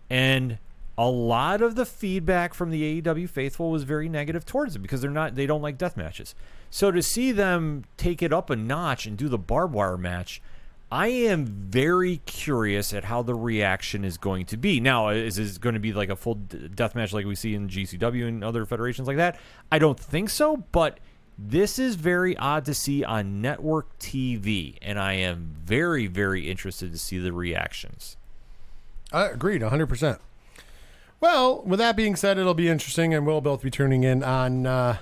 B: And a lot of the feedback from the AEW faithful was very negative towards it because they're not they don't like death matches. So to see them take it up a notch and do the barbed wire match, I am very curious at how the reaction is going to be. Now, is this going to be like a full death match like we see in GCW and other federations like that? I don't think so, but this is very odd to see on network TV, and I am very, very interested to see the reactions.
A: I agreed, 100%. Well, with that being said, it'll be interesting, and we'll both be tuning in on uh,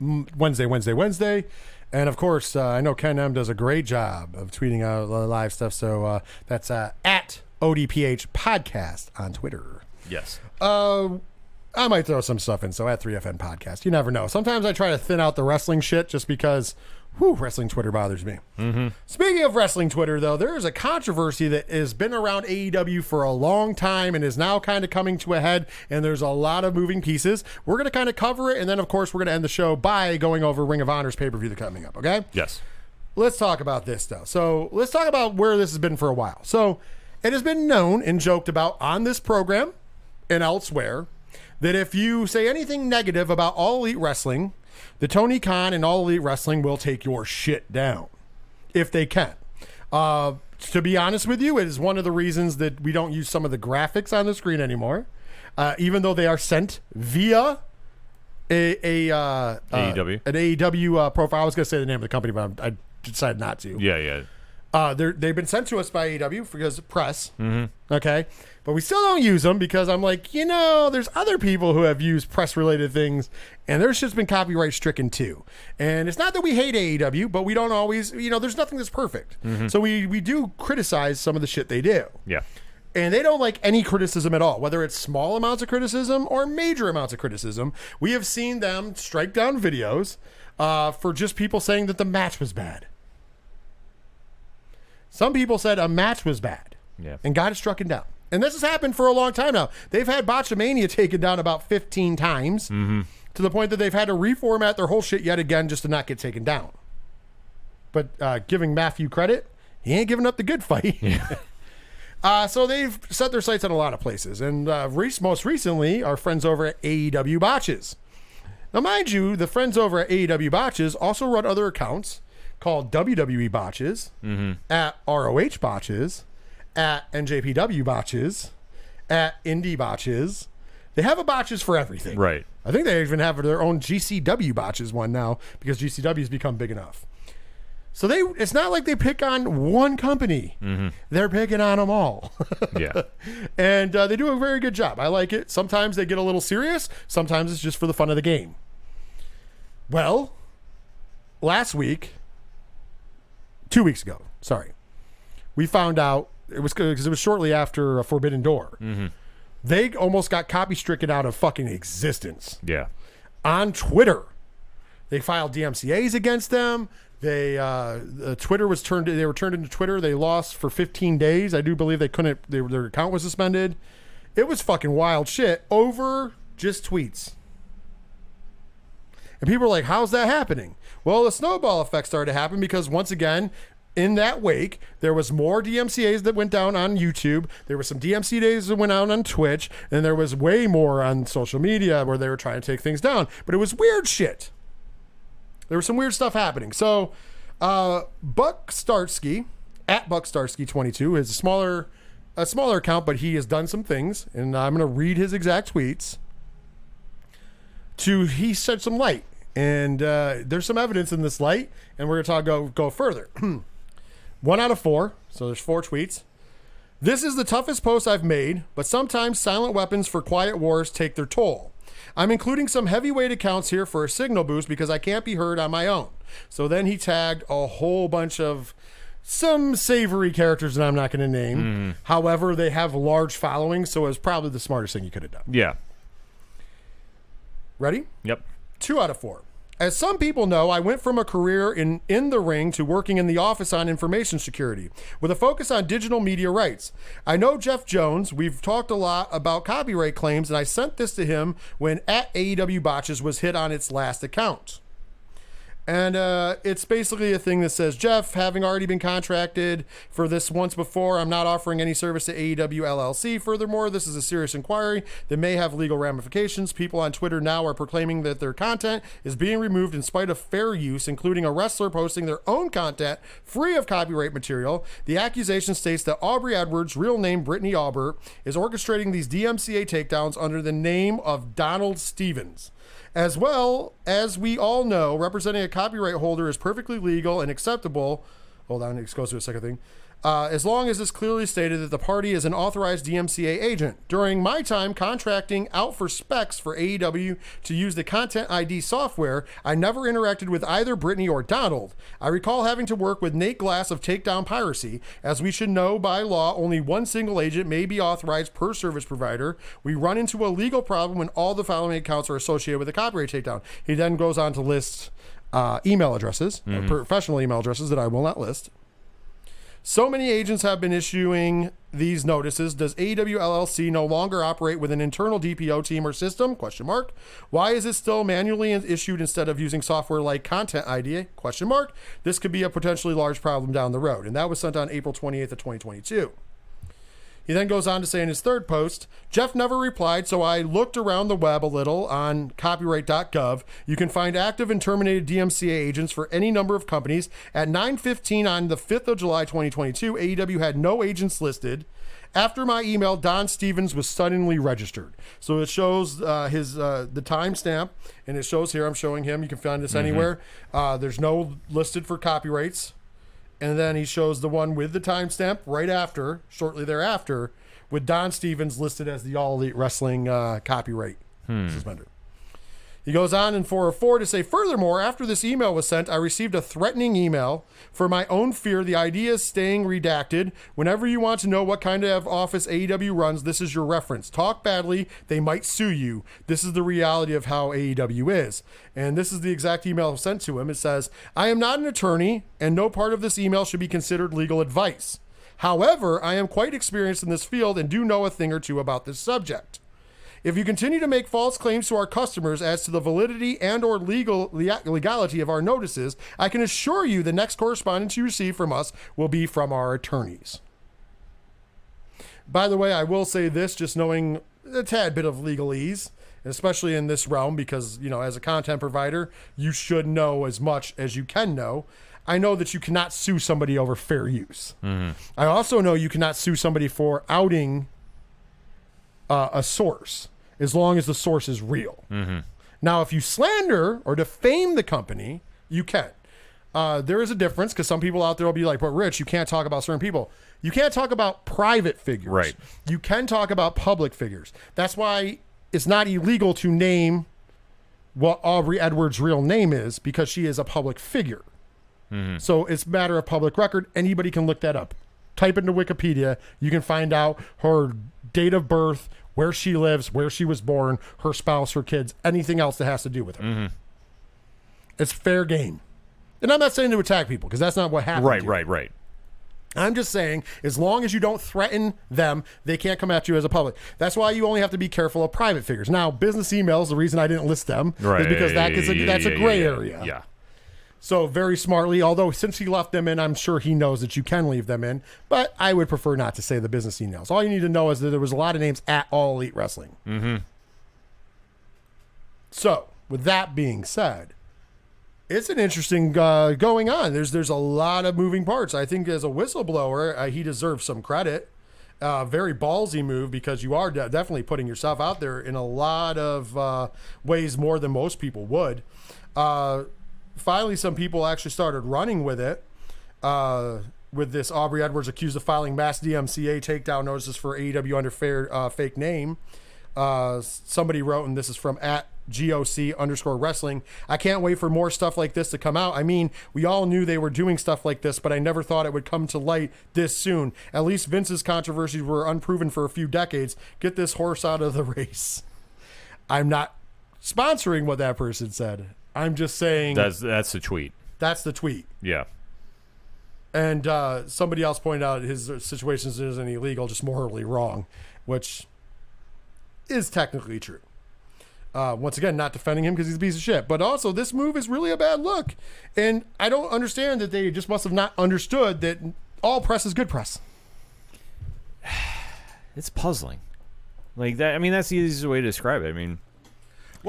A: Wednesday, Wednesday, Wednesday. And of course, uh, I know Ken M does a great job of tweeting out live stuff. So uh, that's uh, at ODPH Podcast on Twitter.
B: Yes.
A: Uh, I might throw some stuff in. So at 3FN Podcast. You never know. Sometimes I try to thin out the wrestling shit just because, whew, wrestling Twitter bothers me. Mm-hmm. Speaking of wrestling Twitter, though, there is a controversy that has been around AEW for a long time and is now kind of coming to a head, and there's a lot of moving pieces. We're going to kind of cover it, and then, of course, we're going to end the show by going over Ring of Honor's pay per view that's coming up, okay?
B: Yes.
A: let's talk about this though. So let's talk about where this has been for a while. So it has been known and joked about on this program and elsewhere that if you say anything negative about all elite wrestling, the Tony Khan and all elite wrestling will take your shit down if they can. Uh, to be honest with you, it is one of the reasons that we don't use some of the graphics on the screen anymore, uh, even though they are sent via a, a uh, uh,
B: AEW.
A: an AEW uh, profile. I was going to say the name of the company, but I decided not to.
B: Yeah, yeah.
A: Uh, they're, they've been sent to us by AEW because press. Mm-hmm. Okay. But we still don't use them because I'm like, you know, there's other people who have used press related things and their shit's been copyright stricken too. And it's not that we hate AEW, but we don't always, you know, there's nothing that's perfect. So we, we do criticize some of the shit they do.
B: Yeah.
A: And they don't like any criticism at all, whether it's small amounts of criticism or major amounts of criticism. We have seen them strike down videos uh, for just people saying that the match was bad. Some people said a match was bad
B: Yeah.
A: and got it struck down. And this has happened for a long time now. They've had Botchamania taken down about 15 times to the point that they've had to reformat their whole shit yet again just to not get taken down. But uh, giving Matthew credit, he ain't giving up the good fight. uh, so they've set their sights on a lot of places. And uh, most recently, our friends over at AEW Botches. Now, mind you, the friends over at AEW Botches also run other accounts called WWE Botches, at ROH Botches, at NJPW Botches, at Indie Botches. They have a botches for everything.
B: Right.
A: I think they even have their own GCW botches one now because GCW has become big enough. So they it's not like they pick on one company. They're picking on them all.
B: Yeah.
A: and uh, they do a very good job. I like it. Sometimes they get a little serious. Sometimes it's just for the fun of the game. Well, last week, two weeks ago, sorry, we found out it was because it was shortly after a Forbidden Door. They almost got copy stricken out of fucking existence
B: yeah.
A: on Twitter. They filed DMCA's against them. They uh, uh, Twitter was turned. They were turned into Twitter. They lost for 15 days. I do believe they couldn't. They, their account was suspended. It was fucking wild shit over just tweets. And people were like, "How's that happening?" Well, the snowball effect started to happen because once again, in that wake, there was more DMCA's that went down on YouTube. There were some DMCA's that went out on Twitch, and there was way more on social media where they were trying to take things down. But it was weird shit. There was some weird stuff happening. So, uh, Buck Starsky at Buck Starsky 22 is a smaller, a smaller account, but he has done some things, and I'm going to read his exact tweets. To he shed some light, and uh, there's some evidence in this light, and we're going to talk go go further. One out of four, so there's four tweets. This is the toughest post I've made, but sometimes silent weapons for quiet wars take their toll. I'm including some heavyweight accounts here for a signal boost because I can't be heard on my own. So then he tagged a whole bunch of some savory characters that I'm not going to name. Hmm. However, they have large followings, so it was probably the smartest thing you could have done.
B: Yeah.
A: Ready?
B: Yep.
A: Two out of four. As some people know, I went from a career in, in the ring to working in the office on information security with a focus on digital media rights. I know Jeff Jones. We've talked a lot about copyright claims, and I sent this to him when at AEW Botches was hit on its last account. And uh, it's basically a thing that says, Jeff, having already been contracted for this once before, I'm not offering any service to AEW LLC. Furthermore, this is a serious inquiry that may have legal ramifications. People on Twitter now are proclaiming that their content is being removed in spite of fair use, including a wrestler posting their own content free of copyright material. The accusation states that Aubrey Edwards, real name Brittany Aubert, is orchestrating these DMCA takedowns under the name of Donald Stevens. As well as we all know, representing a copyright holder is perfectly legal and acceptable. Hold on, it goes to a second thing. Uh, as long as it's clearly stated that the party is an authorized DMCA agent. During my time contracting out for specs for AEW to use the Content ID software, I never interacted with either Brittany or Donald. I recall having to work with Nate Glass of Takedown Piracy. As we should know by law, only one single agent may be authorized per service provider. We run into a legal problem when all the following accounts are associated with a copyright takedown. He then goes on to list uh, email addresses, uh, professional email addresses that I will not list. So many agents have been issuing these notices. Does AEW LLC no longer operate with an internal DPO team or system? Question mark. Why is it still manually issued instead of using software like Content ID? Question mark. This could be a potentially large problem down the road. And that was sent on April 28th of 2022. He then goes on to say in his third post, Jeff never replied, so I looked around the web a little on copyright.gov. You can find active and terminated DMCA agents for any number of companies. At 9:15 on the 5th of July 2022, AEW had no agents listed. After my email, Don Stevens was suddenly registered. So it shows uh, his uh, the timestamp, and it shows here. I'm showing him. You can find this anywhere. Uh, there's no listed for copyrights and then he shows the one with the timestamp right after, shortly thereafter, with Don Stevens listed as the All Elite Wrestling uh, copyright suspender. He goes on in 404 to say, furthermore, after this email was sent, I received a threatening email. For my own fear, the idea is staying redacted. Whenever you want to know what kind of office AEW runs, this is your reference. Talk badly, they might sue you. This is the reality of how AEW is. And this is the exact email sent to him. It says, I am not an attorney, and no part of this email should be considered legal advice. However, I am quite experienced in this field and do know a thing or two about this subject. If you continue to make false claims to our customers as to the validity and or legal legality of our notices, I can assure you the next correspondence you receive from us will be from our attorneys. By the way, I will say this just knowing a tad bit of legalese, especially in this realm because, you know, as a content provider, you should know as much as you can know. I know that you cannot sue somebody over fair use. Mm-hmm. I also know you cannot sue somebody for outing uh, a source as long as the source is real. Now, if you slander or defame the company, you can. Uh, there is a difference because some people out there will be like, but Rich, you can't talk about certain people. You can't talk about private figures.
B: Right.
A: You can talk about public figures. That's why it's not illegal to name what Aubrey Edwards' real name is because she is a public figure. So it's a matter of public record. Anybody can look that up. Type into Wikipedia. You can find out her date of birth, where she lives, where she was born, her spouse, her kids, anything else that has to do with her. Mm-hmm. It's fair game. And I'm not saying to attack people because that's not what happened.
B: Right, right, right.
A: I'm just saying, as long as you don't threaten them, they can't come at you as a public. That's why you only have to be careful of private figures. Now, business emails, the reason I didn't list them
B: Right.
A: is because that is a,
B: Yeah,
A: that's a
B: yeah,
A: gray
B: yeah,
A: area.
B: Yeah.
A: So very smartly, although since he left them in, I'm sure he knows that you can leave them in. But I would prefer not to say the business emails. All you need to know is that there was a lot of names at All Elite Wrestling. Mm-hmm. So, with that being said, it's an interesting uh, going on. There's there's a lot of moving parts. I think as a whistleblower, uh, he deserves some credit. Uh, very ballsy move because you are de- definitely putting yourself out there in a lot of uh, ways more than most people would. Finally, some people actually started running with it. Uh, with this, Aubrey Edwards accused of filing mass DMCA takedown notices for AEW under fair, uh, fake name. Uh, somebody wrote, and this is from at GOC underscore wrestling. I can't wait for more stuff like this to come out. I mean, we all knew they were doing stuff like this, but I never thought it would come to light this soon. At least Vince's controversies were unproven for a few decades. Get this horse out of the race. I'm not sponsoring what that person said. I'm just saying
B: That's that's the tweet.
A: that's the tweet.
B: Yeah.
A: And uh, somebody else pointed out his situation isn't illegal, just morally wrong, which is technically true. Uh, once again, not defending him because he's a piece of shit, but also this move is really a bad look, and I don't understand that they just must have not understood that all press is good press.
B: It's puzzling. Like that. I mean, that's the easiest way to describe it. I mean,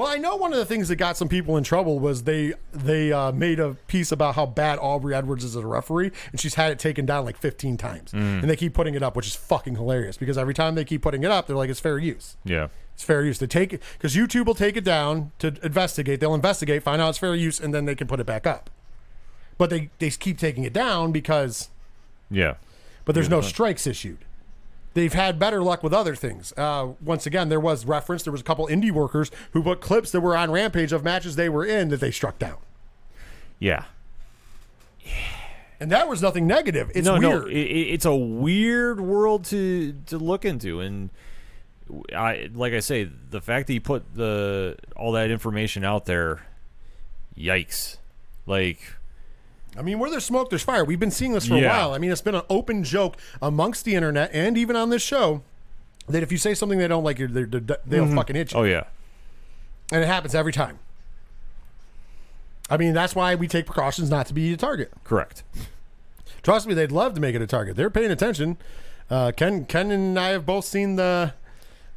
A: Well, I know one of the things that got some people in trouble was they they uh, made a piece about how bad Aubrey Edwards is as a referee, and she's had it taken down like 15 times, and they keep putting it up, which is fucking hilarious because every time they keep putting it up, they're like, it's fair use.
B: yeah.
A: It's fair use. They take it because YouTube will take it down to investigate. They'll investigate, find out it's fair use, and then they can put it back up. But they they keep taking it down because
B: Yeah.
A: but there's no strikes issued. They've had better luck with other things. Uh, once again, there was reference. There was a couple indie workers who put clips that were on Rampage of matches they were in that they struck down,
B: Yeah.
A: and that was nothing negative. It's
B: no,
A: weird.
B: no. It, it- it's a weird world to to look into, and I like I say, the fact that you put the all that information out there, yikes! Like,
A: I mean, where there's smoke, there's fire. We've been seeing this for a while. I mean, it's been an open joke amongst the internet and even on this show that if you say something they don't like, you're, they're, they're, they'll fucking hit you.
B: oh yeah,
A: And it happens every time. I mean, that's why we take precautions not to be a target.
B: correct.
A: Trust me, they'd love to make it a target. They're paying attention. Uh, Ken, Ken, and I have both seen the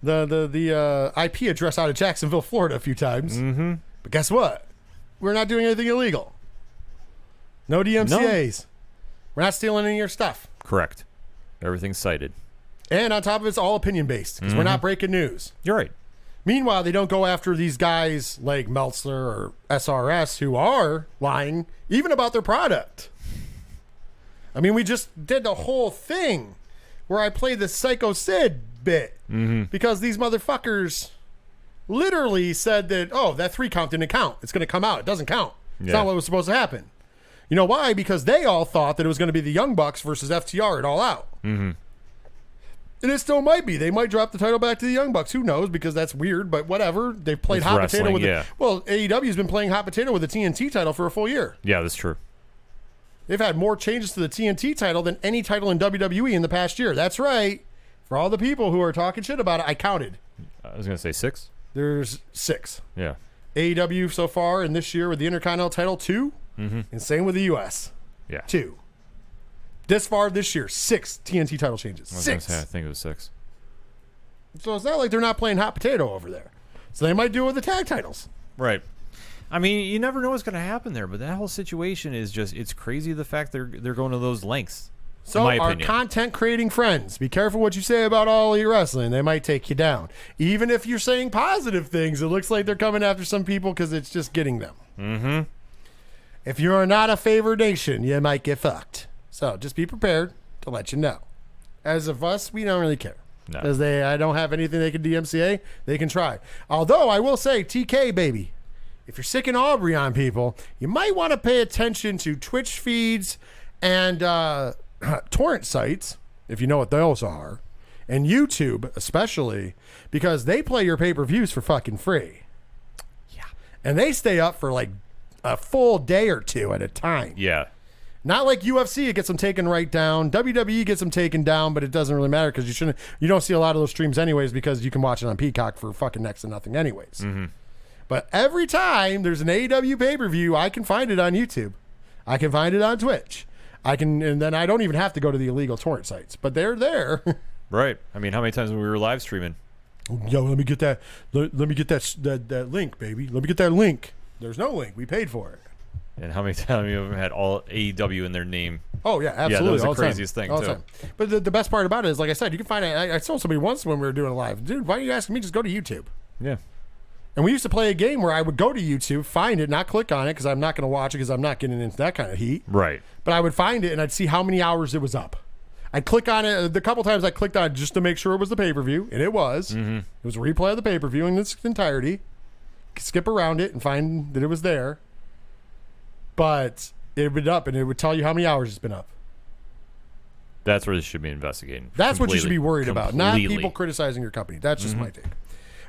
A: the the the uh, IP address out of Jacksonville, Florida, a few times. Mm-hmm. But guess what? We're not doing anything illegal. No DMCA's. We're not stealing any of your stuff.
B: Correct. Everything's cited.
A: And on top of it, it's all opinion based because we're not mm-hmm. breaking news.
B: You're right.
A: Meanwhile, they don't go after these guys like Meltzer or SRS who are lying even about their product. I mean, we just did the whole thing where I played the Psycho Sid bit mm-hmm. because these motherfuckers literally said that, oh, that three count didn't count. It's going to come out. It doesn't count. It's
B: Yeah.
A: not what was supposed to happen. You know why? Because they all thought that it was going to be the Young Bucks versus FTR at All Out. Mm-hmm. And it still might be. They might drop the title back to the Young Bucks. Who knows? Because that's weird. But whatever. They've played
B: It's
A: hot potato with
B: yeah.
A: it. Well, AEW's been playing hot potato with the TNT title for a full year.
B: Yeah, that's true.
A: They've had more changes to the TNT title than any title in WWE in the past year. That's right. For all the people who are talking shit about it, I counted.
B: I was gonna say six.
A: There's six.
B: Yeah.
A: AEW so far, in this year with the Intercontinental title, 2 and same with the US,
B: Yeah.
A: two. This far this year, six TNT title changes.
B: I
A: Six.
B: say, I think it was six.
A: So it's not like they're not playing hot potato over there. So they might do it with the tag titles.
B: Right. I mean, you never know what's going to happen there, but that whole situation is just—it's crazy. The fact they're they're going to those lengths.
A: So
B: in my
A: our
B: opinion.
A: content creating friends, be careful what you say about all elite wrestling. They might take you down. Even if you're saying positive things, it looks like they're coming after some people because it's just getting them. Mm-hmm. If you are not a favored nation, you might get fucked. So just be prepared to let you know. As of us, we don't really care.
B: No.
A: Because they I don't have anything they can DMCA, they can try. Although I will say, TK baby, if you're sick and Aubrey on people, you might want to pay attention to Twitch feeds and uh, torrent sites, if you know what those are, and YouTube especially, because they play your pay per views for fucking free.
B: Yeah.
A: And they stay up for like a full day or two at a time.
B: Yeah.
A: Not like UFC, it gets them taken right down. WWE gets them taken down, but it doesn't really matter because you shouldn't. You don't see a lot of those streams anyways because you can watch it on Peacock for fucking next to nothing anyways. Mm-hmm. But every time there's an AEW pay per view, I can find it on YouTube. I can find it on Twitch. I can, and then I don't even have to go to the illegal torrent sites, but they're there.
B: Right. I mean, how many times when we were live streaming?
A: Yo, let me get that. Let, let me get that, that that link, baby. Let me get that link. There's no link. We paid for it.
B: And how many times have you had all AEW in their name?
A: Oh yeah, absolutely.
B: was the
A: all time.
B: craziest thing,
A: All
B: too.
A: time. But the, the best part about it is, like I said, you can find it. I, I told somebody once when we were doing it live, dude, why are you asking me? Just go to YouTube.
B: Yeah.
A: And we used to play a game where I would go to YouTube, find it, not click on it because I'm not going to watch it because I'm not getting into that kind of heat.
B: Right.
A: But I would find it and I'd see how many hours it was up. I'd click on it. The couple times I clicked on it just to make sure it was the pay per view, and it was.
B: Mm-hmm.
A: It was a replay of the pay per view in its entirety. Skip around it and find that it was there. But it would up and it would tell you how many hours it's been up.
B: That's where they should be investigating.
A: That's what you should be
B: Completely.
A: worried about, not people criticizing your company. That's just my take.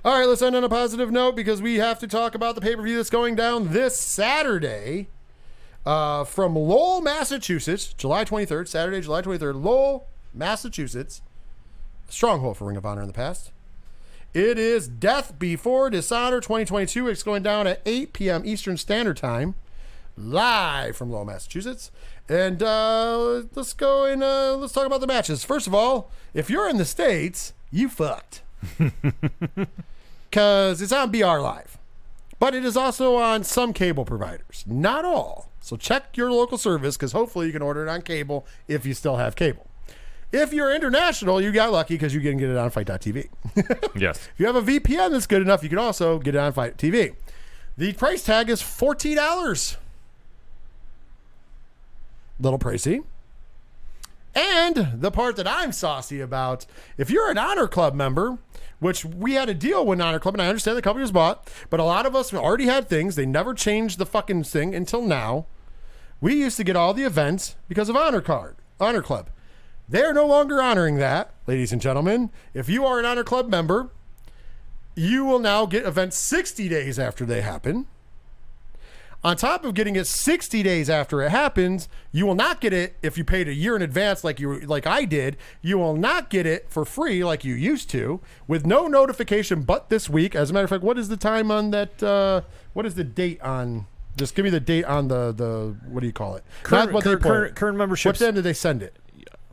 A: All right, let's end on a positive note because we have to talk about the pay per view that's going down this Saturday uh, from Lowell, Massachusetts, July 23rd, Saturday, July 23rd, Lowell, Massachusetts, stronghold for Ring of Honor in the past. It is Death Before Dishonor 2022. It's going down at 8 p.m. Eastern Standard Time, live from Lowell, Massachusetts. And uh, let's go and uh, let's talk about the matches. First of all, if you're in the States, you fucked. Because it's on BR Live. But it is also on some cable providers, not all. So check your local service because hopefully you can order it on cable if you still have cable. If you're international, you got lucky because you can get it on FITE.tv.
B: Yes.
A: If you have a VPN that's good enough, you can also get it on FITE TV. The price tag is fourteen dollars. Little pricey. And the part that I'm saucy about, if you're an Honor Club member, which we had a deal with Honor Club, and I understand the company was bought, but a lot of us already had things. They never changed the fucking thing until now. We used to get all the events because of Honor Card, Honor Club. They're no longer honoring that, ladies and gentlemen. If you are an Honor Club member, you will now get events 60 days after they happen. On top of getting it 60 days after it happens, you will not get it if you paid a year in advance like you like I did. You will not get it for free like you used to with no notification but this week. As a matter of fact, what is the time on that uh what is the date on just give me the date on the the what do you call it?
B: Current- current-
A: they
B: current- current memberships.
A: What time did they send it?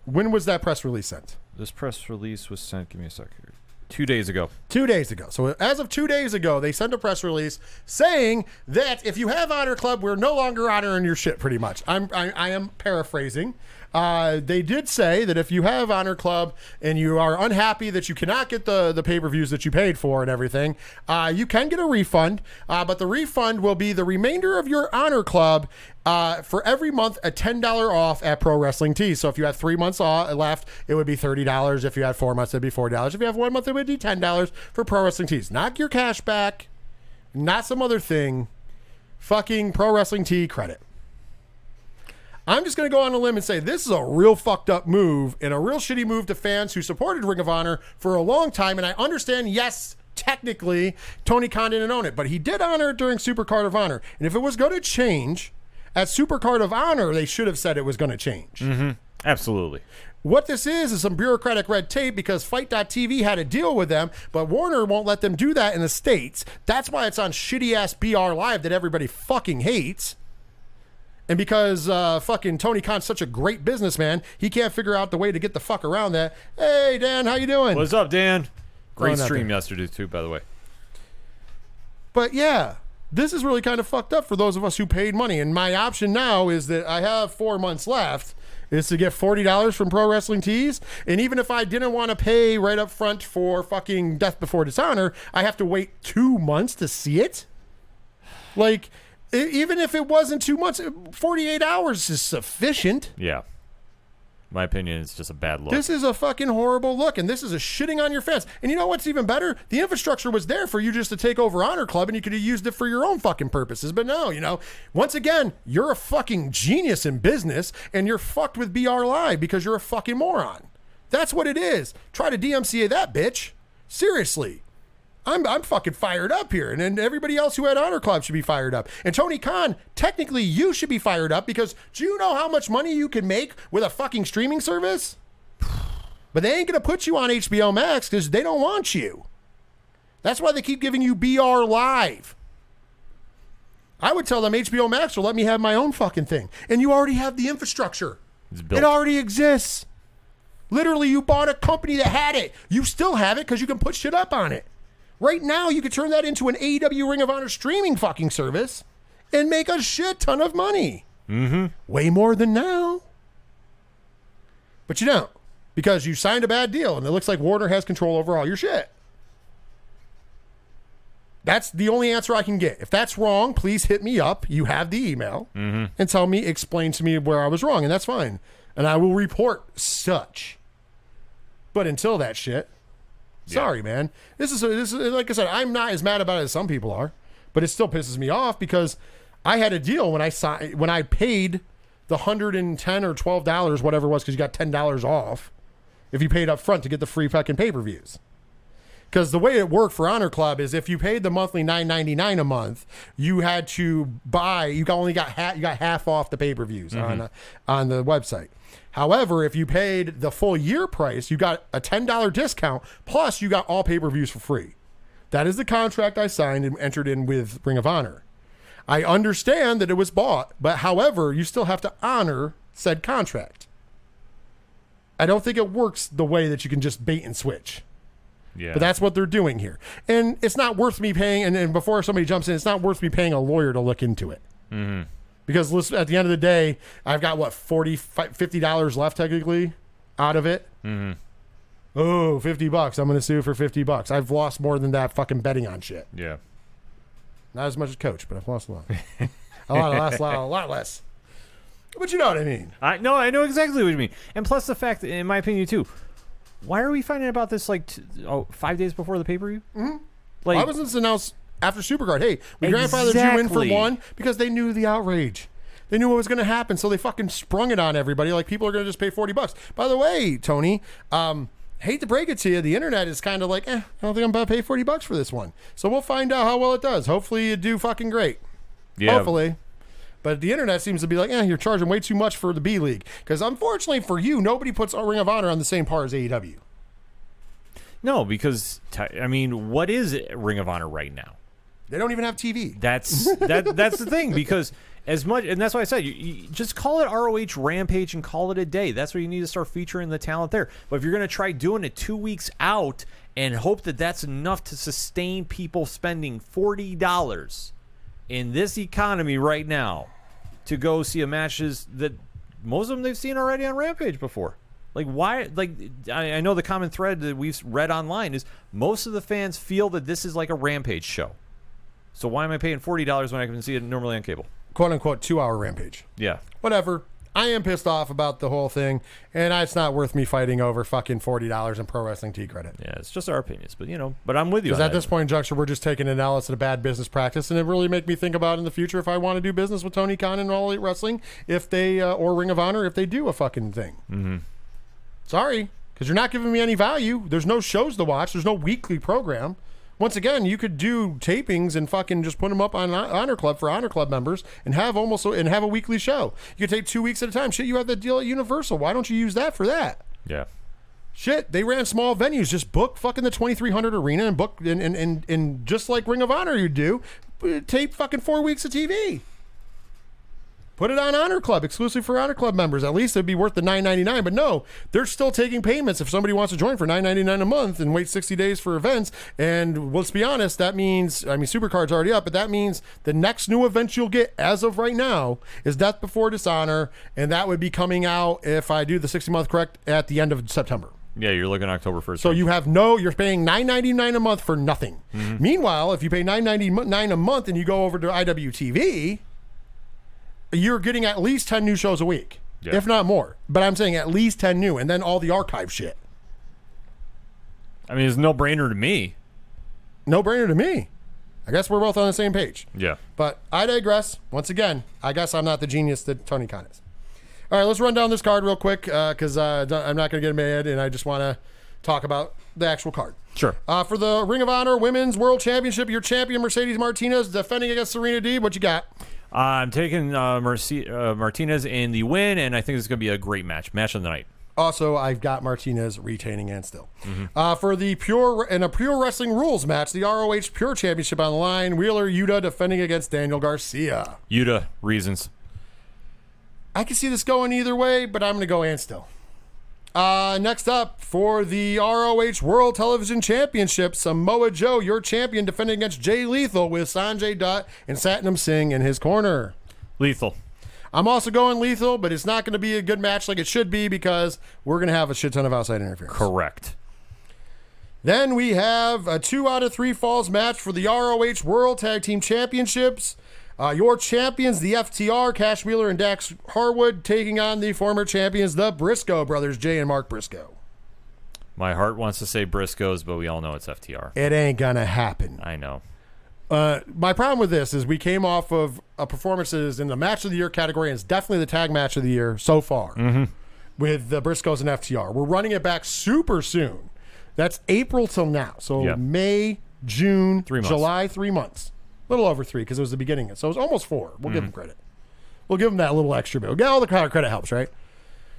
A: When was that press release sent?
B: This press release was sent. Give me a sec here. Two days ago.
A: Two days ago. So as of two days ago, they sent a press release saying that if you have Honor Club, we're no longer honoring your shit. Pretty much. I'm I, I am paraphrasing. Uh, they did say that if you have Honor Club and you are unhappy that you cannot get the the pay per views that you paid for and everything, uh, you can get a refund. Uh, but the refund will be the remainder of your Honor Club uh, for every month a ten dollar off at Pro Wrestling Tees. So if you have three months off, left, it would be thirty dollars. If you had four months, it'd be four dollars. If you have one month, it would be ten dollars for Pro Wrestling Tees. Not your cash back, not some other thing. Fucking Pro Wrestling Tee credit. I'm just going to go on a limb and say this is a real fucked up move and a real shitty move to fans who supported Ring of Honor for a long time. And I understand, yes, technically, Tony Khan didn't own it, but he did honor it during Super Card of Honor. And if it was going to change at Super Card of Honor, they should have said it was going to change. Mm-hmm.
B: Absolutely.
A: What this is is some bureaucratic red tape because FITE.tv had a deal with them, but Warner won't let them do that in the States. That's why it's on shitty ass BR Live that everybody fucking hates. And because uh, fucking Tony Khan's such a great businessman, he can't figure out the way to get the fuck around that. Hey Dan, how you doing?
B: What's up, Dan? Great
A: Throwing
B: stream yesterday too, by the way.
A: But yeah, this is really kind of fucked up for those of us who paid money. And my option now is that I have four months left. Is to get forty dollars from Pro Wrestling Tees, and even if I didn't want to pay right up front for fucking Death Before Dishonor, I have to wait two months to see it. Like, even if it wasn't two months, forty-eight hours is sufficient.
B: Yeah. My opinion is just a bad look.
A: This is a fucking horrible look, and this is a shitting on your fans. And you know what's even better? The infrastructure was there for you just to take over Honor Club, and you could have used it for your own fucking purposes. But no, you know, once again, you're a fucking genius in business, and you're fucked with BR Live because you're a fucking moron. That's what it is. Try to DMCA that bitch. Seriously. I'm, I'm fucking fired up here. And then everybody else who had Honor Club should be fired up. And Tony Khan, technically, you should be fired up because do you know how much money you can make with a fucking streaming service? But they ain't going to put you on HBO Max because they don't want you. That's why they keep giving you BR Live. I would tell them HBO Max will let me have my own fucking thing. And you already have the infrastructure.
B: It's built.
A: It already exists. Literally, you bought a company that had it. You still have it because you can put shit up on it. Right now, you could turn that into an AEW Ring of Honor streaming fucking service and make a shit ton of money. Mm-hmm. Way more than now. But you don't because you signed a bad deal and it looks like Warner has control over all your shit. That's the only answer I can get. If that's wrong, please hit me up. You have the email and tell me, explain to me where I was wrong, and that's fine. And I will report such. But until that shit, sorry, man. This is this is like I said. I'm not as mad about it as some people are, but it still pisses me off because I had a deal when I signed when I paid the hundred and ten or twelve dollars, whatever it was, because you got ten dollars off if you paid up front to get the free fucking pay per views. Because the way it worked for Honor Club is if you paid the monthly nine ninety nine a month, you had to buy. You got only got half. You got half off the pay per views on uh, on the website. However, if you paid the full year price, you got a ten dollar discount plus you got all pay per views for free. That is the contract I signed and entered in with Ring of Honor. I understand that it was bought, but however, you still have to honor said contract. I don't think it works the way that you can just bait and switch.
B: Yeah.
A: But that's what they're doing here. And it's not worth me paying, and, and before somebody jumps in, it's not worth me paying a lawyer to look into it. Mm-hmm. Because listen, at the end of the day, I've got what, 40 $50 left technically out of it? Mm-hmm. Oh, 50 bucks. I'm going to sue for 50 bucks. I've lost more than that fucking betting on shit.
B: yeah.
A: Not as much as coach, but I've lost a lot. a lot, less, a lot, a lot less. But you know what I mean.
B: I no, I know exactly what you mean. And plus the fact, in my opinion, too, why are we finding about this like t- oh, five days before the pay per view? Mm-hmm. Like,
A: Why wasn't this announced after Supercard? Hey, we grandfathered you in for one because they knew the outrage. They knew what was going to happen, so they fucking sprung it on everybody. Like people are going to just pay forty bucks. By the way, Tony, um, hate to break it to you, the internet is kind of like, eh, I don't think I'm about to pay forty bucks for this one. So we'll find out how well it does. Hopefully, you do fucking great.
B: yeah,
A: Hopefully. But the internet seems to be like, eh, you're charging way too much for the B League. Because unfortunately for you, nobody puts a Ring of Honor on the same par as AEW.
B: no, because I mean, what is Ring of Honor right now?
A: They don't even have TV.
B: That's that. That's the thing because as much, and that's why I said you, you just call it ROH Rampage and call it a day. That's where you need to start featuring the talent there. But if you're going to try doing it two weeks out and hope that that's enough to sustain people spending forty dollars in this economy right now to go see a matches that most of them they've seen already on Rampage before. Like why? Like I, I know the common thread that we've read online is most of the fans feel that this is like a Rampage show. So why am I paying forty dollars when I can see it normally on cable?
A: Quote unquote two hour rampage.
B: Yeah,
A: whatever. I am pissed off about the whole thing, and it's not worth me fighting over fucking forty dollars in pro wrestling T credit.
B: yeah, it's just our opinions, but you know, but I'm with you.
A: Because
B: on
A: at
B: that.
A: this point in juncture, we're just taking an L. It's a bad business practice, and it really make me think about in the future if I want to do business with Tony Khan and All Elite Wrestling, if they uh, or Ring of Honor, if they do a fucking thing. Mm-hmm. Sorry, because you're not giving me any value. There's no shows to watch. There's no weekly program. Once again, you could do tapings and fucking just put them up on Honor Club for Honor Club members and have almost and have a weekly show. You could take two weeks at a time. Shit, you have the deal at Universal. Why don't you use that for that?
B: yeah,
A: Shit, they ran small venues. Just book fucking the 2300 arena and book and, and, and, and just like Ring of Honor you do, uh, tape fucking four weeks of TV. Put it on Honor Club, exclusive for Honor Club members. At least it'd be worth the nine ninety nine. But no, they're still taking payments if somebody wants to join for nine ninety nine a month and wait sixty days for events. And let's be honest, that means I mean Supercard's already up, but that means the next new event you'll get as of right now is Death Before Dishonor, and that would be coming out if I do the sixty month correct at the end of September.
B: yeah. You're looking October first.
A: So you have no, you're paying nine ninety nine a month for nothing. Mm-hmm. Meanwhile, if you pay nine ninety nine a month and you go over to IWTV, you're getting at least ten new shows a week,
B: Yeah.
A: if not more. But I'm saying at least ten new, and then all the archive shit.
B: I mean, it's no brainer to me.
A: No brainer to me. I guess we're both on the same page.
B: Yeah,
A: But I digress. Once again, I guess I'm not the genius that Tony Khan is. All right, let's run down this card real quick because uh, don't- I'm not going to get mad, and I just want to talk about the actual card.
B: sure.
A: Uh, for the Ring of Honor Women's World Championship, your champion Mercedes Martinez defending against Serena Deeb. What you got?
B: I'm taking uh, uh, Martinez in the win, and I think it's going to be a great match. Match of the night.
A: Also, I've got Martinez retaining and still. Uh, for the pure in a pure wrestling rules match, the ROH Pure Championship on the line. Wheeler Yuta defending against Daniel Garcia.
B: Yuta reasons.
A: I can see this going either way, but I'm going to go and still. Uh, next up for the ROH World Television Championship, Samoa Joe, your champion, defending against Jay Lethal with Sanjay Dutt and Satnam Singh in his corner.
B: Lethal.
A: I'm also going lethal, but it's not going to be a good match like it should be because we're going to have a shit ton of outside interference.
B: Correct.
A: Then we have a two out of three falls match for the ROH World Tag Team Championships. Uh, your champions, the FTR, Cash Wheeler and Dax Harwood, taking on the former champions, the Briscoe brothers, Jay and Mark Briscoe.
B: My heart wants to say Briscoes, but we all know it's FTR.
A: It ain't gonna happen.
B: I know.
A: Uh, my problem with this is we came off of uh, performances in the match of the year category, and it's definitely the tag match of the year so far with the Briscoes and FTR. We're running it back super soon. That's April till now. So
B: Yeah.
A: May, June,
B: Three.
A: July, three months. Little over three because it was the beginning. So it was almost four. We'll give him credit. We'll give him that little extra bit. We'll get all the credit credit helps, right?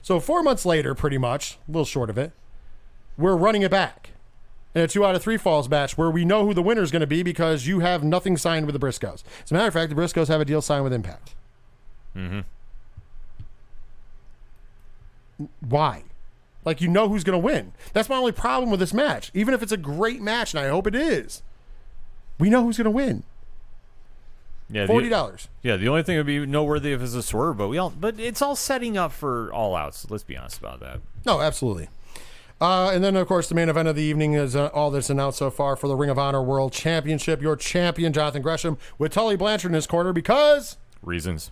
A: So four months later, pretty much, a little short of it, we're running it back in a two out of three falls match where we know who the winner is going to be because you have nothing signed with the Briscoes. As a matter of fact, the Briscoes have a deal signed with Impact. Mm-hmm. Why? Like you know who's going to win. That's my only problem with this match. Even if it's a great match, and I hope it is, we know who's going to win.
B: Yeah,
A: Forty dollars.
B: Yeah, the only thing would be noteworthy if it's a swerve, but we all, but it's all setting up for all outs. Let's be honest about that.
A: No, absolutely. Uh, and then, of course, the main event of the evening is uh, all that's announced so far for the Ring of Honor World Championship. Your champion, Jonathan Gresham, with Tully Blanchard in his corner because
B: Reasons.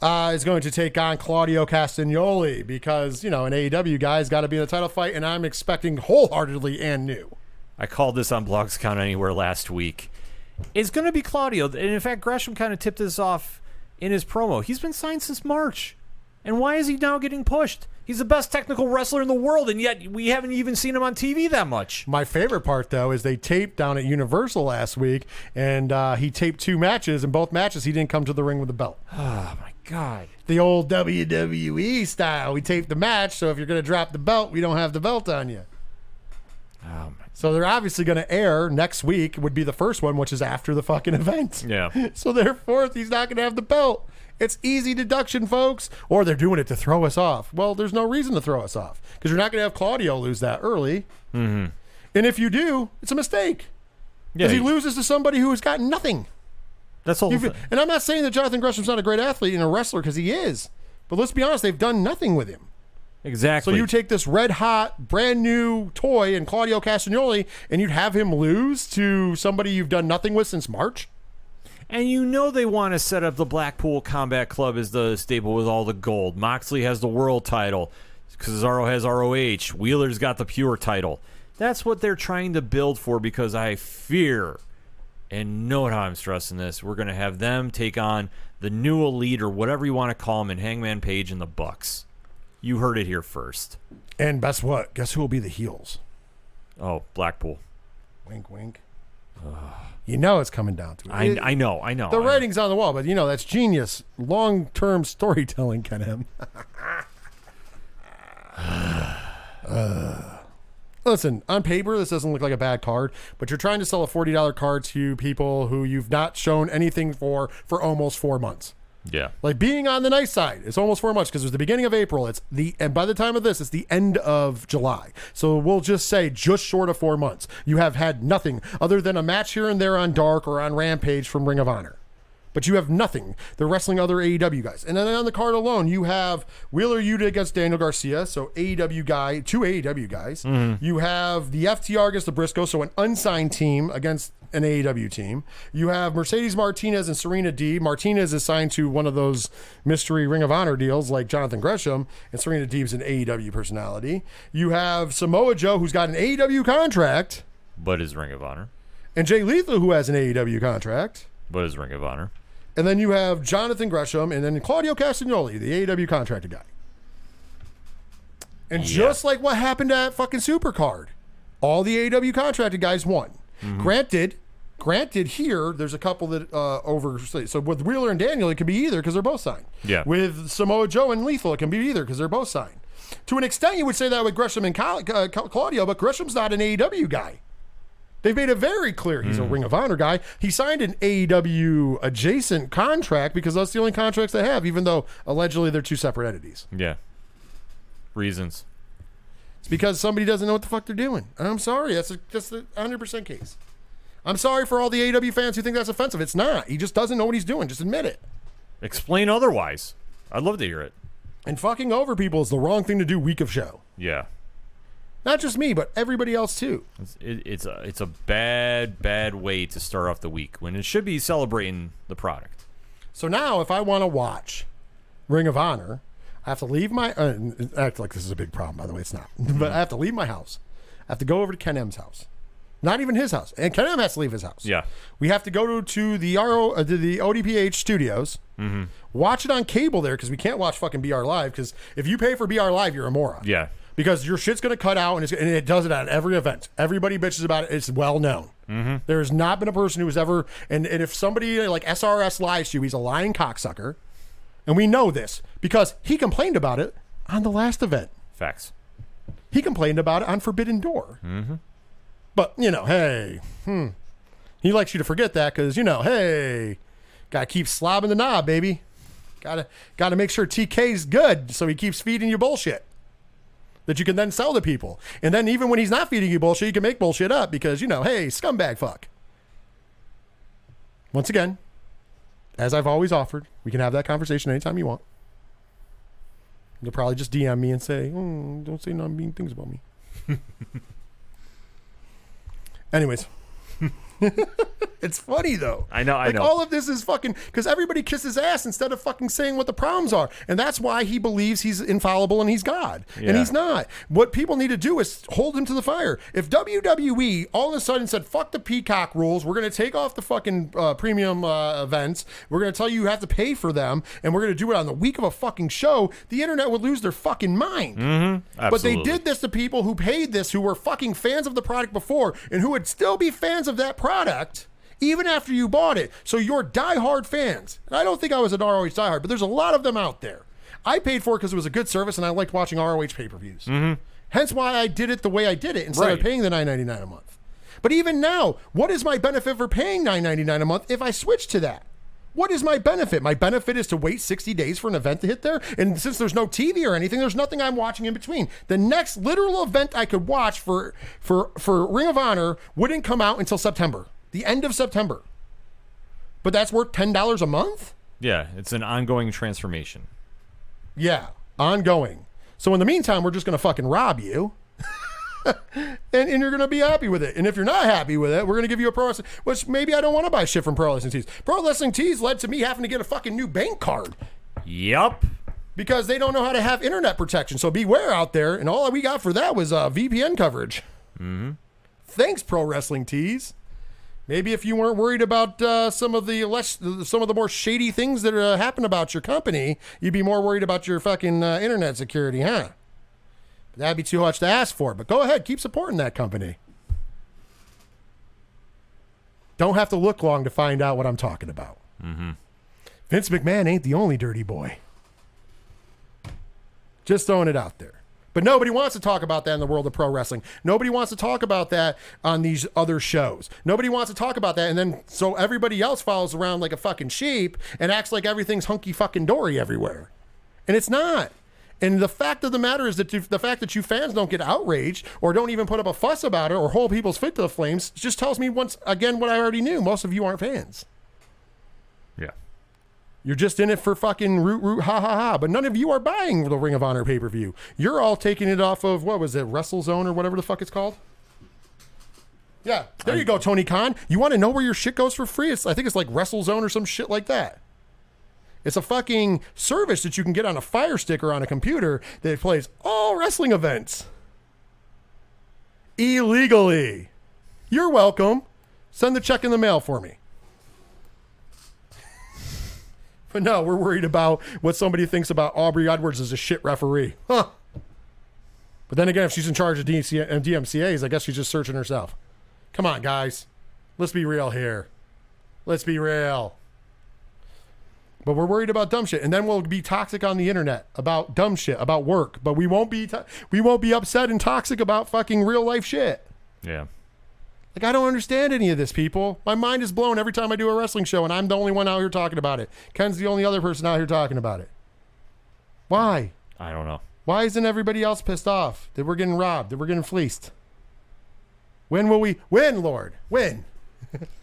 A: uh, is going to take on Claudio Castagnoli because, you know, an AEW guy's got to be in a title fight, and I'm expecting wholeheartedly and new.
B: I called this on Blogs Count Anywhere last week. It's going to be Claudio, and in fact, Gresham kind of tipped this off in his promo. He's been signed since March, and why is he now getting pushed? He's the best technical wrestler in the world, and yet we haven't even seen him on TV that much.
A: My favorite part, though, is they taped down at Universal last week, and uh, he taped two matches, and both matches he didn't come to the ring with the belt.
B: Oh my God!
A: The old WWE style. We taped the match, so if you're going to drop the belt, we don't have the belt on you.
B: My.
A: So they're obviously going to air next week, would be the first one, which is after the fucking event.
B: Yeah.
A: So therefore, he's not going to have the belt. It's easy deduction, folks. Or they're doing it to throw us off. Well, there's no reason to throw us off because you're not going to have Claudio lose that early. Mm-hmm. And if you do, it's a mistake
B: Yeah,
A: because he loses to somebody who has got nothing.
B: that's all.
A: And I'm not saying that Jonathan Gresham's not a great athlete and a wrestler because he is. But let's be honest, they've done nothing with him. So you take this red hot, brand new toy and Claudio Castagnoli, and you'd have him lose to somebody you've done nothing with since March?
B: And you know they want to set up the Blackpool Combat Club as the stable with all the gold. Moxley has the world title. Cesaro has ROH. Wheeler's got the pure title. That's what they're trying to build for because I fear, and note how I'm stressing this, we're going to have them take on the new elite or whatever you want to call them in Hangman Page and the Bucks. You heard it here first.
A: And guess what? Guess who will be the heels?
B: Oh, Blackpool.
A: Wink, wink. you know it's coming down to it.
B: I,
A: It-
B: I know, I know.
A: the
B: I-
A: writing's on the wall, but you know that's genius, long-term storytelling, Ken M. Uh, Listen, on paper, this doesn't look like a bad card, but you're trying to sell a $40 card to people who you've not shown anything for for almost four months.
B: Yeah.
A: Like being on the nice side, it's almost four months because it was the beginning of April. It's the and by the time of this, it's the end of July. So we'll just say just short of four months. You have had nothing other than a match here and there on Dark or on Rampage from Ring of Honor. But you have nothing. They're wrestling other AEW guys. And then on the card alone, you have Wheeler Yuta against Daniel Garcia, so AEW guy, two AEW guys. Mm-hmm. You have the FTR against the Briscoe, so an unsigned team against an AEW team. You have Mercedes Martinez and Serena D. Martinez is signed to one of those mystery Ring of Honor deals like Jonathan Gresham, and Serena Deeb's an AEW personality. You have Samoa Joe, who's got an AEW contract,
B: But is Ring of Honor.
A: and Jay Lethal, who has an AEW contract.
B: But is Ring of Honor.
A: And then you have Jonathan Gresham and then Claudio Castagnoli, the AEW contracted guy. And just like what happened at fucking Supercard, all the AEW contracted guys won. Granted, granted here, there's a couple that uh, over. So with Wheeler and Daniel, it could be either because they're both signed.
B: Yeah.
A: With Samoa Joe and Lethal, it can be either because they're both signed. To an extent, you would say that with Gresham and uh, Claudio, but Gresham's not an AEW guy. They've made it very clear he's a hmm. Ring of Honor guy. He signed an AEW adjacent contract because that's the only contracts they have, even though allegedly they're two separate entities.
B: Yeah. Reasons.
A: It's because somebody doesn't know what the fuck they're doing. And I'm sorry, that's a, that's a 100% case. I'm sorry for all the AEW fans who think that's offensive. It's not. He just doesn't know what he's doing. Just admit it.
B: Explain otherwise. I'd love to hear it.
A: And fucking over people is the wrong thing to do week of show.
B: Yeah.
A: Not just me, but everybody else too.
B: It's, it, it's a it's a bad bad way to start off the week when it should be celebrating the product.
A: So now, if I want to watch Ring of Honor, I have to leave my. Uh, act like this is a big problem, by the way. It's not. but I have to leave my house. I have to go over to Ken M's house. Not even his house. And Ken M has to leave his house.
B: Yeah.
A: We have to go to, to the RO uh, to the ODPH studios. Watch it on cable there because we can't watch fucking BR Live because if you pay for BR Live, you're a moron.
B: Yeah.
A: Because your shit's going to cut out, and, it's, and it does it at every event. Everybody bitches about it. It's well known. Mm-hmm. There has not been a person who has ever, and, and if somebody like SRS lies to you, he's a lying cocksucker, and we know this because he complained about it on the last event.
B: Facts.
A: He complained about it on Forbidden Door. Mm-hmm. But you know, hey, hmm, he likes you to forget that because you know, hey, gotta keep slobbing the knob, baby. Gotta gotta make sure TK's good, so he keeps feeding you bullshit that you can then sell to people. And then even when he's not feeding you bullshit, you can make bullshit up because you know, hey, scumbag fuck. Once again, as I've always offered, we can have that conversation anytime you want. You'll probably just DM me and say, "Hmm, "Don't say non-mean things about me." Anyways, it's funny though.
B: I know, I
A: like
B: know.
A: all of this is fucking because everybody kisses ass instead of fucking saying what the problems are, and that's why he believes he's infallible and he's God, and he's not. What people need to do is hold him to the fire. If WWE all of a sudden said, "Fuck the Peacock rules," we're going to take off the fucking uh, premium uh, events. We're going to tell you you have to pay for them, and we're going to do it on the week of a fucking show. The internet would lose their fucking mind. But they
B: Mm-hmm.
A: Did this to people who paid this, who were fucking fans of the product before, and who would still be fans of that product even after you bought it. So you're diehard fans. And I don't think I was an ROH diehard, but there's a lot of them out there. I paid for it because it was a good service, and I liked watching ROH pay per views. Mm-hmm. Hence why I did it the way I did it instead of paying the nine ninety nine a month. But even now, what is my benefit for paying nine ninety nine a month if I switch to that? What is my benefit? My benefit is to wait 60 days for an event to hit there. And since there's no TV or anything, there's nothing I'm watching in between. The next literal event I could watch for for for Ring of Honor wouldn't come out until September. The end of September. But that's worth $10 a month?
B: Yeah, it's an ongoing transformation.
A: Yeah, ongoing. So in the meantime, we're just going to fucking rob you. and, and you're going to be happy with it. And if you're not happy with it, we're going to give you a pro wrestling, which maybe I don't want to buy shit from Pro Wrestling Tees. Pro Wrestling Tees led to me having to get a fucking new bank card
B: Yup.
A: because they don't know how to have internet protection. So beware out there. And all we got for that was uh, VPN coverage. Mm-hmm. Thanks, Pro Wrestling Tees. Maybe if you weren't worried about uh, some of the less, some of the more shady things that uh, happen about your company, you'd be more worried about your fucking uh, internet security, huh? That'd be too much to ask for. But go ahead, keep supporting that company. Don't have to look long to find out what I'm talking about. Mm-hmm. Vince McMahon ain't the only dirty boy. Just throwing it out there. But nobody wants to talk about that in the world of pro wrestling. Nobody wants to talk about that on these other shows. Nobody wants to talk about that. And then so everybody else follows around like a fucking sheep and acts like everything's hunky fucking dory everywhere. And it's not. And the fact of the matter is that you, the fact that you fans don't get outraged or don't even put up a fuss about it or hold people's feet to the flames just tells me once again what I already knew. Most of you aren't fans.
B: Yeah.
A: You're just in it for fucking root root ha ha ha. But none of you are buying the Ring of Honor pay per view. You're all taking it off of what was it, WrestleZone or whatever the fuck it's called. Yeah, there you go, Tony Khan. You want to know where your shit goes for free? It's I think it's like WrestleZone or some shit like that. It's a fucking service that you can get on a Fire Stick or on a computer that plays all wrestling events illegally. You're welcome. Send the check in the mail for me. But no, we're worried about what somebody thinks about Aubrey Edwards as a shit referee. Huh. But then again, if she's in charge of DC, uh, DMCA's, I guess she's just searching herself. Come on, guys. Let's be real here. Let's be real. But we're worried about dumb shit, and then we'll be toxic on the internet about dumb shit, about work. But we won't be to- we won't be upset and toxic about fucking real life shit.
B: Yeah.
A: Like I don't understand any of this, people. My mind is blown every time I do a wrestling show, and I'm the only one out here talking about it. Ken's the only other person out here talking about it. Why?
B: I don't know.
A: Why isn't everybody else pissed off that we're getting robbed, that we're getting fleeced? When will we win, Lord? When?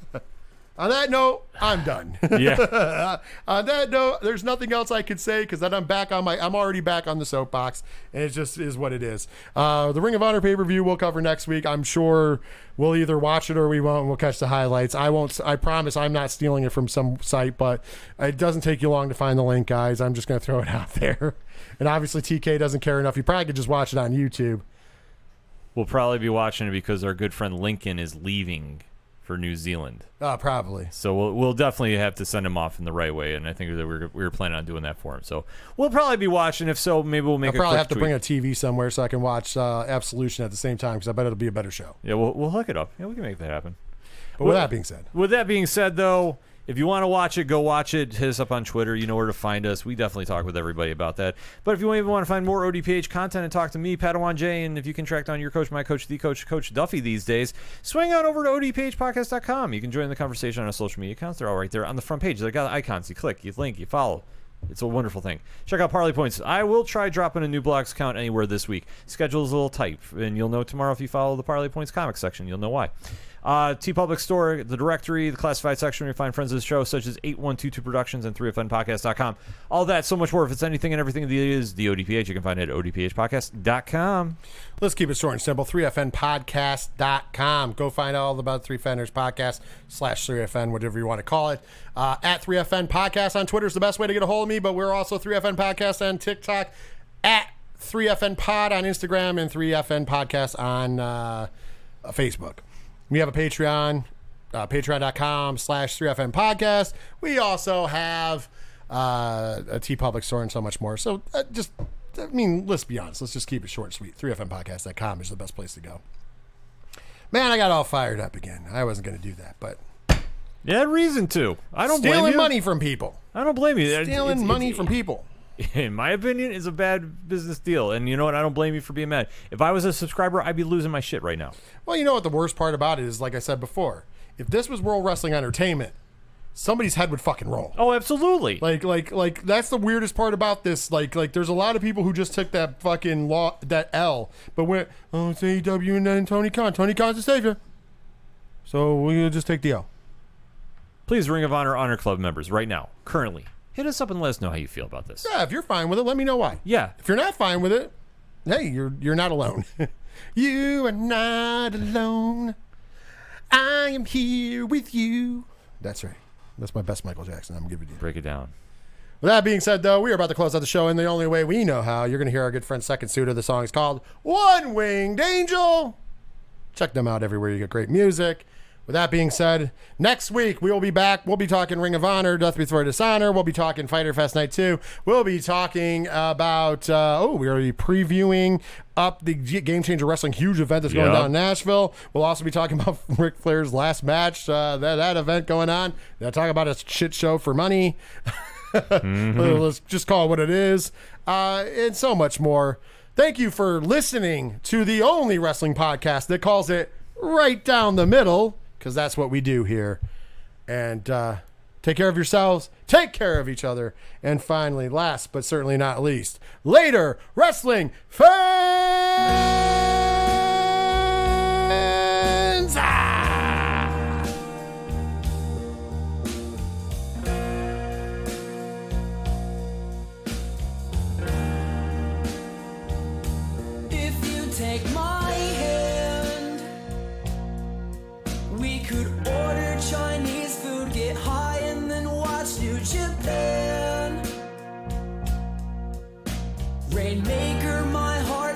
A: On that note, I'm done.
B: Yeah.
A: on that note, there's nothing else I could say because then I'm back on my. I'm already back on the soapbox, and it just is what it is. Uh, the Ring of Honor pay per view we'll cover next week. I'm sure we'll either watch it or we won't. We'll catch the highlights. I won't. I promise I'm not stealing it from some site, but it doesn't take you long to find the link, guys. I'm just gonna throw it out there. And obviously TK doesn't care enough. You probably could just watch it on YouTube.
B: we'll probably be watching it because our good friend Lincoln is leaving for New Zealand.
A: Uh, probably.
B: So we'll, we'll definitely have to send him off in the right way, and I think that we were, we were planning on doing that for him. So we'll probably be watching. If so, maybe we'll make
A: I'll
B: a
A: probably have to
B: tweet.
A: bring a TV somewhere so I can watch uh, Absolution at the same time because I bet it'll be a better show.
B: Yeah, we'll, we'll hook it up. Yeah, we can make that happen.
A: But with that being said,
B: With that being said, though, if you want to watch it, go watch it. Hit us up on Twitter. You know where to find us. We definitely talk with everybody about that. But if you even want to find more ODPH content and talk to me, Padawan Jay, and if you can track down your coach, my coach, the coach, Coach Duffy these days, swing on over to ODPHpodcast.com. You can join the conversation on our social media accounts. They're all right there on the front page. They got icons. You click, you link, you follow. It's a wonderful thing. Check out Parley Points. I will try dropping a new blogs count anywhere this week. Schedule's a little tight, and you'll know tomorrow if you follow the Parley Points comic section. You'll know why. Uh, TeePublic Store, the directory, the classified section where you find friends of the show, such as 8122 Productions and 3FNpodcast.com. All that, so much more. If it's anything and everything that is the ODPH, you can find it at ODPHpodcast.com.
A: let's keep it short and simple. 3FNpodcast.com. Go find all about 3Fenders podcast slash 3FN, whatever you want to call it. Uh, at 3FN Podcast on Twitter is the best way to get a hold of me, but we're also 3FN Podcast on TikTok, at 3FN Pod on Instagram, and 3FN Podcast on uh, Facebook. We have a Patreon, uh, patreon.com slash 3FM Podcast. We also have uh, a TeePublic store and so much more. So uh, just, I mean, let's be honest. Let's just keep it short and sweet. 3FNpodcast.com is the best place to go. Man, I got all fired up again. I wasn't going to do that, but
B: You had reason to. I don't blame
A: stealing
B: you.
A: money from people.
B: I don't blame you.
A: Stealing
B: it's-
A: money
B: it's-
A: from people.
B: in my opinion, is a bad business deal. And you know what? I don't blame you for being mad. If I was a subscriber, I'd be losing my shit right now.
A: Well, you know what the worst part about it is, like I said before, if this was World Wrestling Entertainment, somebody's head would fucking roll.
B: Oh, absolutely.
A: Like, like, like that's the weirdest part about this. Like, like there's a lot of people who just took that fucking law, that L, but went, oh, it's AEW and then Tony Khan. Tony Khan's the savior. So we'll just take the L.
B: Please, Ring of Honor Honor Club members, right now, currently, hit us up and let us know how you feel about this.
A: Yeah, if you're fine with it, let me know why.
B: Yeah.
A: If you're not fine with it, hey, you're you're not alone. you are not alone. I am here with you. That's right. That's my best Michael Jackson. I'm giving you.
B: Break it down.
A: With that being said, though, we are about to close out the show, and the only way we know how, you're going to hear our good friend Second Suitor. The song is called One Winged Angel. Check them out everywhere you get great music. With that being said, next week we will be back. We'll be talking Ring of Honor, Death Before Dishonor. We'll be talking Fyter Fest Night 2. We'll be talking about, uh, oh, we're going to be previewing up the Game Changer Wrestling huge event that's going
B: Yep.
A: down in Nashville. We'll also be talking about Ric Flair's last match, uh, that, that event going on. We'll talk about a shit show for money. Let's just call it what it is, uh, and so much more. Thank you for listening to the only wrestling podcast that calls it right down the middle, because that's what we do here. And uh, take care of yourselves, take care of each other, and finally, last but certainly not least, later wrestling fans.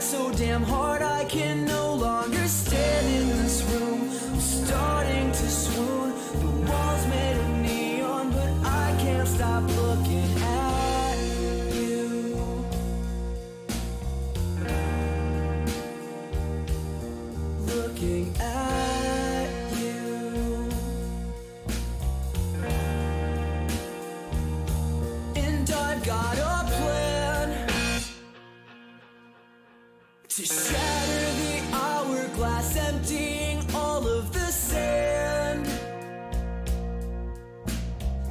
E: My so damn hard I can no longer stand in this room. I'm starting to swoon. The walls made of neon, but I can't stop looking at you. looking at you. And I've got to shatter the hourglass, emptying all of the sand.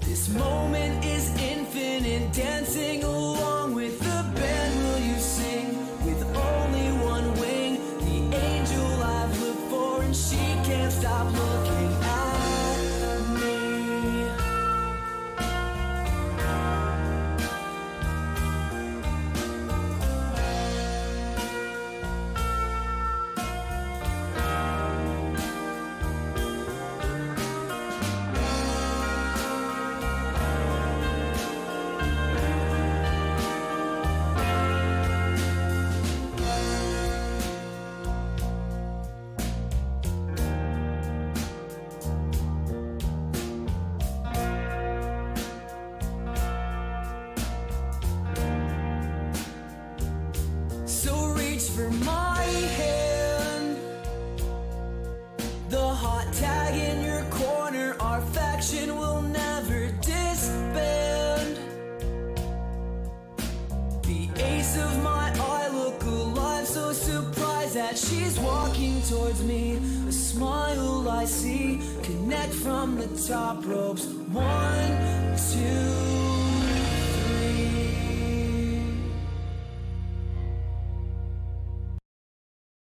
E: This moment top ropes. One,